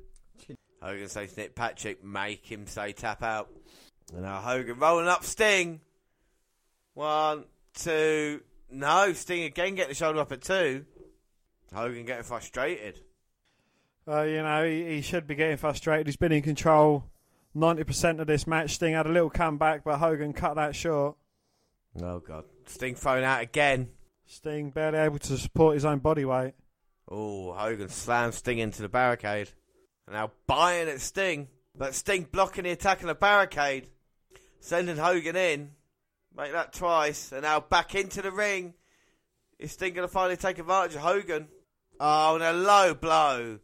Hogan says Nick Patrick, make him say tap out. And now Hogan rolling up Sting. One, two, no, Sting again getting the shoulder up at two. Hogan getting frustrated. Uh, you know, he, he should be getting frustrated. He's been in control 90% of this match. Sting had a little comeback, but Hogan cut that short. Oh god, Sting thrown out again. Sting barely able to support his own body weight. Oh, Hogan slams Sting into the barricade. And now buying at Sting. But Sting blocking the attack on the barricade. Sending Hogan in. Make that twice. And now back into the ring. Is Sting going to finally take advantage of Hogan? Oh, and a low blow.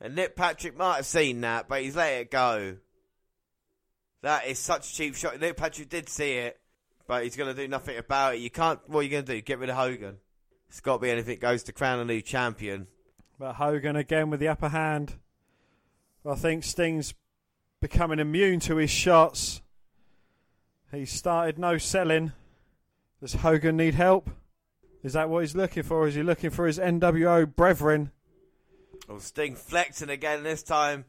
And Nick Patrick might have seen that, but he's let it go. That is such a cheap shot. Nick Patrick did see it, but he's going to do nothing about it. You can't. What are you going to do? Get rid of Hogan? It's got to be anything goes to crown a new champion. But Hogan again with the upper hand. I think Sting's becoming immune to his shots. He started no selling. Does Hogan need help? Is that what he's looking for? Is he looking for his NWO brethren Oh, Sting flexing again this time.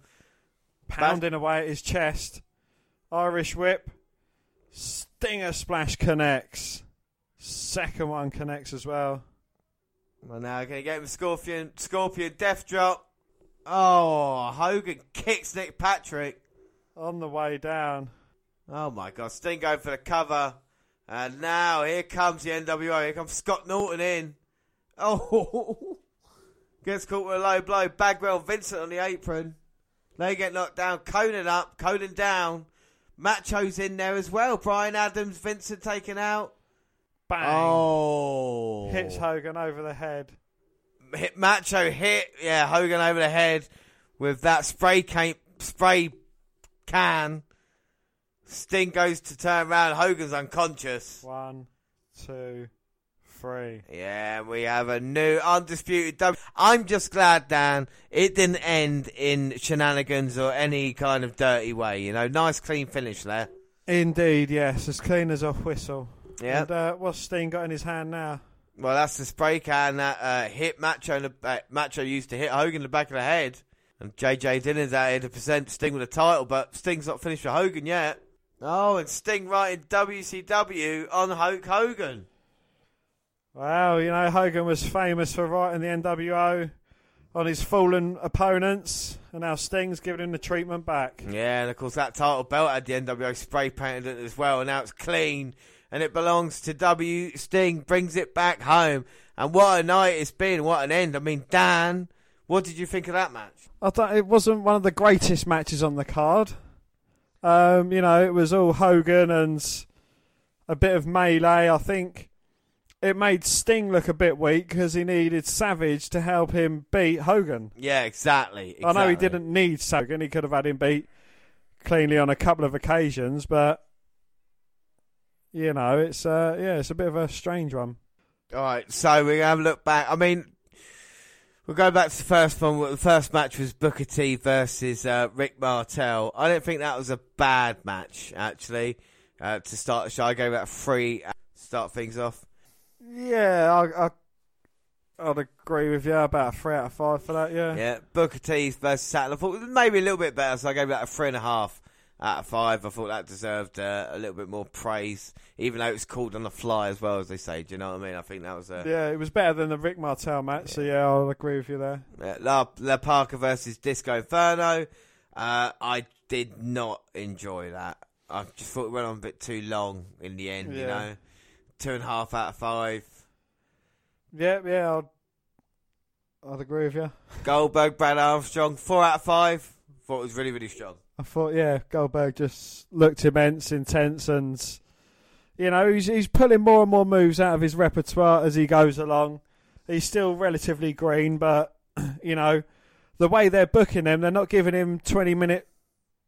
pounding away at his chest? Irish whip. Stinger splash connects. Second one connects as well. Well, now going to get him Scorpion, Scorpion death drop. Oh, Hogan kicks Nick Patrick. On the way down. Oh my God, Sting going for the cover. And now here comes the NWO. Here comes Scott Norton in. Oh, <laughs> gets caught with a low blow. Bagwell, Vincent on the apron. They get knocked down. Konnan up, Konnan down. Macho's in there as well. Brian Adams, Vincent taken out. Bang. Oh, Hits Hogan over the head. hit Macho hit yeah Hogan over the head with that spray can spray can. Sting goes to turn around. Hogan's unconscious. One, two, three. Yeah, we have a new undisputed W. I'm just glad, Dan, it didn't end in shenanigans or any kind of dirty way. You know, nice clean finish there. Indeed, yes, as clean as a whistle. Yeah. And uh, what's Sting got in his hand now? Well, that's the spray can that uh, hit Macho. In the, uh, Macho used to hit Hogan in the back of the head, and JJ Dillon's out here to present Sting with a title, but Sting's not finished with Hogan yet. Oh, and Sting writing WCW on Hulk Hogan. Well, you know, Hogan was famous for writing the NWO on his fallen opponents, and now Sting's giving him the treatment back. Yeah, and of course that title belt had the NWO spray painted it as well, and now it's clean, and it belongs to W. Sting, brings it back home, and what a night it's been, what an end. I mean, Dan, what did you think of that match? I thought it wasn't one of the greatest matches on the card. Um, you know, it was all Hogan and a bit of melee. I think it made Sting look a bit weak because he needed Savage to help him beat Hogan. Yeah, exactly. I know he didn't need Hogan; he could have had him beat cleanly on a couple of occasions, but you know, it's uh, yeah, it's a bit of a strange one. All right, so we're gonna have a look back. I mean, we'll go back to the first one. The first match was Booker T versus uh, Rick Martel. I don't think that was a bad match actually. Uh, to start the show, I gave that a three. uh, Start things off. Yeah, I, I I'd agree with you about a three out of five for that. Yeah, Yeah, Booker T versus Saturn. I thought maybe a little bit better, so I gave that a three and a half out of five. I thought that deserved uh, a little bit more praise, even though it was called on the fly as well as they say. Do you know what I mean? I think that was a yeah, it was better than the Rick Martel match. So yeah, I'll agree with you there. Uh, La, La Parka versus Disco Inferno. Uh, I did not enjoy that. I just thought it went on a bit too long in the end, you know. Two and a half out of five. Yeah, yeah, I'd, I'd agree with you. Goldberg, Brad Armstrong, four out of five. Thought it was really, really strong. I thought, yeah, Goldberg just looked immense, intense, and you know he's he's pulling more and more moves out of his repertoire as he goes along. He's still relatively green, but <clears throat> you know the way they're booking him, they're not giving him twenty minute,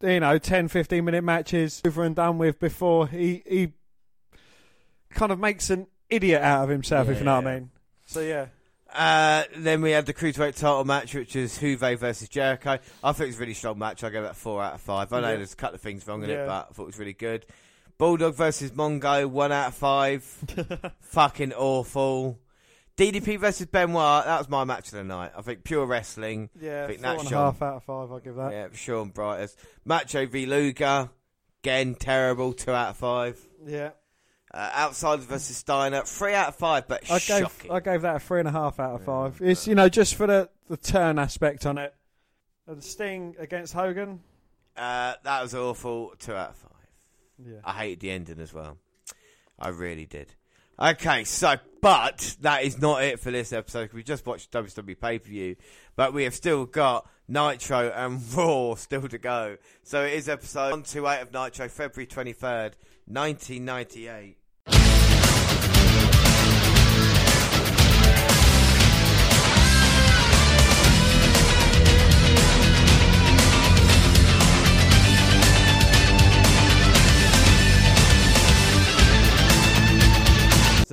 you know, 10, 15 minute matches over and done with before he he kind of makes an idiot out of himself, if you know what I mean. So yeah. Uh, then we had the cruiserweight title match, which is Juvi versus Jericho. I think it was a really strong match. I gave that four out of five. I know Yeah. there's a couple of things wrong in Yeah. it, but I thought it was really good. Bulldog versus Mongo, one out of five. <laughs> Fucking awful. DDP versus Benoit, that was my match of the night. I think pure wrestling. Yeah, I think four that's and Sean. half out of five. I'll give that. Yeah, Sean Brighters. Macho v Luger, again terrible. Two out of five. Yeah. Uh, Outsiders versus Steiner, three out of five, but I gave shocking. I gave that a three and a half out of five. It's you know just for the the turn aspect on it. And Sting against Hogan. Uh, that was awful. Two out of five. Yeah. I hated the ending as well. I really did. Okay, so but that is not it for this episode. We just watched WWE pay per view, but we have still got Nitro and <laughs> Raw still to go. So it is episode one two eight of Nitro, February twenty third, nineteen ninety eight.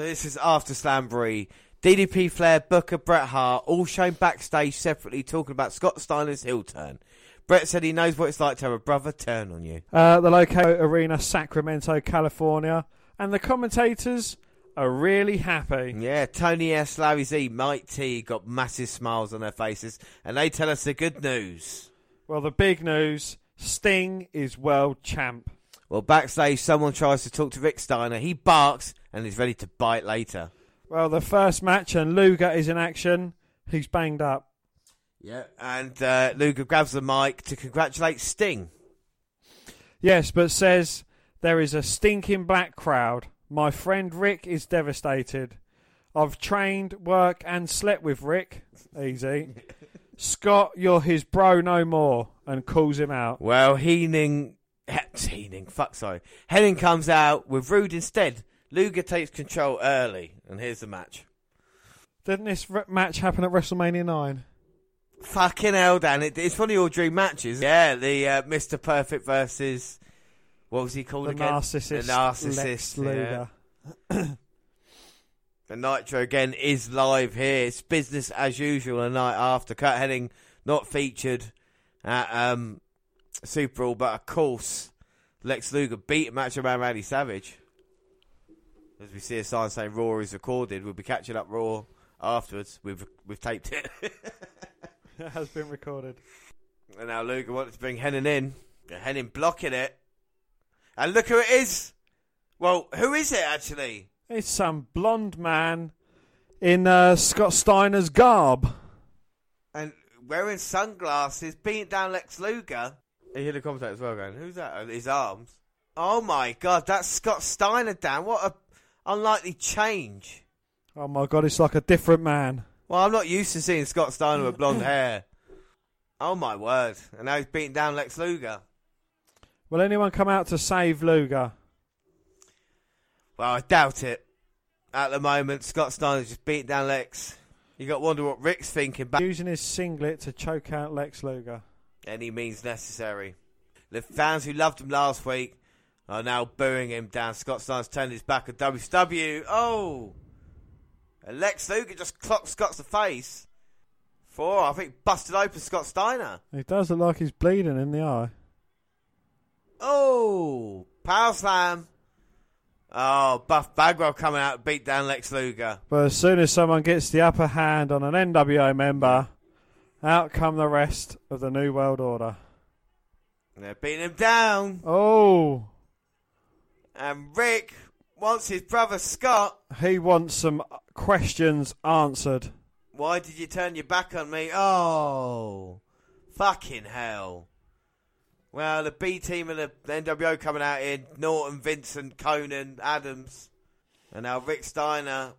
This is after Slamboree. DDP Flair, Booker, Bret Hart, all shown backstage separately talking about Scott Steiner's heel turn. Bret said he knows what it's like to have a brother turn on you. Uh, the Locato Arena, Sacramento, California, and the commentators are really happy. Yeah, Tony S, Larry Z, Mike T got massive smiles on their faces, and they tell us the good news. Well, the big news: Sting is world champ. Well, backstage, someone tries to talk to Rick Steiner. He barks and is ready to bite later. Well, the first match and Luger is in action. He's banged up. Yeah, and uh, Luger grabs the mic to congratulate Sting. Yes, but says there is a stinking black crowd. My friend Rick is devastated. I've trained, worked, and slept with Rick. <laughs> Easy. <laughs> Scott, you're his bro no more, and calls him out. Well, Heening, <laughs> Heening, fuck, sorry. Hennig comes out with Rude instead. Luger takes control early, and here's the match. Didn't this r- match happen at WrestleMania 9? Fucking hell, Dan! It, it's one of your dream matches. Yeah, the uh, Mr. Perfect versus what was he called The again? narcissist. The narcissist. Lex yeah. Luger. <clears throat> The Nitro again is live here. It's business as usual. The night after, Curt Hennig not featured at um, Super Brawl, but of course, Lex Luger beat Macho Man Randy Savage. As we see a sign saying Raw is recorded, we'll be catching up Raw afterwards. We've we've taped it, <laughs> It has been recorded. and now Luger wanted to bring Hennig in. Hennig blocking it, and look who it is. Well, who is it actually? It's some blonde man in uh, Scott Steiner's garb. And wearing sunglasses, beating down Lex Luger. He hear a commentator as well going, who's that? His arms. Oh my god, that's Scott Steiner, Dan. What a unlikely change. Oh my god, it's like a different man. Well, I'm not used to seeing Scott Steiner with blonde <laughs> hair. Oh my word. And now he's beating down Lex Luger. Will anyone come out to save Luger? Well, I doubt it. At the moment, Scott Steiner's just beating down Lex. You got to wonder what Rick's thinking back. Using his singlet to choke out Lex Luger. Any means necessary. The fans who loved him last week are now booing him down. Scott Steiner's turned his back at WCW. Oh! And Lex Luger just clocked Scott's face. Four, I think, busted open Scott Steiner. He does look like he's bleeding in the eye. Oh! Power slam. Oh, Buff Bagwell coming out to beat down Lex Luger. But as soon as someone gets the upper hand on an NWO member, out come the rest of the New World Order. They're beating him down. Oh, And Rick wants his brother Scott. he wants some questions answered. Why did you turn your back on me? Oh, fucking hell. Well, the B team and the NWO coming out in Norton, Vincent, Konnan, Adams, and now Rick Steiner.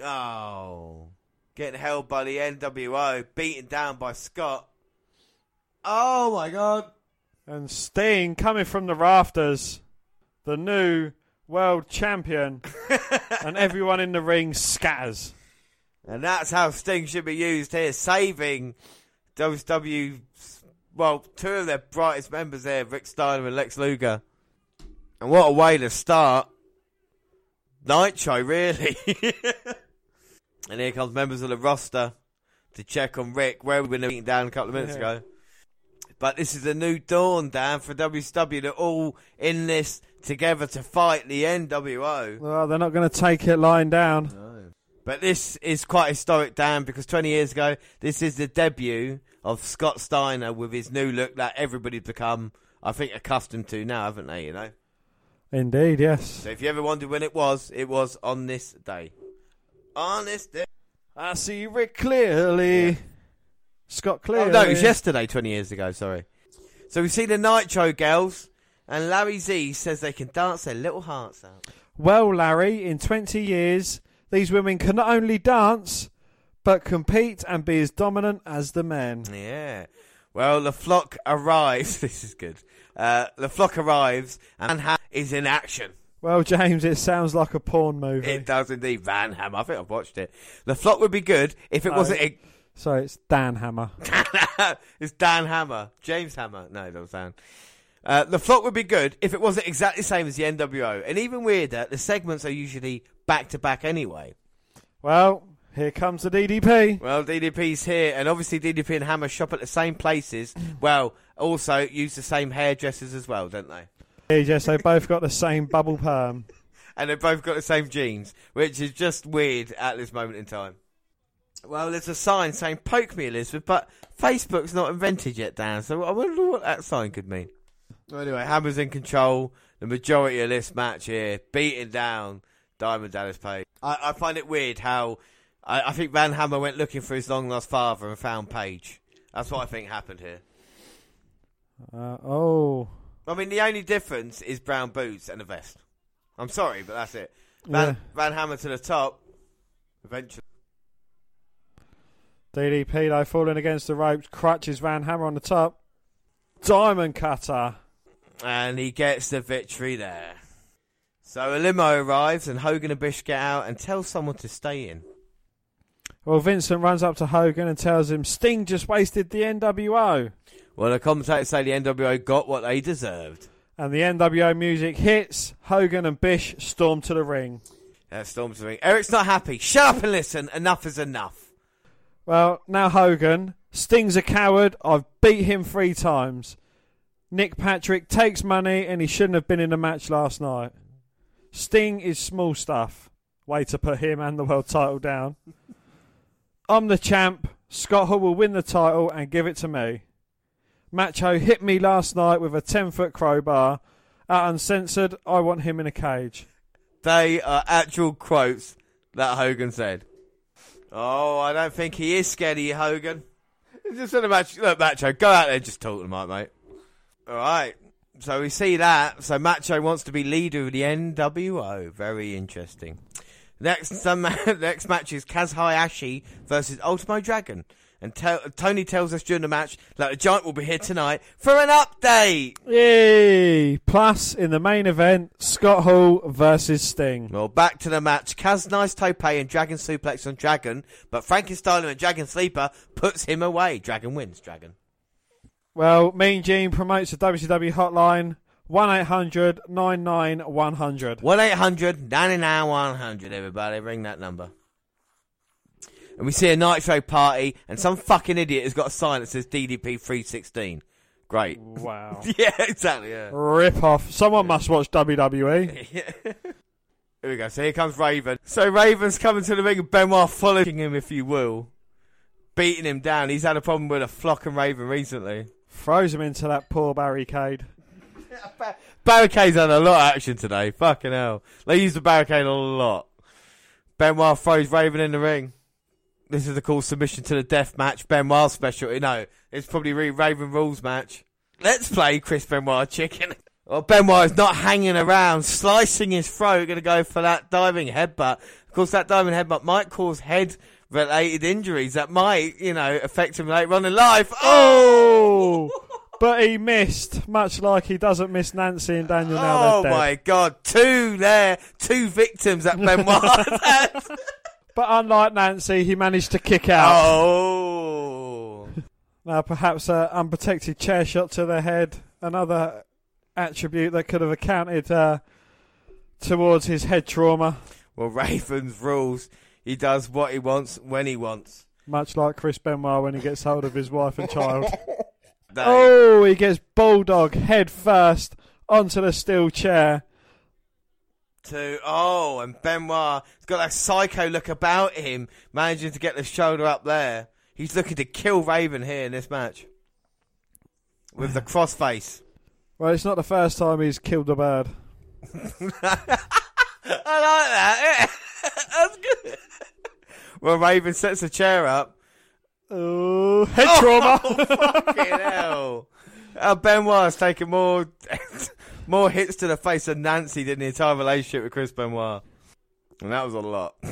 Oh, getting held by the NWO, beaten down by Scott. Oh my god. And Sting coming from the rafters, the new world champion, <laughs> and everyone in the ring scatters. And that's how Sting should be used here, saving WCW. Well, two of their brightest members there, Rick Steiner and Lex Luger. And what a way to start Nitro, really. <laughs> and here comes members of the roster to check on Rick, where we've been beaten down a couple of minutes Yeah. ago. But this is a new dawn, Dan, for WCW. They're all in this together to fight the NWO. Well, they're not going to take it lying down. But this is quite historic, Dan, because 20 years ago, this is the debut of Scott Steiner with his new look that everybody's become, I think, accustomed to now, haven't they? You know. Indeed, yes. So if you ever wondered when it was, it was on this day. On this day. I see Rick clearly. Scott Oh, clearly. no, it was yesterday, 20 years ago. Sorry. So we see the Nitro girls, and Larry Z says they can dance their little hearts out. Well, Larry, in 20 years, these women can not only dance, but compete and be as dominant as the men. Yeah. Well, the flock arrives. <laughs> This is good. Uh, the flock arrives, and Van Ham is in action. Well, James, it sounds like a porn movie. It does indeed. Van Ham. I think I've watched it. The flock would be good if it No. wasn't. A- Sorry, it's Dan Hammer. <laughs> it's Dan Hammer. James Hammer. No, it doesn't sound. Uh, the flock would be good if it wasn't exactly the same as the NWO. And even weirder, the segments are usually back to back anyway. Well, here comes the DDP. Well, DDP's here, and obviously DDP and Hammer shop at the same places. <clears throat> Well, also use the same hairdressers as well, don't they? Here, yes, they both got the same bubble perm. <laughs> and they've both got the same jeans, which is just weird at this moment in time. Well, there's a sign saying "Poke me, Elizabeth," but Facebook's not invented yet, Dan. So I wonder what that sign could mean. Anyway, Hammer's in control. The majority of this match here, beating down Diamond Dallas Page. I, I find it weird how I, I think Van Hammer went looking for his long lost father and found Page. That's what I think happened here. Uh, oh, I mean, the only difference is brown boots and a vest. I'm sorry, but that's it. Van, Yeah. Van Hammer to the top. Eventually. DDP though falling against the ropes, crutches Van Hammer on the top. Diamond cutter. And he gets the victory there. So a limo arrives and Hogan and Bish get out and tell someone to stay in. Well, Vincent runs up to Hogan and tells him Sting just wasted the NWO. Well, the commentators say the NWO got what they deserved. And the NWO music hits. Hogan and Bish storm to the ring. Uh, Storm's the ring. Eric's not happy. Shut up and listen. Enough is enough. Well, now Hogan. Sting's a coward. I've beat him three times. Nick Patrick takes money and he shouldn't have been in the match last night. Sting is small stuff. Way to put him and the world title down. <laughs> I'm the champ. Scott Hall will win the title and give it to me. Macho hit me last night with a 10 foot crowbar. At Uncensored, I want him in a cage. They are actual quotes that Hogan said. Oh, I don't think he is scared of you, Hogan. It's just a match. Look, Macho, go out there and just talk to Mike, mate. All right. So we see that. So Macho wants to be leader of the NWO. Very interesting. Next, some <laughs> next match is Kaz Hayashi versus Ultimo Dragon. And tell Tony tells us during the match that the Giant will be here tonight for an update. Yay! Plus, in the main event, Scott Hall versus Sting. Well, back to the match. Kaz nice tope and Dragon suplex on Dragon, but Frankensteiner and Dragon Sleeper puts him away. Dragon wins. Dragon. Well, Mean Gene promotes the WCW hotline 1 800 99 100. 1 800 99 100, everybody. Ring that number. And we see a Nitro party, and some fucking idiot has got a sign that says DDP 316. Great. Wow. <laughs> yeah, exactly, yeah. Rip off. Someone must watch. WWE. <laughs> Here we go. So here comes Raven. So Raven's coming to the ring, and Benoit following him, if you will. Beating him down. He's had a problem with a flock and Raven recently. Throws him into that poor barricade. <laughs> Barricade's had a lot of action today. Fucking hell. They use the barricade a lot. Benoit throws Raven in the ring. This is a cool submission to the death match. Benoit special. No, it's probably re- Raven rules match. Let's play Chris Benoit chicken. <laughs> Well, Benoit is not hanging around, slicing his throat, going to go for that diving headbutt. Of course, that diving headbutt might cause head related injuries that might, you know, affect him later on in life. Oh! oh! But he missed, much like he doesn't miss Nancy and Daniel now Oh my god, two there, two victims that Benoit. <laughs> But unlike Nancy, he managed to kick out. oh. <laughs> Now, perhaps an unprotected chair shot to the head, another attribute that could have accounted uh, towards his head trauma, Well, Ravens rules. He does what he wants when he wants. much like Chris Benoit when he gets hold of his wife and child. <laughs> Oh, he gets bulldog head first onto the steel chair. To oh, and Benoit has got that psycho look about him, managing to get the shoulder up there. He's looking to kill Raven here in this match with the crossface. Well, it's not the first time he's killed a bird. <laughs> I like that. Yeah. <laughs> That's good. Well, Raven sets a chair up. Oh, head trauma. <laughs> Fucking hell. Uh, Benoit has taken more more hits to the face than Nancy did in the entire relationship with Chris Benoit. And that was a lot. <laughs>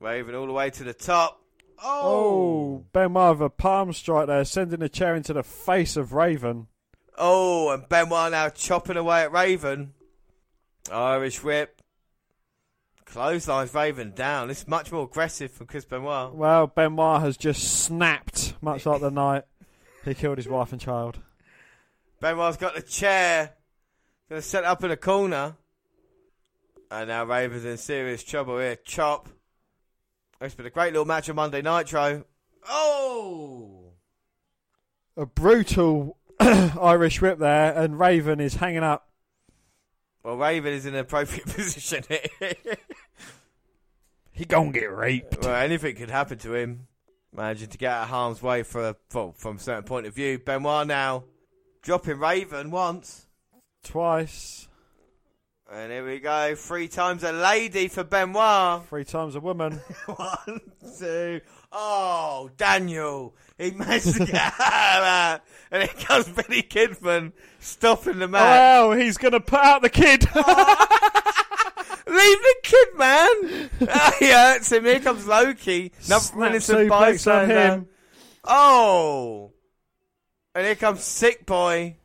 Raven all the way to the top. Oh, oh, Benoit with a palm strike there, sending the chair into the face of Raven. Oh, and Benoit now chopping away at Raven. Irish whip. Clotheslines Raven down. This is much more aggressive from Chris Benoit. Well, Benoit has just snapped, much like the night he killed his wife and child. Benoit's got the chair. Gonna set up in a corner. And now Raven's in serious trouble here. Chop. It's been a great little match on Monday Nitro. Oh! A brutal <clears throat> Irish whip there, and Raven is hanging up. Well, Raven is in an appropriate <laughs> position here. He gonna get raped. well, anything could happen to him. Managing to get out of harm's way for a, well, from a certain point of view. Benoit now dropping Raven once. Twice. And here we go. Three times a lady for Benoit. Three times a woman. <laughs> One, two. Oh, Daniel. He managed to get out. And here comes Billy Kidman stopping the match. Oh, well, he's gonna put out the kid. <laughs> <laughs> Leave the kid, man. oh, he hurts him. Here comes Lodi. Another Snap innocent suplex on bystander. him. Oh. And here comes Sick Boy.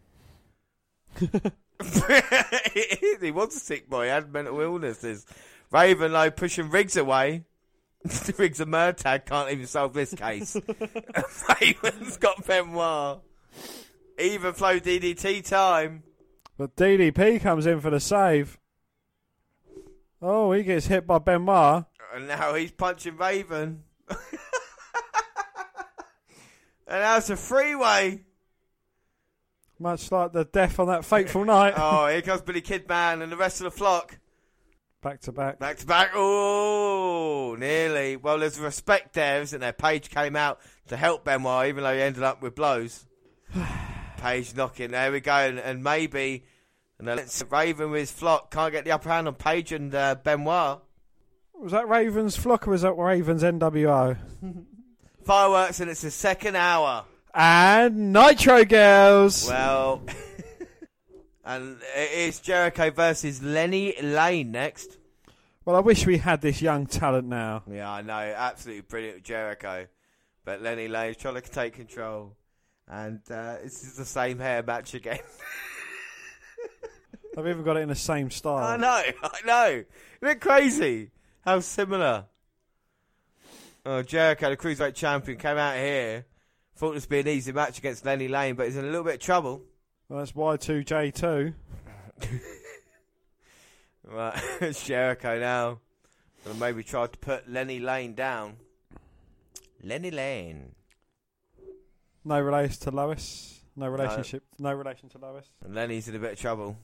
<laughs> he was a sick boy. He had mental illnesses. Raven, though, pushing Riggs away. <laughs> Riggs and Murtaugh can't even solve this case. <laughs> Raven's got Benoit. Even flow DDT time. but DDP comes in for the save. Oh, he gets hit by Benoit. And now he's punching Raven. and now it's a freeway. Much like the death on that fateful night. <laughs> Oh, here comes Billy Kidman and the rest of the flock. Back to back. Back to back. Oh, nearly. Well, there's respect there, isn't there? Page came out to help Benoit, even though he ended up with blows. <sighs> Page knocking. There we go. And, and maybe and then Raven with his flock can't get the upper hand on Page and uh, Benoit. Was that Ravens Flock or was that Ravens NWO? <laughs> Fireworks, and it's the second hour. And Nitro Girls. Well, <laughs> and it is Jericho versus Lenny Lane next. Well, I wish we had this young talent now. Yeah, I know, absolutely brilliant Jericho, but Lenny Lane's trying to take control, and uh, this is the same hair match again. <laughs> I've even got it in the same style. I know, I know. Isn't it crazy how similar? Oh, Jericho, the cruiserweight champion, came out here, thought this would be an easy match against Lenny Lane, but he's in a little bit of trouble. Well, that's Y2J2. <laughs> Right, <laughs> it's Jericho now. Gonna maybe try to put Lenny Lane down. Lenny Lane. No relation to Lois. No relationship. No, relation to Lois. And Lenny's in a bit of trouble.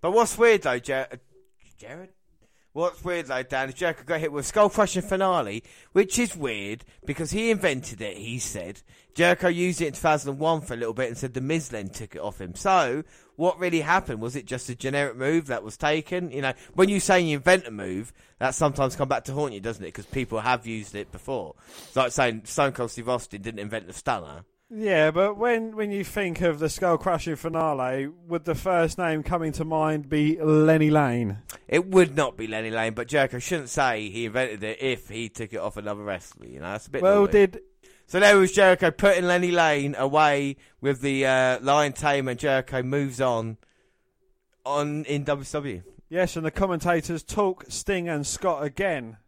But what's weird though, Jer- uh, Jared? What's weird though, Dan, is Jericho got hit with a skull crushing finale, which is weird because he invented it, he said. Jericho used it in 2001 for a little bit and said the Miz then took it off him. So, what really happened? Was it just a generic move that was taken? You know, when you say you invent a move, that sometimes come back to haunt you, doesn't it? Because people have used it before. It's like saying Stone Cold Steve Austin didn't invent the stunner. Yeah, but when, when you think of the skull crushing finale, would the first name coming to mind be Lenny Lane? It would not be Lenny Lane, but Jericho shouldn't say he invented it if he took it off another wrestler. You know, that's a bit. Well, naughty. did So there was Jericho putting Lenny Lane away with the uh, Lion Tamer. and Jericho moves on on in WCW. yes, and the commentators talk Sting and Scott again.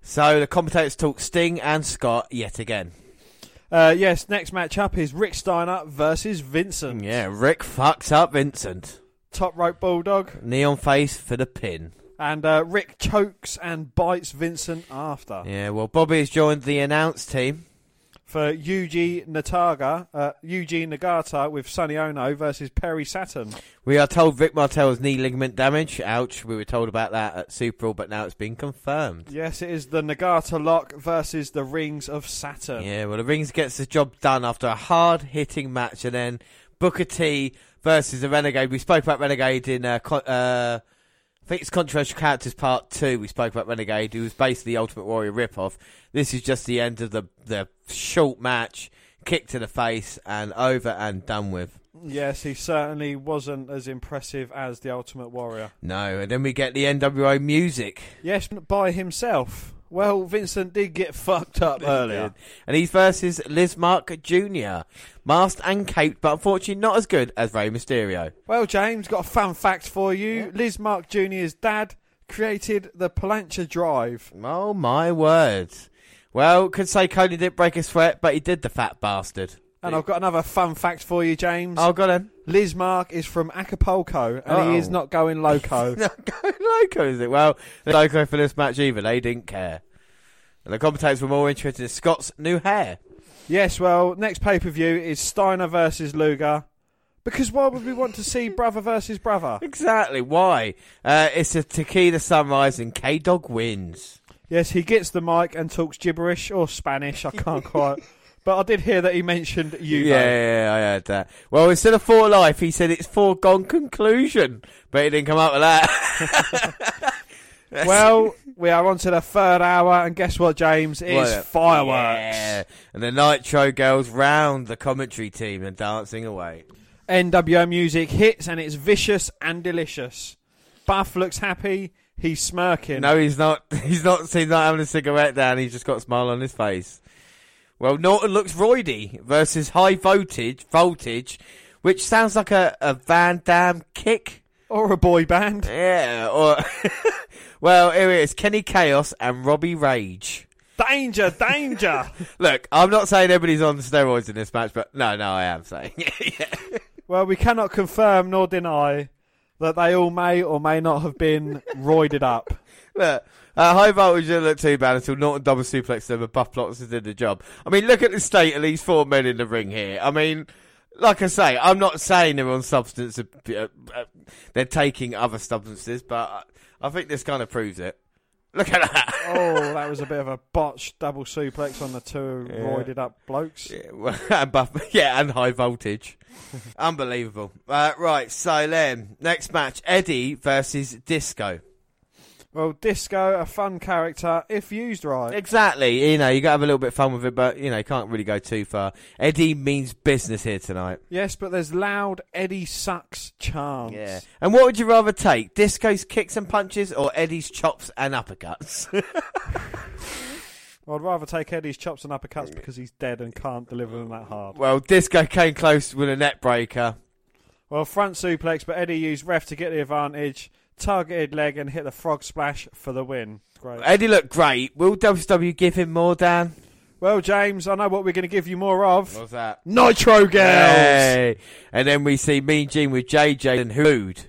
So the commentators talk Sting and Scott yet again. Uh, yes, next match up is Rick Steiner versus Vincent. Yeah, Rick fucks up Vincent. Top rope bulldog, Neon face for the pin. and uh, Rick chokes and bites Vincent after. Yeah, well, Bobby has joined the announce team. For Yuji Nataga, uh, Yuji Nagata with Sonny Onoo versus Perry Saturn. We are told Rick Martel's knee ligament damage. Ouch. We were told about that at Super Brawl, but now it's been confirmed. Yes, it is the Nagata lock versus the Rings of Saturn. Yeah, well, the Rings gets the job done after a hard hitting match, and then Booker T versus the Renegade. We spoke about Renegade in, uh, co- uh, I think it's Controversial Characters Part 2. We spoke about Renegade, who was basically the Ultimate Warrior ripoff. This is just the end of the, the short match, kick to the face, and over and done with. Yes, he certainly wasn't as impressive as the Ultimate Warrior. No, and then we get the NWO music. Yes, by himself. Well, Vincent did get fucked up earlier. And he's versus Lizmark Jr. Masked and caped, but unfortunately not as good as Rey Mysterio. Well, James, got a fun fact for you. Lizmark Jr.'s dad created the Palancha Drive. Oh my word. Well, could say Cody didn't break a sweat, but he did the fat bastard. And I've got another fun fact for you, James. Oh, go on. Lizmark is from Acapulco, and he is not going loco. <laughs> Not going loco, is it? Well, the loco for this match either. They didn't care. And the commentators were more interested in Scott's new hair. yes, well, next pay per view is Steiner versus Luger. Because why would we want to see <laughs> brother versus brother? Exactly. Why? Uh, it's a tequila sunrise and K Dog wins. Yes, he gets the mic and talks gibberish or Spanish. I can't <laughs> quite. But I did hear that he mentioned you. Yeah, yeah, yeah, I heard that. Well, instead of for life, he said it's foregone conclusion. But he didn't come up with that. <laughs> Well, we are on to the third hour, and guess what, James? It's What? fireworks. Yeah. And the Nitro girls round the commentary team and dancing away. NWO music hits, and it's vicious and delicious. Buff looks happy. He's smirking. No, he's not. <laughs> He's not. He's not having a cigarette down. He's just got a smile on his face. Well, Norton looks roidy versus high voltage, voltage, which sounds like a, a Van Damme kick. Or a boy band. Yeah. Or <laughs> well, here it is: Kenny Kaos and Robbie Rage. Danger, danger. <laughs> Look, I'm not saying everybody's on steroids in this match, but no, no, I am saying. <laughs> yeah. well, we cannot confirm nor deny that they all may or may not have been roided up. Look, uh, high voltage didn't look too bad until Norton double suplex them and Buff Plots did the job. I mean, look at the state of these four men in the ring here. I mean, like I say, I'm not saying they're on substance, uh, uh, they're taking other substances, but I think this kind of proves it. Look at that. Oh, <laughs> that was a bit of a botched double suplex on the two roided up blokes. Yeah, well, <laughs> and buff, <laughs> yeah, and high voltage. Unbelievable. Uh, right, so then, next match Eddie versus Disco. Well, Disco, a fun character if used right. Exactly. You know, you got to have a little bit of fun with it, but you know, you can't really go too far. Eddie means business here tonight. Yes, but there's loud Eddie sucks chants. Yeah. And what would you rather take? Disco's kicks and punches or Eddie's chops and uppercuts? <laughs> I'd rather take Eddie's chops and uppercuts because he's dead and can't deliver them that hard. well, Disco came close with a neckbreaker. Well, front suplex, but Eddie used ref to get the advantage, targeted leg, and hit the frog splash for the win. Great. Eddie looked great. Will WCW give him more, Dan? Well, James, I know what we're going to give you more of. What's that? Nitro Girls! Hey. And then we see Mean Gene with JJ and Hood.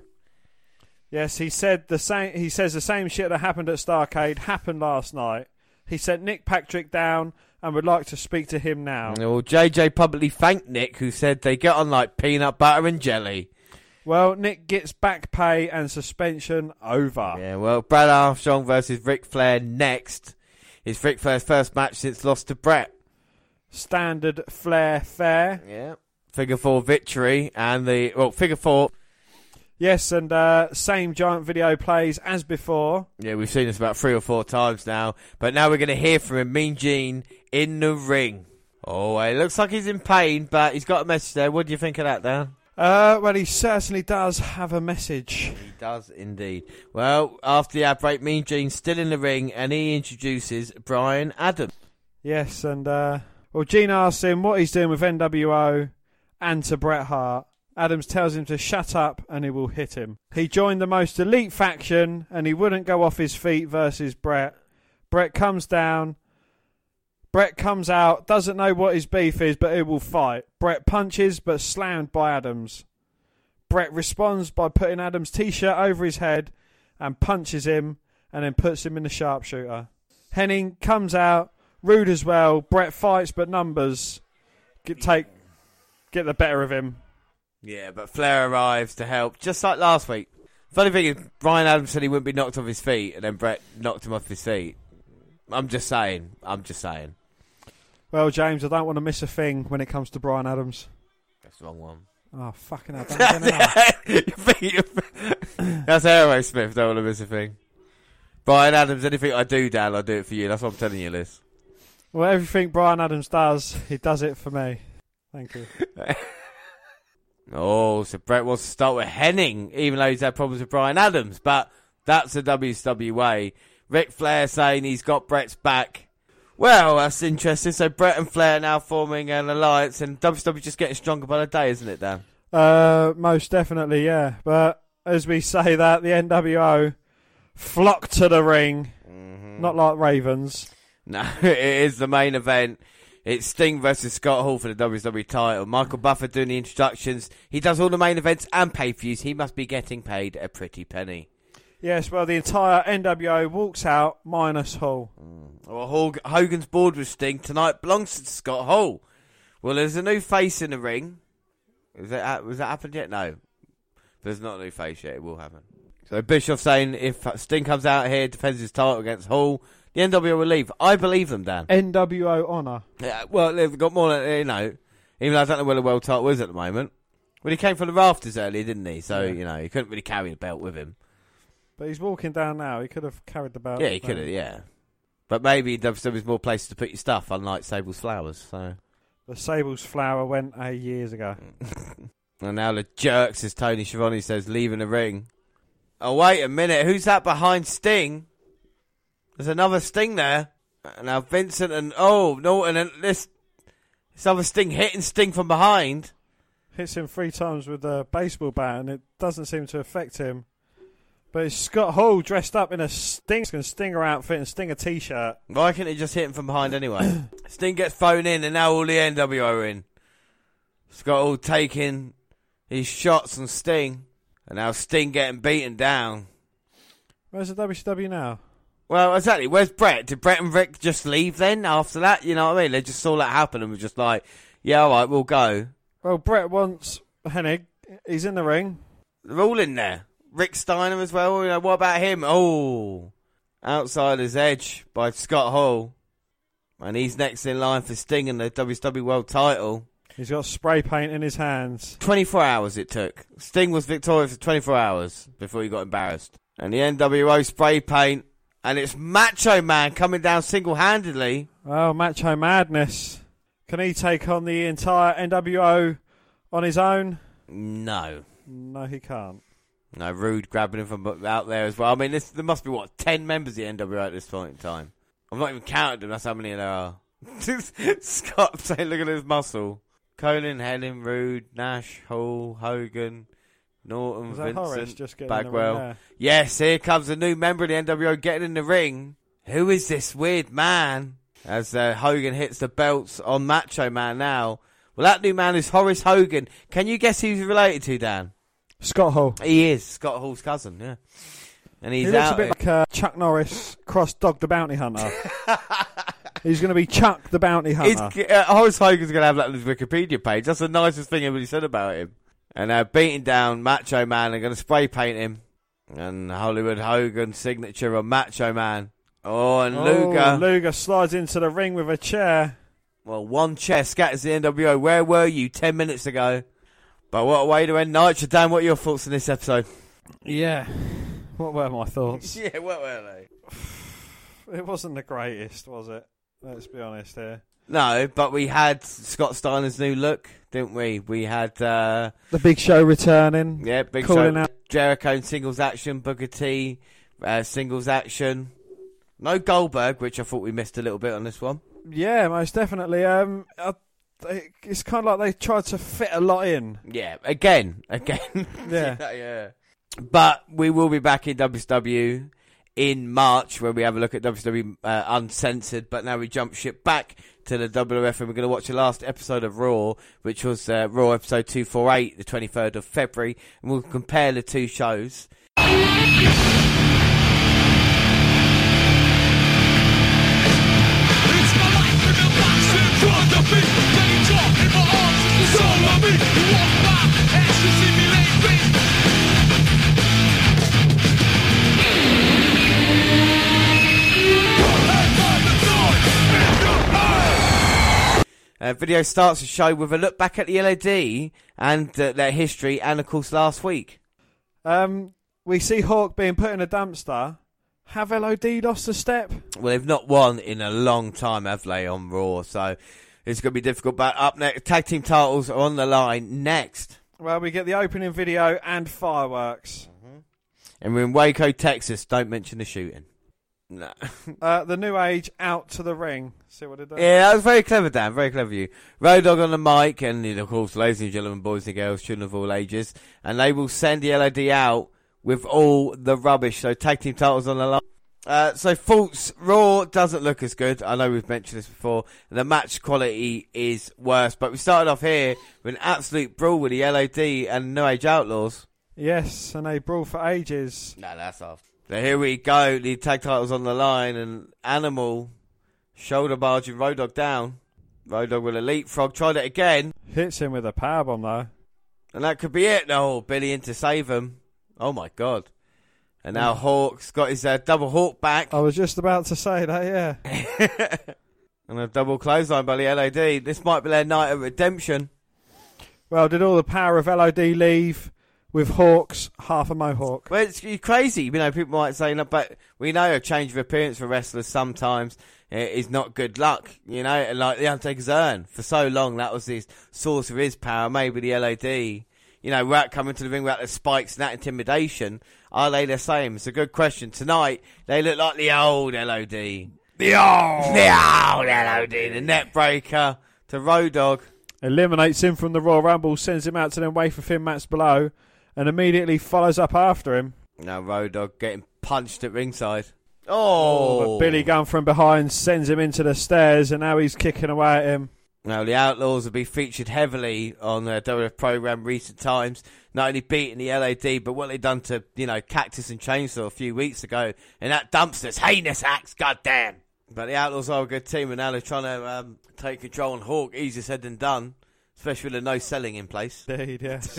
Yes, he said the same. He says the same shit that happened at Starcade happened last night. He sent Nick Patrick down and would like to speak to him now. Well, JJ publicly thanked Nick, who said they get on like peanut butter and jelly. Well, Nick gets back pay and suspension over. Yeah, well, Brad Armstrong versus Ric Flair next. It's Ric Flair's first match since lost to Bret. Standard Flair fair. Yeah. Figure four victory and the well, figure four. Yes, and uh, same giant video plays as before. Yeah, we've seen this about three or four times now, but now we're going to hear from him, Mean Gene, in the ring. Oh, it looks like he's in pain, but he's got a message there. What do you think of that, Dan? Uh, well, he certainly does have a message. He does indeed. Well, after the ad break, Mean Gene's still in the ring, and he introduces Brian Adams. Yes, and uh, well, Gene asks him what he's doing with NWO and to Bret Hart. Adams tells him to shut up and he will hit him. He joined the most elite faction and he wouldn't go off his feet versus Bret. Bret comes down. Bret comes out, doesn't know what his beef is, but he will fight. Bret punches but slammed by Adams. Bret responds by putting Adams' t shirt over his head and punches him and then puts him in the sharpshooter. Hennig comes out, Rude as well. Bret fights but numbers get, take get the better of him. Yeah, but Flair arrives to help, just like last week. Funny thing is, Brian Adams said he wouldn't be knocked off his feet, and then Bret knocked him off his feet. I'm just saying. I'm just saying. Well, James, I don't want to miss a thing when it comes to Brian Adams. That's the wrong one. Oh, fucking hell. don't get <laughs> out. <laughs> That's Aerosmith, don't want to miss a thing. Brian Adams, anything I do, Dan, I'll do it for you. That's what I'm telling you, Liz. well, everything Brian Adams does, he does it for me. Thank you. <laughs> Oh, so Bret wants to start with Hennig, even though he's had problems with Brian Adams. But that's the WCW way. Ric Flair saying he's got Bret's back. Well, that's interesting. So Bret and Flair now forming an alliance, and WCW just getting stronger by the day, isn't it, Dan? Uh, most definitely, yeah. But as we say that, the NWO flock to the ring, not like Ravens. <laughs> No, it is the main event. It's Sting versus Scott Hall for the WWE title. Michael Buffer doing the introductions. He does all the main events and pay views. He must be getting paid a pretty penny. Yes, well, the entire NWO walks out minus mm. Hall. Well, Hog- Hogan's board with Sting tonight belongs to Scott Hall. Well, there's a new face in the ring. Is that was that happened yet? No, there's not a new face yet. It will happen. So Bischoff saying if Sting comes out here defends his title against Hall, the NWO will leave. I believe them, Dan. NWO Honor. Yeah, well, they've got more. You know, even though I don't know where the world title is at the moment. Well, he came from the rafters earlier, didn't he? So Yeah. you know he couldn't really carry the belt with him. But he's walking down now. He could have carried the belt. yeah, he could have. Yeah, but maybe there's more places to put your stuff, unlike Sable's flowers. So. The Sable's flower went uh, years ago. <laughs> And now the jerks, as Tony Schiavone says, leaving the ring. Oh, wait a minute. Who's that behind Sting? There's another Sting there. Now Vincent and, oh, Norton and this, this other Sting hitting Sting from behind. Hits him three times with a baseball bat, and it doesn't seem to affect him. But it's Scott Hall dressed up in a Sting and Stinger outfit and Stinger t-shirt. Why can't he just hit him from behind anyway? <coughs> Sting gets thrown in and now all the NWO are in. Scott all taking his shots on Sting. And now Sting getting beaten down. Where's the WCW now? Well, exactly. Where's Bret? Did Bret and Rick just leave then after that? You know what I mean? They just saw that happen and were just like, yeah, all right, we'll go. Well, Bret wants Hennig. He's in the ring. They're all in there. Rick Steiner as well. You know, what about him? Oh, Outsider's Edge by Scott Hall. And he's next in line for Sting and the WWE World title. He's got spray paint in his hands. 24 hours it took. Sting was victorious for 24 hours before he got embarrassed. And the NWO spray paint. And it's Macho Man coming down single handedly. Oh, Macho Madness. Can he take on the entire NWO on his own? No. No, he can't. No, Rude grabbing him from out there as well. I mean, this, there must be, what, 10 members of the NWO at this point in time. I've not even counted them, that's how many there are. <laughs> Scott saying, look at his muscle. Colin, Helen, Rude, Nash, Hall, Hogan, Norton, Was that Horace Vincent, just getting in the ring Bagwell. Yes, here comes a new member of the NWO getting in the ring. Who is this weird man? As uh, Hogan hits the belts on Macho Man now. Well, that new man is Horace Hogan. Can you guess who he's related to, Dan? Scott Hall. He is Scott Hall's cousin, yeah. And he's he looks out. a bit like uh, Chuck Norris cross Dog the Bounty Hunter. <laughs> He's going to be Chuck the Bounty Hunter. uh, Horace Hogan's going to have that on his Wikipedia page. That's the nicest thing anybody said about him. And uh, beating down Macho Man, they're going to spray paint him. And Hollywood Hogan signature on Macho Man. Oh, and Oh, Luger. Luger slides into the ring with a chair. Well, one chair scatters the NWO. Where were you 10 minutes ago? But what a way to end Nitro. Dan, what are your thoughts on this episode? Yeah. What were my thoughts? <laughs> yeah, what were they? <sighs> It wasn't the greatest, was it? Let's be honest here. No, but we had Scott Steiner's new look, didn't we? We had, uh, The Big Show returning. yeah, Big Show, out- Jericho in singles action, Booker T, uh, singles action. No Goldberg, which I thought we missed a little bit on this one. Yeah, most definitely. Um, I, they- it's kind of like they tried to fit a lot in. Yeah, again, again. <laughs> <laughs> Yeah. yeah. But we will be back in WCW in March where we have a look at WCW uh, Uncensored. But now we jump ship back to the WWF and we're going to watch the last episode of Raw, which was uh, Raw episode 248, the 23rd of February. And we'll compare the two shows. Uh, video starts the show with a look back at the LOD and uh, their history, and of course last week. Um, we see Hawk being put in a dumpster. Have LOD lost a step? Well, they've not won in a long time, have they, on Raw? So it's going to be difficult. But up next, tag team titles are on the line next. Well, we get the opening video and fireworks. And we're in Waco, Texas. Don't mention the shooting. No. <laughs> Uh, the New Age out to the ring. See what it does? yeah, that was very clever, Dan. Very clever of you. Road Dog on the mic, and of course, ladies and gentlemen, boys and girls, children of all ages. And they will send the LOD out with all the rubbish. So tag team titles on the line. Uh, so Faults Raw doesn't look as good. I know we've mentioned this before. The match quality is worse, but we started off here with an absolute brawl with the LOD and New Age Outlaws. Yes, and they brawl for ages. No, that's off. So here we go. The tag titles on the line, and Animal shoulder barging Road Dog down. Road Dog with a leapfrog. Tried it again, Hits him with a powerbomb though. and that could be it. No, Billy in to save him. Oh my god! And now Hawk's got his uh, double Hawk back. I was just about to say that, yeah. <laughs> And a double clothesline by the LOD. This might be their night of redemption. Well, did all the power of LOD leave with Hawks, half a mohawk? Well, it's crazy. You know, people might say, no, but we know a change of appearance for wrestlers sometimes uh, is not good luck. You know, and like the Undertaker's urn for so long, that was his source of his power. Maybe the LOD, you know, without coming to the ring without the spikes and that intimidation, are they the same? It's a good question. Tonight, they look like the old LOD. The old, the old LOD, the net breaker to Road Dog. Eliminates him from the Royal Rumble, sends him out to them wafer thin mats below, and immediately follows up after him. Now Road Dog getting punched at ringside. But Oh, Billy Gunn from behind sends him into the stairs, and now he's kicking away at him. Now, the Outlaws have been featured heavily on the WF program recent times. Not only beating the LOD, but what they done to, you know, Cactus and Chainsaw a few weeks ago. And that dumpster's heinous acts, goddamn. But the Outlaws are a good team, and now they're trying to um, take control on Hawk. Easier said than done, especially with the no selling in place. Indeed, yes.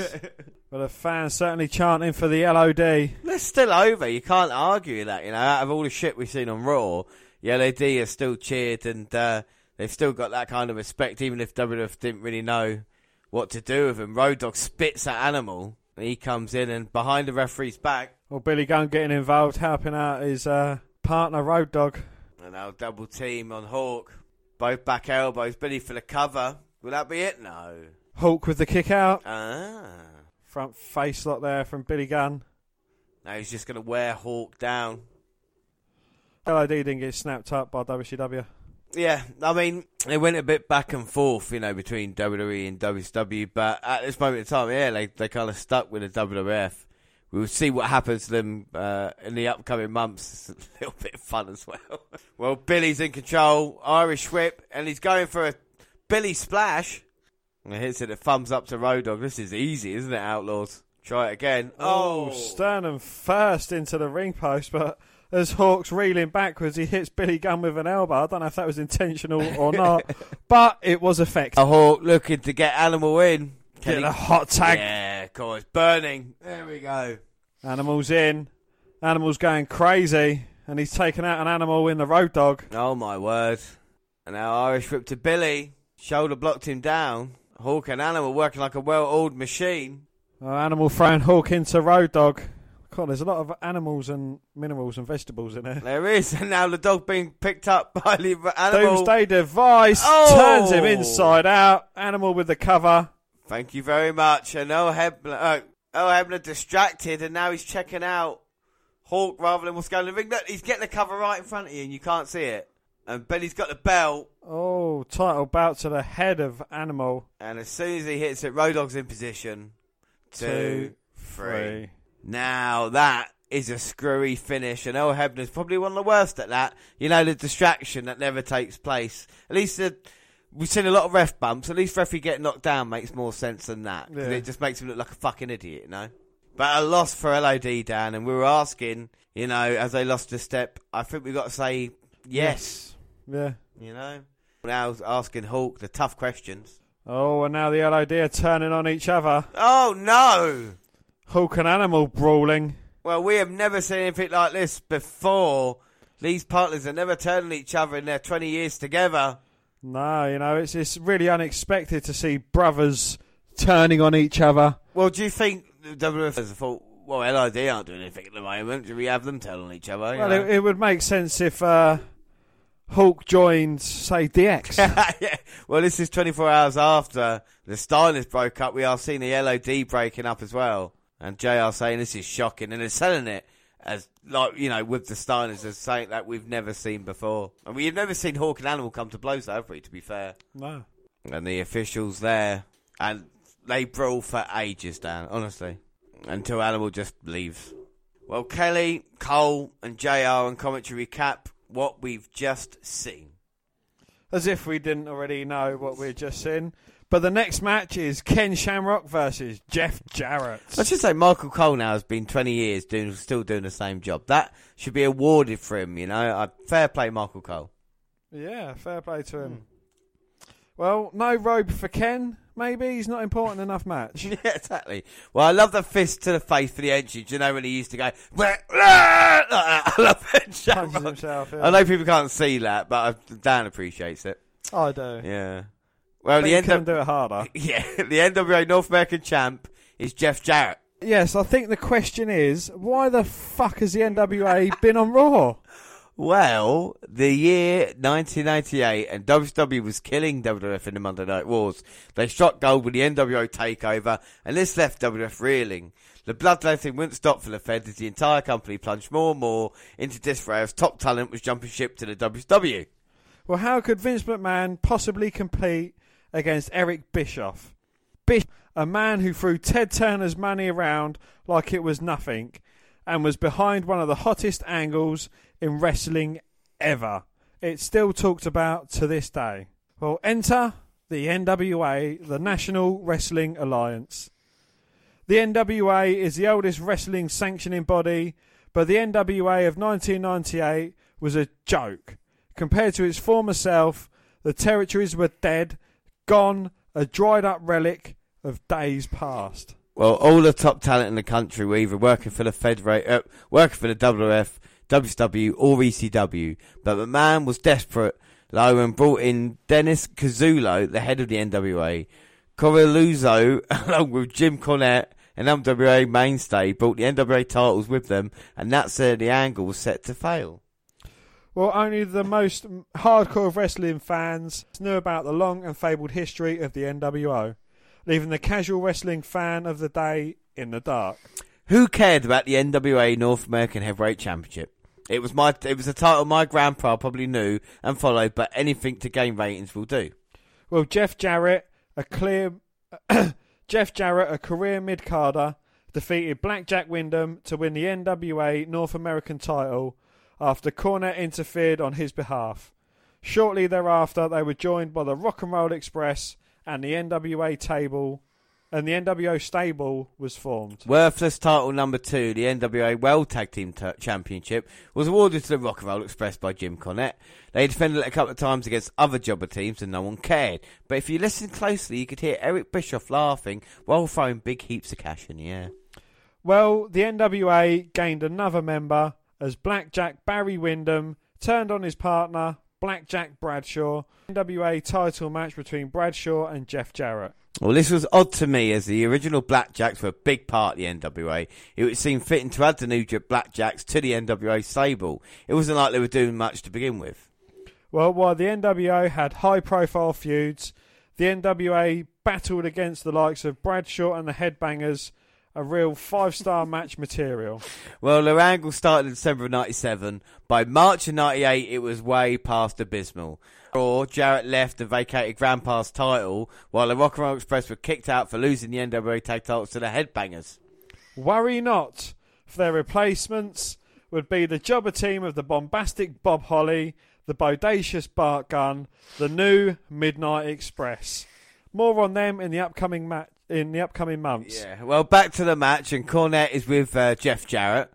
but the fans certainly chanting for the LOD. They're still over. You can't argue that. You know, out of all the shit we've seen on Raw, the LOD are still cheered and uh, they've still got that kind of respect, even if WWF didn't really know what to do with him. Road Dog spits at Animal. He comes in and behind the referee's back, Well, Billy Gunn getting involved, helping out his uh, partner Road Dog. and now double team on Hawk. Both back elbows. Billy for the cover. Will that be it? No. Hulk with the kick out. Ah. Front face lock there from Billy Gunn. Now he's just going to wear Hawk down. LOD didn't get snapped up by WCW. Yeah, I mean, they went a bit back and forth, you know, between WWE and WCW, but at this moment in time, yeah, they, they kind of stuck with the WWF. We'll see what happens to them uh, in the upcoming months. It's a <laughs> little bit of fun as well. <laughs> well, Billy's in control, Irish whip, and he's going for a Billy splash. And hits it a thumbs up to Road Dog. This is easy, isn't it, Outlaws? Try it again. Oh, oh. Sternum first into the ring post, but as Hawk's reeling backwards, he hits Billy Gunn with an elbow. I don't know if that was intentional or not, <laughs> but it was effective. A Hawk looking to get Animal in. Can Get he- a hot tag. Yeah, of course. Burning. There we go. Animal's in. Animal's going crazy, and he's taken out an animal in the road dog. Oh my word. And now Irish whip to Billy. Shoulder blocked him down. Hawk and Animal working like a well oiled machine. Uh, animal throwing Hawk into road dog. God, there's a lot of animals and minerals and vegetables in there. There is. And now the dog being picked up <laughs> by the animal. Doomsday device Oh! turns him inside out. Animal with the cover. Thank you very much. And Earl Hebner, uh, Earl Hebner distracted and now he's checking out Hawk rather than what's going on in the ring. Look, he's getting the cover right in front of you and you can't see it. And Billy's got the belt. Oh, title bout to the head of Animal. And as soon as he hits it, Road Dogg's in position. Two, three. three. Now that is a screwy finish, and Earl Hebner's probably one of the worst at that. You know, the distraction that never takes place. At least the, we've seen a lot of ref bumps. At least referee getting knocked down makes more sense than that. Yeah. It just makes him look like a fucking idiot, you know? But a loss for LOD, Dan, and we were asking, you know, as they lost a step, I think we've got to say yes, Yeah. you know? Now asking Hawk the tough questions. Oh, and now the LOD are turning on each other. Oh, no! Hawk and Animal brawling. Well, we have never seen anything like this before. These partners have never turned on each other in their 20 years together. No, you know, it's it's really unexpected to see brothers turning on each other. Well, do you think the WWF has thought, well, LOD aren't doing anything at the moment. Do we have them turn on each other? Well, it, it would make sense if uh, Hawk joins say, DX. <laughs> yeah. Well, this is 24 hours after the Steiners broke up. We are seeing the LOD breaking up as well. And JR saying this is shocking. And they're selling it as, like, you know, with the Steiners as saying that we've never seen before. And we've never seen Hawk and Animal come to blows, have we, to be fair? no. and the officials there, and they brawl for ages, Dan, honestly, until Animal just leaves. Well, Kelly, Cole, and JR and commentary recap what we've just seen. As if we didn't already know what we'd just seen. But the next match is Ken Shamrock versus Jeff Jarrett. I should say Michael Cole now has been 20 years doing, still doing the same job. That should be awarded for him, you know. Uh, fair play, Michael Cole. Yeah, fair play to him. Well, no robe for Ken. Maybe he's not important enough match. <laughs> yeah, exactly. Well, I love the fist to the face for the entrance. You know when he used to go, like that. <laughs> I love it. Himself. I know people can't see that, but uh, Dan appreciates it. I do. Yeah. Well, But the end of, do it harder. <laughs> yeah, the NWA North American champ is Jeff Jarrett. Yes, I think the question is, why the fuck has the NWA been on Raw? Well, the year 1998, and WCW was killing WWF in the Monday Night Wars. They struck gold with the NWO takeover, and this left WWF reeling. The bloodletting wouldn't stop for the Fed as the entire company plunged more and more into disarray as top talent was jumping ship to the WCW. Well, how could Vince McMahon possibly compete against Eric Bischoff? Bischoff, a man who threw Ted Turner's money around like it was nothing and was behind one of the hottest angles in wrestling ever. It's still talked about to this day. Well, enter the NWA, the National Wrestling Alliance. The NWA is the oldest wrestling sanctioning body, but the NWA of 1998 was a joke. Compared to its former self, the territories were dead, gone, a dried up relic of days past. Well, all the top talent in the country were either working for the Federate, uh, working for the WCW, or ECW. But McMahon was desperate, though, and brought in Dennis Cazzulo, the head of the NWA, Coralluzzo, <laughs> along with Jim Cornette, an NWA mainstay, brought the NWA titles with them, and that's where the angle was set to fail. Well, only the most hardcore wrestling fans knew about the long and fabled history of the NWO, leaving the casual wrestling fan of the day in the dark. Who cared about the NWA North American Heavyweight Championship? It was my, it was a title my grandpa probably knew and followed, but anything to gain ratings will do. Well, Jeff Jarrett, a clear <coughs> Jeff Jarrett, a career mid carder, defeated Blackjack Windham to win the NWA North American title after Cornette interfered on his behalf. Shortly thereafter, they were joined by the Rock and Roll Express and the NWA table, and the NWO stable was formed. Worthless title number two, the NWA World Tag Team t- Championship, was awarded to the Rock and Roll Express by Jim Cornette. They defended it a couple of times against other jobber teams and no one cared. But if you listen closely, you could hear Eric Bischoff laughing while throwing big heaps of cash in the air. Well, the NWA gained another member as Blackjack Barry Windham turned on his partner, Blackjack Bradshaw. NWA title match between Bradshaw and Jeff Jarrett. Well, this was odd to me as the original Blackjacks were a big part of the NWA. It would seem fitting to add the new Blackjacks to the NWA stable. It wasn't like they were doing much to begin with. Well, while the NWO had high profile feuds, the NWA battled against the likes of Bradshaw and the Headbangers, a real five star match material. Well, their angle started in December of 97. By March of 98, it was way past abysmal. Or Jarrett left and vacated Grandpa's title, while the Rock and Roll Express were kicked out for losing the NWA tag titles to the Headbangers. Worry not, for their replacements would be the jobber team of the bombastic Bob Holly, the bodacious Bart Gunn, the new Midnight Express. More on them in the upcoming ma- in the upcoming months. Yeah, well, back to the match, and Cornette is with uh, Jeff Jarrett.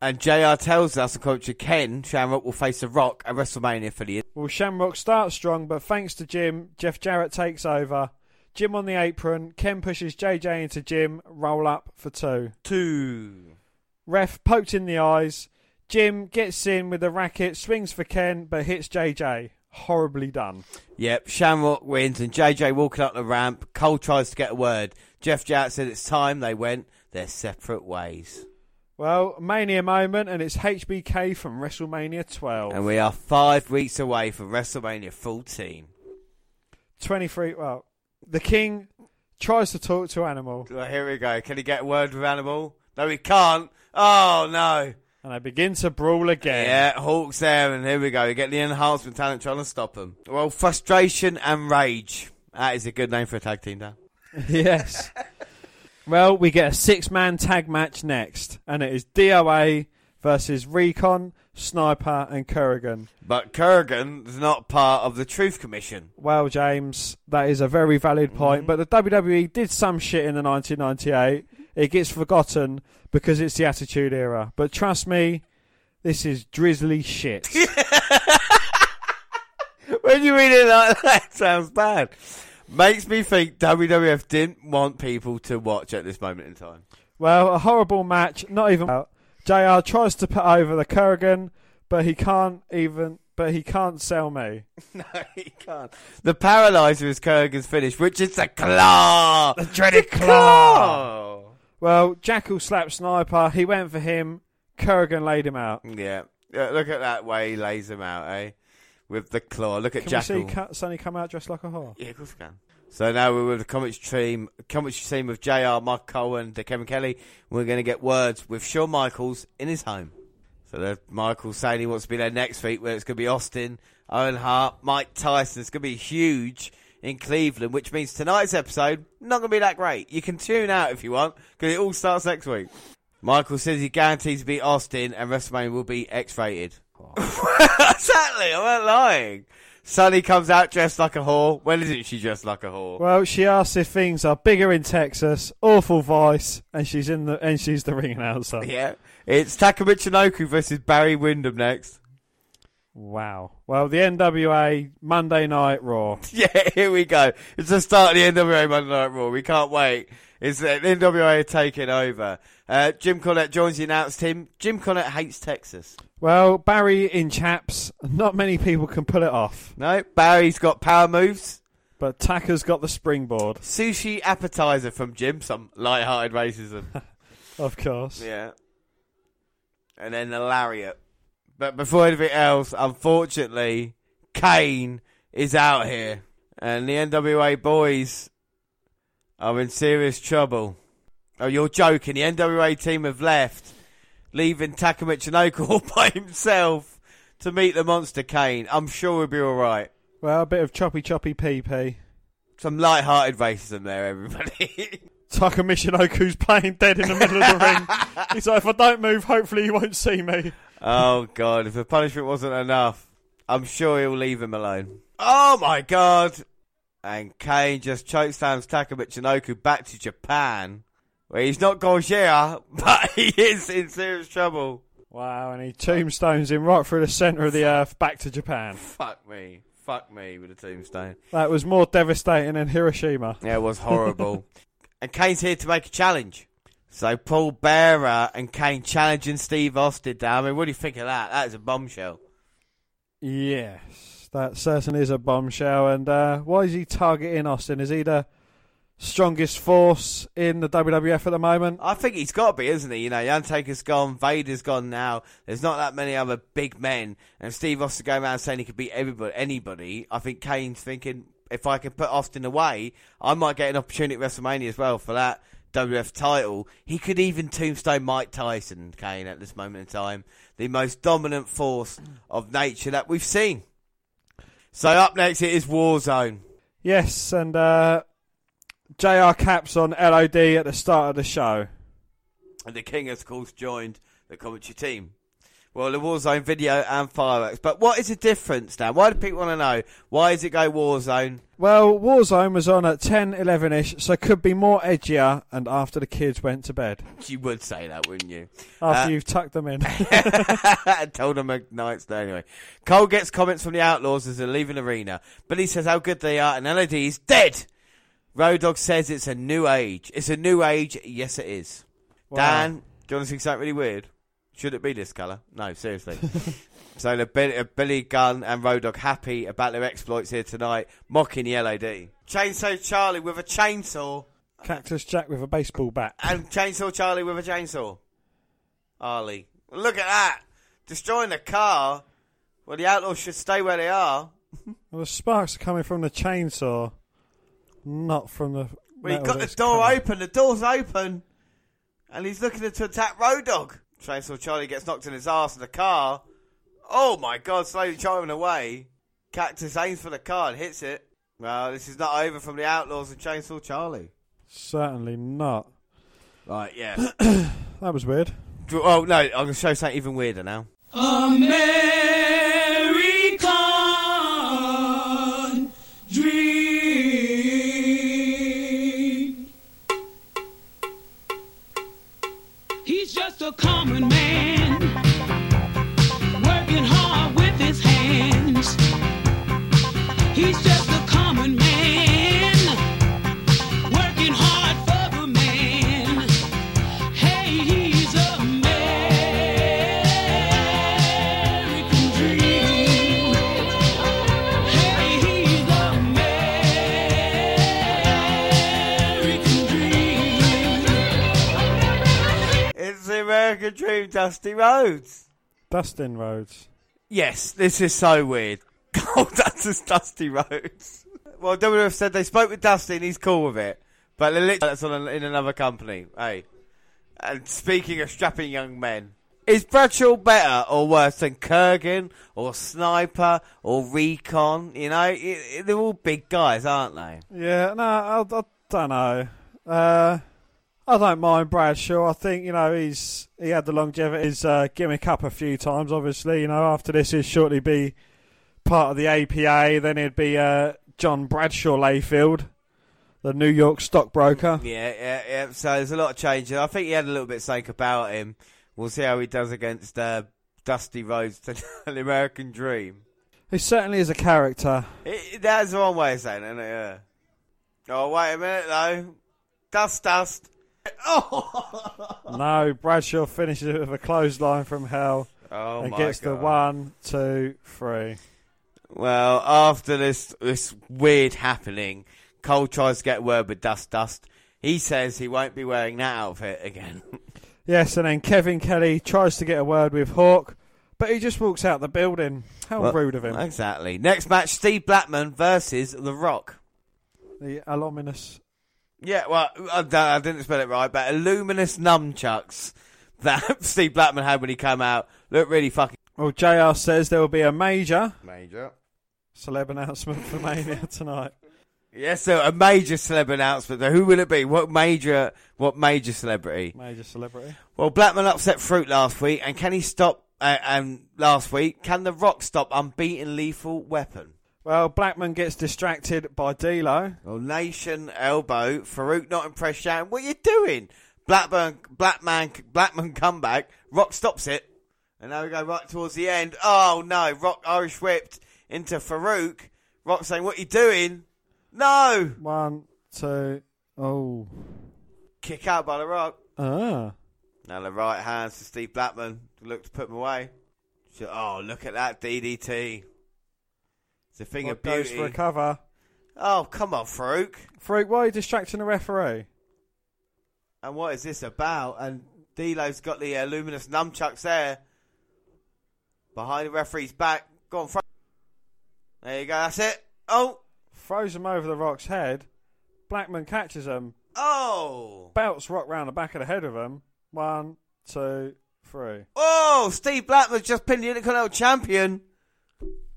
And JR tells us, according to Ken, Shamrock will face The Rock at WrestleMania for the. Well, Shamrock starts strong, but thanks to Jim, Jeff Jarrett takes over. Jim on the apron. Ken pushes JJ into Jim. Roll up for two. Two. Ref poked in the eyes. Jim gets in with the racket, swings for Ken, but hits JJ. Horribly done. Yep, Shamrock wins, and JJ walking up the ramp. Cole tries to get a word. Jeff Jarrett said it's time they went their separate ways. Well, Mania moment, and it's HBK from WrestleMania 12. And we are five weeks away from WrestleMania 14. 23. Well, the King tries to talk to Animal, Well, here we go. Can he get a word with Animal? No, he can't. Oh, no. And I begin to brawl again. Yeah, Hawk's there, and here we go. We get the enhancement talent trying to stop him. Well, frustration and rage. That is a good name for a tag team, Dan. <laughs> yes. Well, we get a six man tag match next, and it is DOA versus Recon, Sniper, and Kerrigan. But Kerrigan is not part of the Truth Commission. Well, James, that is a very valid point, mm-hmm. but the WWE did some shit in the 1998. It gets forgotten because it's the Attitude Era. But trust me, this is drizzly shit. <laughs> When you read it like that, it sounds bad. Makes me think WWF didn't want people to watch at this moment in time. well, a horrible match, not even. out. JR tries to put over the Kurrigan, but he can't even. But he can't sell me. <laughs> No, he can't. The paralyzer is Kurrgan's finish, which is the claw. The dreaded claw. Well, Jackal slapped Sniper. He went for him. Kurrigan laid him out. Yeah. Yeah, Look at that way he lays him out, eh? With the claw. Look at Can Jackal. Can we see Sunny come out dressed like a whore? Yeah, of course can. So now we're with the comics team, comics team of JR, Mark Cohen, Kevin Kelly. We're going to get words with Shawn Michaels in his home. So Michaels saying he wants to be there next week, where it's going to be Austin, Owen Hart, Mike Tyson. It's going to be huge in Cleveland, which means tonight's episode not going to be that great. You can tune out if you want, because it all starts next week. Michael says he guarantees to beat Austin, and WrestleMania will be X-rated. <laughs> exactly, I'm not lying. Sunny comes out dressed like a whore. When isn't she dressed like a whore? Well, she asks if things are bigger in Texas. Awful voice, and she's in the and she's the ring announcer. Yeah. It's Taka Michinoku versus Barry Windham next. Wow. Well, the NWA Monday Night Raw. <laughs> Yeah, here we go. It's the start of the NWA Monday Night Raw. We can't wait. It's the NWA taking over. Uh, Jim Cornette joins the announced team. Jim Cornette hates Texas. Well, Barry in chaps. Not many people can pull it off. No, Barry's got power moves. But Taka's got the springboard, Sushi appetizer from Jim, some light-hearted racism. <laughs> of course. yeah. And then the lariat. But before anything else, unfortunately, Kane is out here. And the NWA boys are in serious trouble. Oh, you're joking. The NWA team have left, leaving Taka Michinoku <laughs> all by himself to meet the monster Kane. I'm sure he'll be alright. Well, a bit of choppy choppy PP. Some light-hearted racism there, everybody. <laughs> Taka Michinoku's playing dead in the middle of the ring. <laughs> He's like, if I don't move, hopefully you won't see me. oh god, if the punishment wasn't enough, I'm sure he'll leave him alone. Oh my god! And Kane just chokeslams Taka Michinoku back to Japan, where he's not Gojira, <laughs> but he is in serious trouble. Wow, and he tombstones him right through the centre of the earth back to Japan. Fuck me. Fuck me with a tombstone. That was more devastating than Hiroshima. Yeah, it was horrible. <laughs> and Kane's here to make a challenge. So Paul Bearer and Kane challenging Steve Austin down. I mean, what do you think of that? That is a bombshell. Yes, that certainly is a bombshell. And uh, why is he targeting Austin? Is he the strongest force in the WWF at the moment? I think he's got to be, isn't he? You know, The Undertaker's gone, Vader's gone now. There's not that many other big men. And Steve Austin going around saying he could beat everybody, anybody. I think Kane's thinking, if I can put Austin away, I might get an opportunity at WrestleMania as well for that WF title. He could even tombstone Mike Tyson, Kane, at this moment in time. The most dominant force of nature that we've seen. So up next it is Warzone. Yes, and uh, JR Caps on LOD at the start of the show. And the King, has of course, joined the commentary team. Well, the Warzone video and fireworks. But what is the difference now? Why do people want to know? Why does it go Warzone? Well, Warzone was on at 10, 11 ish, so could be more edgier and after the kids went to bed. You would say that, wouldn't you? After Uh, you've tucked them in. <laughs> told them a night's day anyway. Cole gets comments from the Outlaws as they're leaving the arena. Billy says how good they are, and LOD is dead. Road Dog says it's a new age. It's a new age. Yes, it is. Wow. Dan, do you want to see something really weird? Should it be this colour? No, seriously. <laughs> so the Billy, uh, Billy Gunn and Road Dogg happy about their exploits here tonight, mocking the LOD. Chainsaw Charlie with a chainsaw, Cactus Jack with a baseball bat. and Chainsaw Charlie with a chainsaw. Harley, look at that, destroying the car. Well, the Outlaws should stay where they are. Well, the sparks are coming from the chainsaw, not from the. Well, he got the door coming. open. The door's open, and he's looking to attack Road Dogg. Chainsaw Charlie gets knocked in his ass in the car. Oh my God! Slowly driving away. Cactus aims for the car and hits it. Well, this is not over from the Outlaws and Chainsaw Charlie. Certainly not. Right, yeah. <clears throat> That was weird. oh no, I'm gonna show something even weirder now. American common man, American Dream, Dusty Rhodes. Dustin Rhodes. Yes, this is so weird. Oh, that's just Dusty Rhodes. Well, WWF said they spoke with Dusty and he's cool with it. But literally, that's on in another company. Hey. And speaking of strapping young men, is Bradshaw better or worse than Kurrgan or Sniper or Recon? You know, i i they're all big guys, aren't they? Yeah, no, I, I don't know. Uh, I don't mind Bradshaw. I think you know he's he had the longevity. He's uh, gimmick up a few times. Obviously, you know after this he'll shortly be part of the APA. Then he'd be uh, John Bradshaw Layfield, the New York stockbroker. Yeah, yeah, yeah. So there's a lot of changes. I think he had a little bit of sake about him. We'll see how he does against uh, Dusty Rhodes, <laughs> to the American Dream. He certainly is a character. It, that's the wrong way of saying it, isn't it? Yeah. Oh, wait a minute, though. Dust, dust. Oh, no, Bradshaw finishes it with a clothesline from hell oh and my gets God. the one, two, three. Well, after this this weird happening, Cole tries to get word with Dust Dust. He says he won't be wearing that outfit again. <laughs> Yes, and then Kevin Kelly tries to get a word with Hawk, but he just walks out the building. How Well, rude of him. Exactly. Next match: Steve Blackman versus The Rock. The aluminous. Yeah, well, I, I didn't spell it right, but luminous nunchucks that <laughs> Steve Blackman had when he came out look really fucking Well, JR says there will be a major major. celeb announcement for Mania tonight. Yes, so a major celeb announcement. Though. Who will it be? What major? What major celebrity? Major celebrity. Well, Blackman upset Farouk last week, and can he stop? Uh, and last week, can The Rock stop unbeaten Lethal Weapon? Well, Blackman gets distracted by D'Lo. Well, Nation elbow. Farouk not impressed. Shouting, "What are you doing?" Blackburn, Blackman, Blackman comeback. Rock stops it, and now we go right towards the end. Oh no! Rock Irish whipped into Farouk. Rock saying, "What are you doing?" No! One, two, oh. Kick out by the Rock. Ah. Now the right hands to Steve Blackman. Look to put him away. So- Oh, look at that DDT. It's a thing of goes beauty. for a cover. Oh, come on, Farouk. Farouk, why are you distracting the referee? And what is this about? And D'Lo's got the uh, luminous nunchucks there. Behind the referee's back. Go on, Farouk. There you go, that's it. Oh! Throws him over the Rock's head. Blackman catches him. Oh! Belts Rock round the back of the head of him. One, two, three. Oh! Steve Blackman's just pinned the Intercontinental Champion.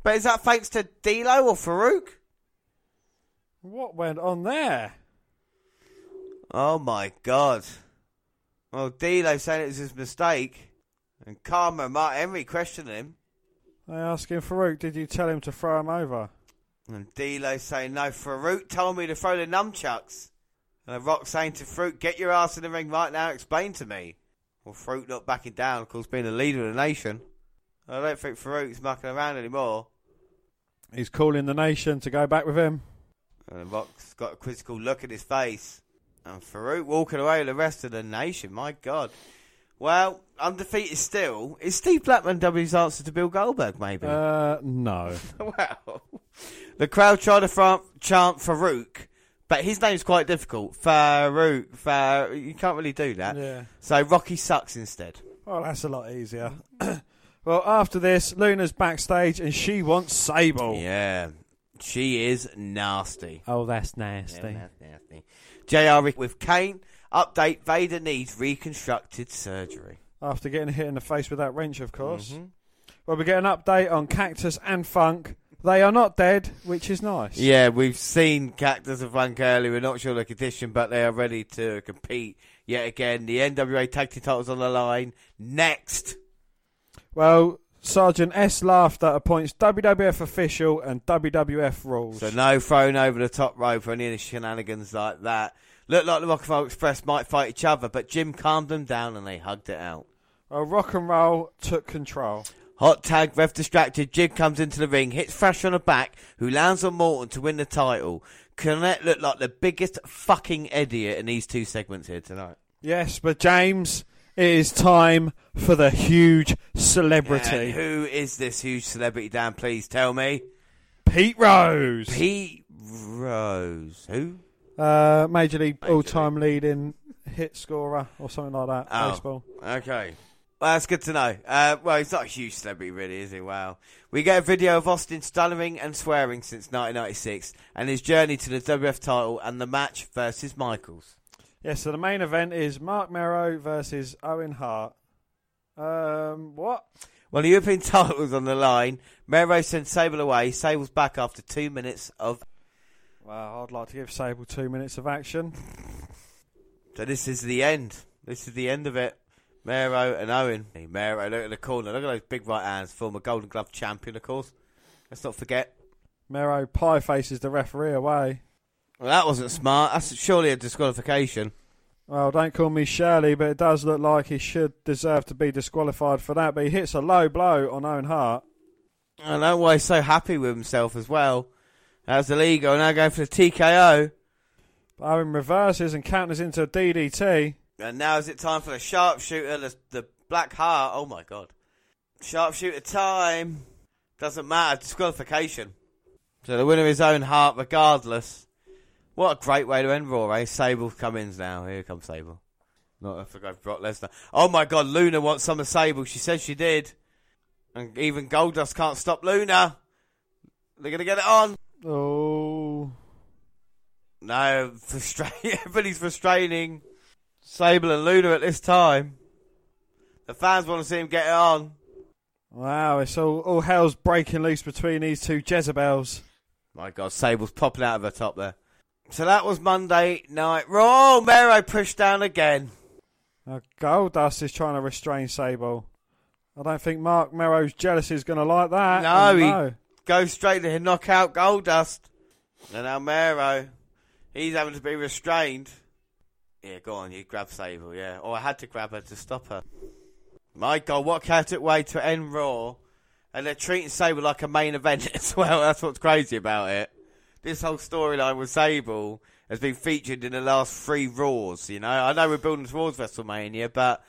But is that thanks to D'Lo or Farouk? What went on there? Oh my god. Well, D'Lo saying it was his mistake. And Kama and Mark Henry questioning him. They asking Farouk, did you tell him to throw him over? And D'Lo saying, no, Farouk told me to throw the nunchucks. And The Rock saying to Farouk, get your ass in the ring right now, explain to me. Well, Farouk not backing down, of course, being the leader of the nation. I don't think Farouk's mucking around anymore. He's calling the nation to go back with him. And The Rock's got a quizzical look at his face. And Farouk walking away with the rest of the nation, my God. Well, undefeated still. Is Steve Blackman W's answer to Bill Goldberg, maybe? Uh, no. <laughs> well, the crowd tried to fra- chant Farouk, but his name's quite difficult. Farouk, Far. You can't really do that. Yeah. So Rocky sucks instead. Well, that's a lot easier. <clears throat> well, after this, Luna's backstage and she wants Sable. Yeah, she is nasty. Oh, that's nasty. Yeah, that's nasty. JR with Kane. Update: Vader needs reconstructed surgery. After getting hit in the face with that wrench, of course. Mhm. Well, we get an update on Cactus and Funk. They are not dead, which is nice. Yeah, we've seen Cactus and Funk earlier. We're not sure the condition, but they are ready to compete yet again. The NWA Tag Team titles on the line. Next. Well, Sergeant S. laughed Laughter appoints WWF official and WWF rules. So no throwing over the top rope for any of the shenanigans like that. Looked like the Rock and Roll Express might fight each other, but Jim calmed them down and they hugged it out. Well, rock and roll took control. Hot tag, ref distracted, Jim comes into the ring, hits Thrash on the back, who lands on Morton to win the title. Cornette looked like the biggest fucking idiot in these two segments here tonight. Yes, but James, it is time for the huge celebrity. And who is this huge celebrity, Dan? Please tell me. Pete Rose. Pete Rose. Who? Uh, Major League all-time leading hit scorer or something like that. Oh. Baseball. Okay. Well, that's good to know. Uh, well, he's not a huge celebrity, really, is he? Wow. We get a video of Austin stuttering and swearing since 1996 and his journey to the WF title and the match versus Michaels. Yeah, so the main event is Marc Mero versus Owen Hart. Um, what? Well, the European title was on the line. Mero sends Sable away. Sable's back after two minutes of. Well, I'd like to give Sable two minutes of action. So this is the end. This is the end of it. Mero and Owen. Hey, Mero, look at the corner. Look at those big right hands. Former Golden Glove champion, of course. Let's not forget. Merrow pie faces the referee away. Well, that wasn't smart. That's surely a disqualification. Well, don't call me Shirley, but it does look like he should deserve to be disqualified for that. But he hits a low blow on Owen Hart. I don't know why he's so happy with himself as well. That's illegal. Now going for the TKO. But Owen reverses and counters into a DDT. And now is it time for the sharpshooter, the, the Black Hart? Oh my god. Sharpshooter time. Doesn't matter. Disqualification. So the winner is Owen Hart, regardless. What a great way to end Raw, eh? Sable come in now. Here comes Sable. Not if I go Brock Lesnar. Oh my God, Luna wants some of Sable. She said she did. And even Goldust can't stop Luna. They're gonna get it on. Oh. No, frustrating. <laughs> Everybody's frustrating. Sable and Luna at this time. The fans want to see him get it on. Wow, it's all, all hell's breaking loose between these two Jezebels. My God, Sable's popping out of her top there. So that was Monday night. Raw. Mero pushed down again. Now, Goldust is trying to restrain Sable. I don't think Marc Mero's jealousy is going to like that. No, Oh, he goes straight to him, knock out Goldust. And now Mero, he's having to be restrained. Yeah, go on, you grab Sable, yeah. Or I had to grab her to stop her. My God, what chaotic way to end Raw. And they're treating Sable like a main event <laughs> as well. That's what's crazy about it. This whole storyline with Sable has been featured in the last three Raws, you know. I know we're building towards WrestleMania, but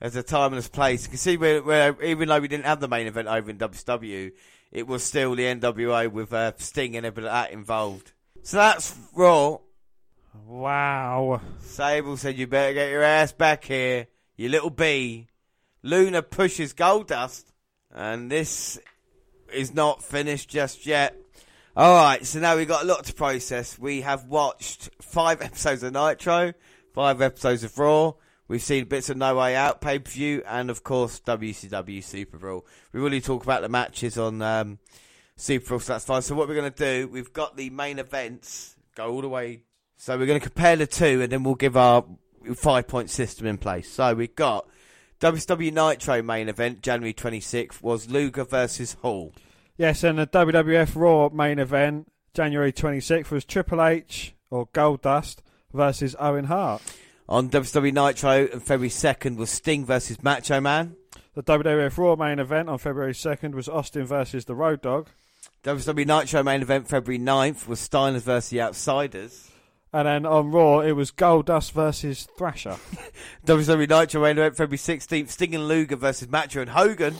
as a timeless place. You can see where, where even though we didn't have the main event over in WCW, it was still the NWA with uh, Sting and everything like that involved. So that's Raw. Wow. Sable said, "You better get your ass back here, you little bee." Luna pushes Goldust, and this is not finished just yet. All right, so now we've got a lot to process. We have watched five <laughs> episodes of Nitro, five episodes of Raw. We've seen bits of No Way Out pay per view, and of course WCW Super Brawl. We really talk about the matches on um, Super Brawl, so that's fine. So what we're going to do, we've got the main events go all the way. So we're going to compare the two, and then we'll give our five point system in place. So we've got WCW Nitro main event, January 26th, was Luger versus Hall. Yes, and the WWF Raw main event, January 26th, was Triple H, or Goldust, versus Owen Hart. On WCW Nitro, and February 2nd was Sting versus Macho Man. The WWF Raw main event on February 2nd was Austin versus the Road Dog. WCW Nitro main event, February 9th, was Steiners versus the Outsiders. And then on Raw, it was Goldust versus Thrasher. <laughs> WCW Nitro main event, February 16th, Sting and Luger versus Macho and Hogan.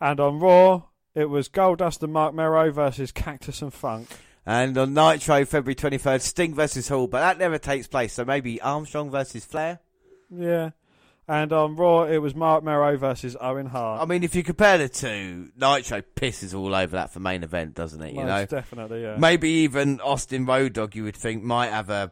and on Raw, it was Goldust and Marc Mero versus Cactus and Funk. And on Nitro, February 23rd, Sting versus Hall, but that never takes place, so maybe Armstrong versus Flair? Yeah. And on Raw, it was Marc Mero versus Owen Hart. I mean, if you compare the two, Nitro pisses all over that for main event, doesn't it? You Most know, definitely, yeah. maybe even Austin Road Dog, you would think might have a,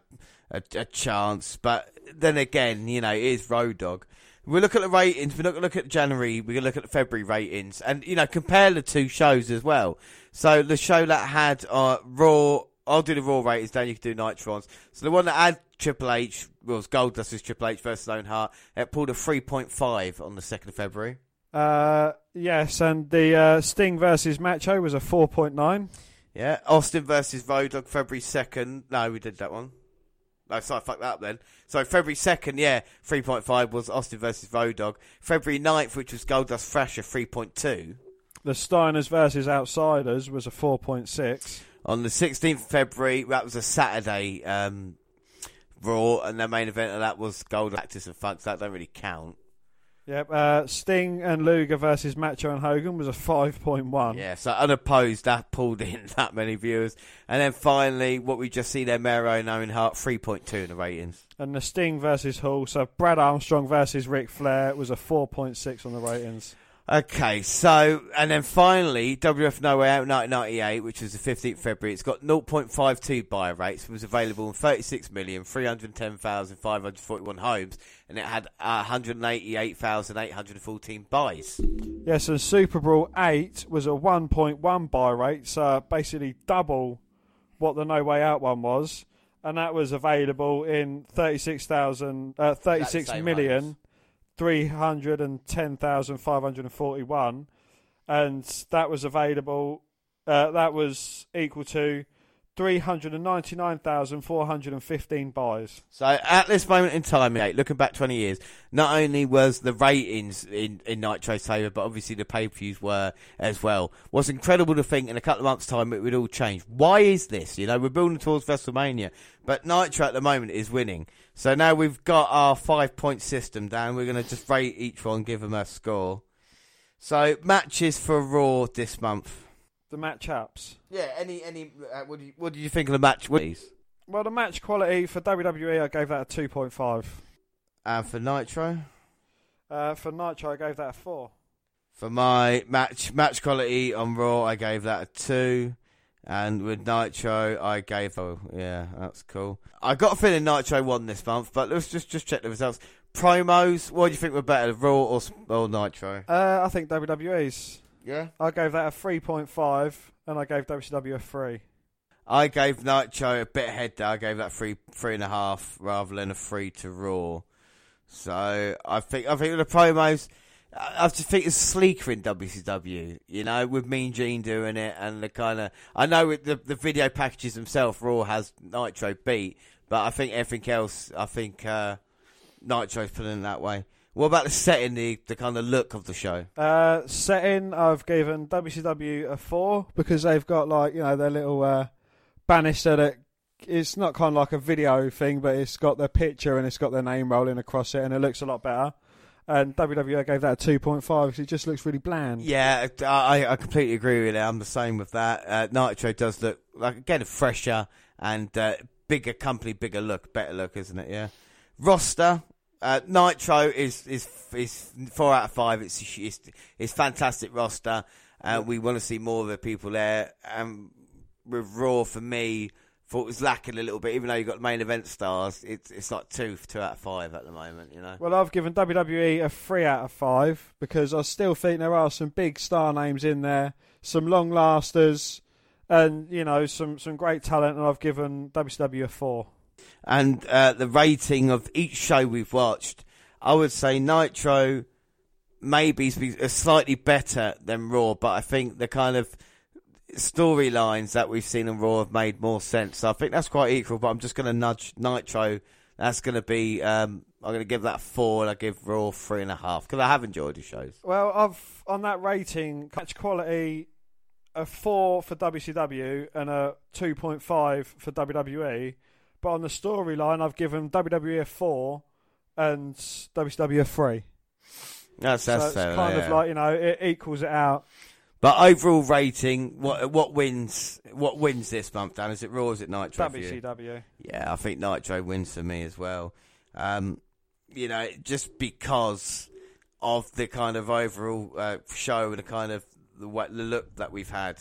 a a chance, but then again, you know, it is Road Dog. We look at the ratings. We're not going to look at January. We're going to look at the February ratings, and you know, compare the two shows as well. So the show that had uh, Raw, I'll do the Raw ratings. Then you can do Nitrons. So the one that had Triple H was Goldust versus Triple H versus Owen Hart. It pulled a three point five on the second of February. Uh, yes, and the uh, Sting versus Macho was a 4.9. Yeah, Austin versus Road Dog, February 2nd. No, we did that one. No, sorry, fuck that up then. So February 2nd, yeah, 3.5 was Austin versus Road Dog. February 9th, which was Goldust Thrasher, 3.2. The Steiners versus Outsiders was a 4.6. On the 16th of February, that was a Saturday um, Raw, and the main event of that was Gold Actors and Funk, so that don't really count. Yep. Uh, Sting and Luger versus Macho and Hogan was a 5.1. Yeah, so unopposed, that pulled in <laughs> that many viewers. And then finally, what we just see there, Mero and Owen Hart, 3.2 in the ratings. And the Sting versus Hall, so Brad Armstrong versus Ric Flair was a 4.6 on the ratings. Okay, so and then finally, WF No Way Out 1998, which was the 15th February. It's got 0.52 buy rates. It was available in 36,310,541 homes, and it had uh, 188,814 buys. Yes, and Super Brawl 8 was a 1.1 buy rate, so basically double what the No Way Out one was. And that was available in 36,000, uh, 36 same million, homes. 310,541. And that was available, uh, that was equal to 399,415 buys. So at this moment in time, mate, looking back 20 years, not only was the ratings in, in Nitro's favour, but obviously the pay-per-views were as well. What's incredible to think in a couple of months' time it would all change. Why is this? You know, we're building towards WrestleMania, but Nitro at the moment is winning. So now we've got our five-point system down. We're going to just rate each one, give them a score. So matches for Raw this month. The match-ups. Yeah. Any any. Uh, what, do you, what did you think of the match? Please. Well, the match quality for WWE, I gave that a two point five. And for Nitro. Uh, for Nitro, I gave that a four. For my match match quality on Raw, I gave that a two, and with Nitro, I gave oh yeah, that's cool. I got a feeling Nitro won this month, but let's just just check the results. Promos, what do you think were better, Raw or, s- or Nitro? Uh, I think WWE's. Yeah, I gave that a three point five, and I gave WCW a three. I gave Nitro a bit ahead there. I gave that three three and a half rather than a three to Raw. So I think I think the promos, I I just think it's sleeker in WCW. You know, with Mean Gene doing it and the kind of I know with the the video packages themselves, Raw has Nitro beat, but I think everything else, I think uh, Nitro's putting it that way. What about the setting, the the kind of look of the show? Uh, setting, I've given WCW a four because they've got like you know their little uh, banister that it's not kind of like a video thing, but it's got their picture and it's got their name rolling across it, and it looks a lot better. And WWE gave that a two point five because it just looks really bland. Yeah, I, I completely agree with it. I'm the same with that. Uh, Nitro does look like again fresher and uh, bigger company, bigger look, better look, isn't it? Yeah. Roster. Uh, Nitro is is is four out of five. It's it's, it's fantastic roster. Uh, we want to see more of the people there. Um, with Raw for me, thought it was lacking a little bit. Even though you got main event stars, it's it's like two two out of five at the moment. You know. Well, I've given WWE a three out of five because I still think there are some big star names in there, some long lasters, and you know some some great talent. And I've given WCW a four. And uh, the rating of each show we've watched, I would say Nitro maybe is slightly better than Raw, but I think the kind of storylines that we've seen in Raw have made more sense. So I think that's quite equal, but I'm just going to nudge Nitro. That's going to be, um, I'm going to give that four, and I give Raw three and a half because I have enjoyed the shows. Well, I've on that rating, catch quality, a four for WCW and a two point five for WWE. But on the storyline, I've given WWE a four and WCW a three. That's that's so it's fair, kind yeah. of like you know it equals it out. But overall rating, what what wins? What wins this month? Dan, is it Raw? Or is it Nitro? WCW. Yeah, I think Nitro wins for me as well. Um, you know, just because of the kind of overall uh, show and the kind of the, the look that we've had.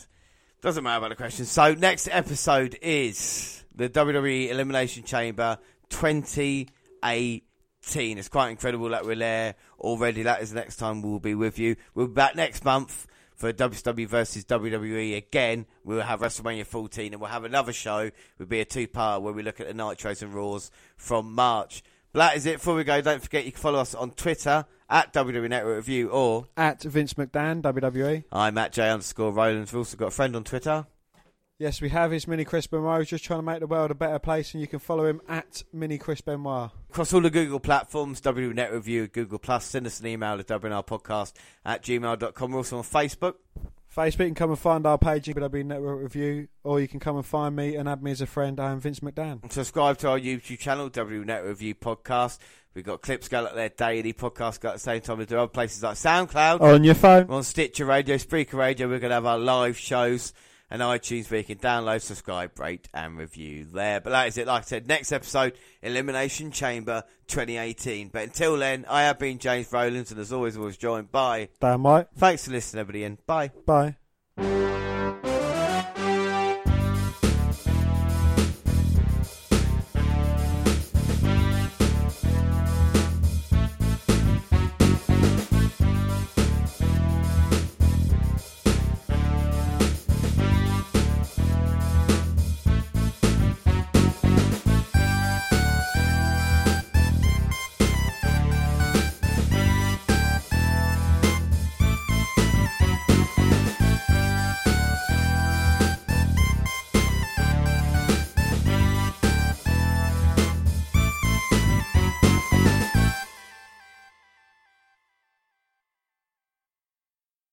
Doesn't matter about the question. So next episode is the WWE Elimination Chamber 2018. It's quite incredible that we're there already. That is the next time we'll be with you. We'll be back next month for WWE versus WWE again. We'll have WrestleMania 14 and we'll have another show. It'll be a two-part where we look at the Nitros and Raws from March. But that is it. Before we go, don't forget you can follow us on Twitter at WWE Network Review or At Vince McDan, WWE. I'm at J underscore Roland. We've also got a friend on Twitter. Yes, we have his Mini Chris Benoit. He's just trying to make the world a better place, and you can follow him at Mini Chris Benoit. Across all the Google platforms, WWE Net Review, Google Plus. Send us an email at WNRpodcast at gmail.com. We're also on Facebook. Facebook, you can come and find our page, WWE Network Review, or you can come and find me and add me as a friend. I am Vince McDan. Subscribe to our YouTube channel, W Net Review Podcast. We've got clips go up there daily, podcasts go at the same time. We do other places like SoundCloud. On your phone. We're on Stitcher Radio, Spreaker Radio. We're going to have our live shows and iTunes where you can download, subscribe, rate, and review there. But that is it. Like I said, next episode, Elimination Chamber 2018. But until then, I have been James Rowlands, and as always, I was joined by. Dan White. Thanks for listening, everybody, and bye. Bye.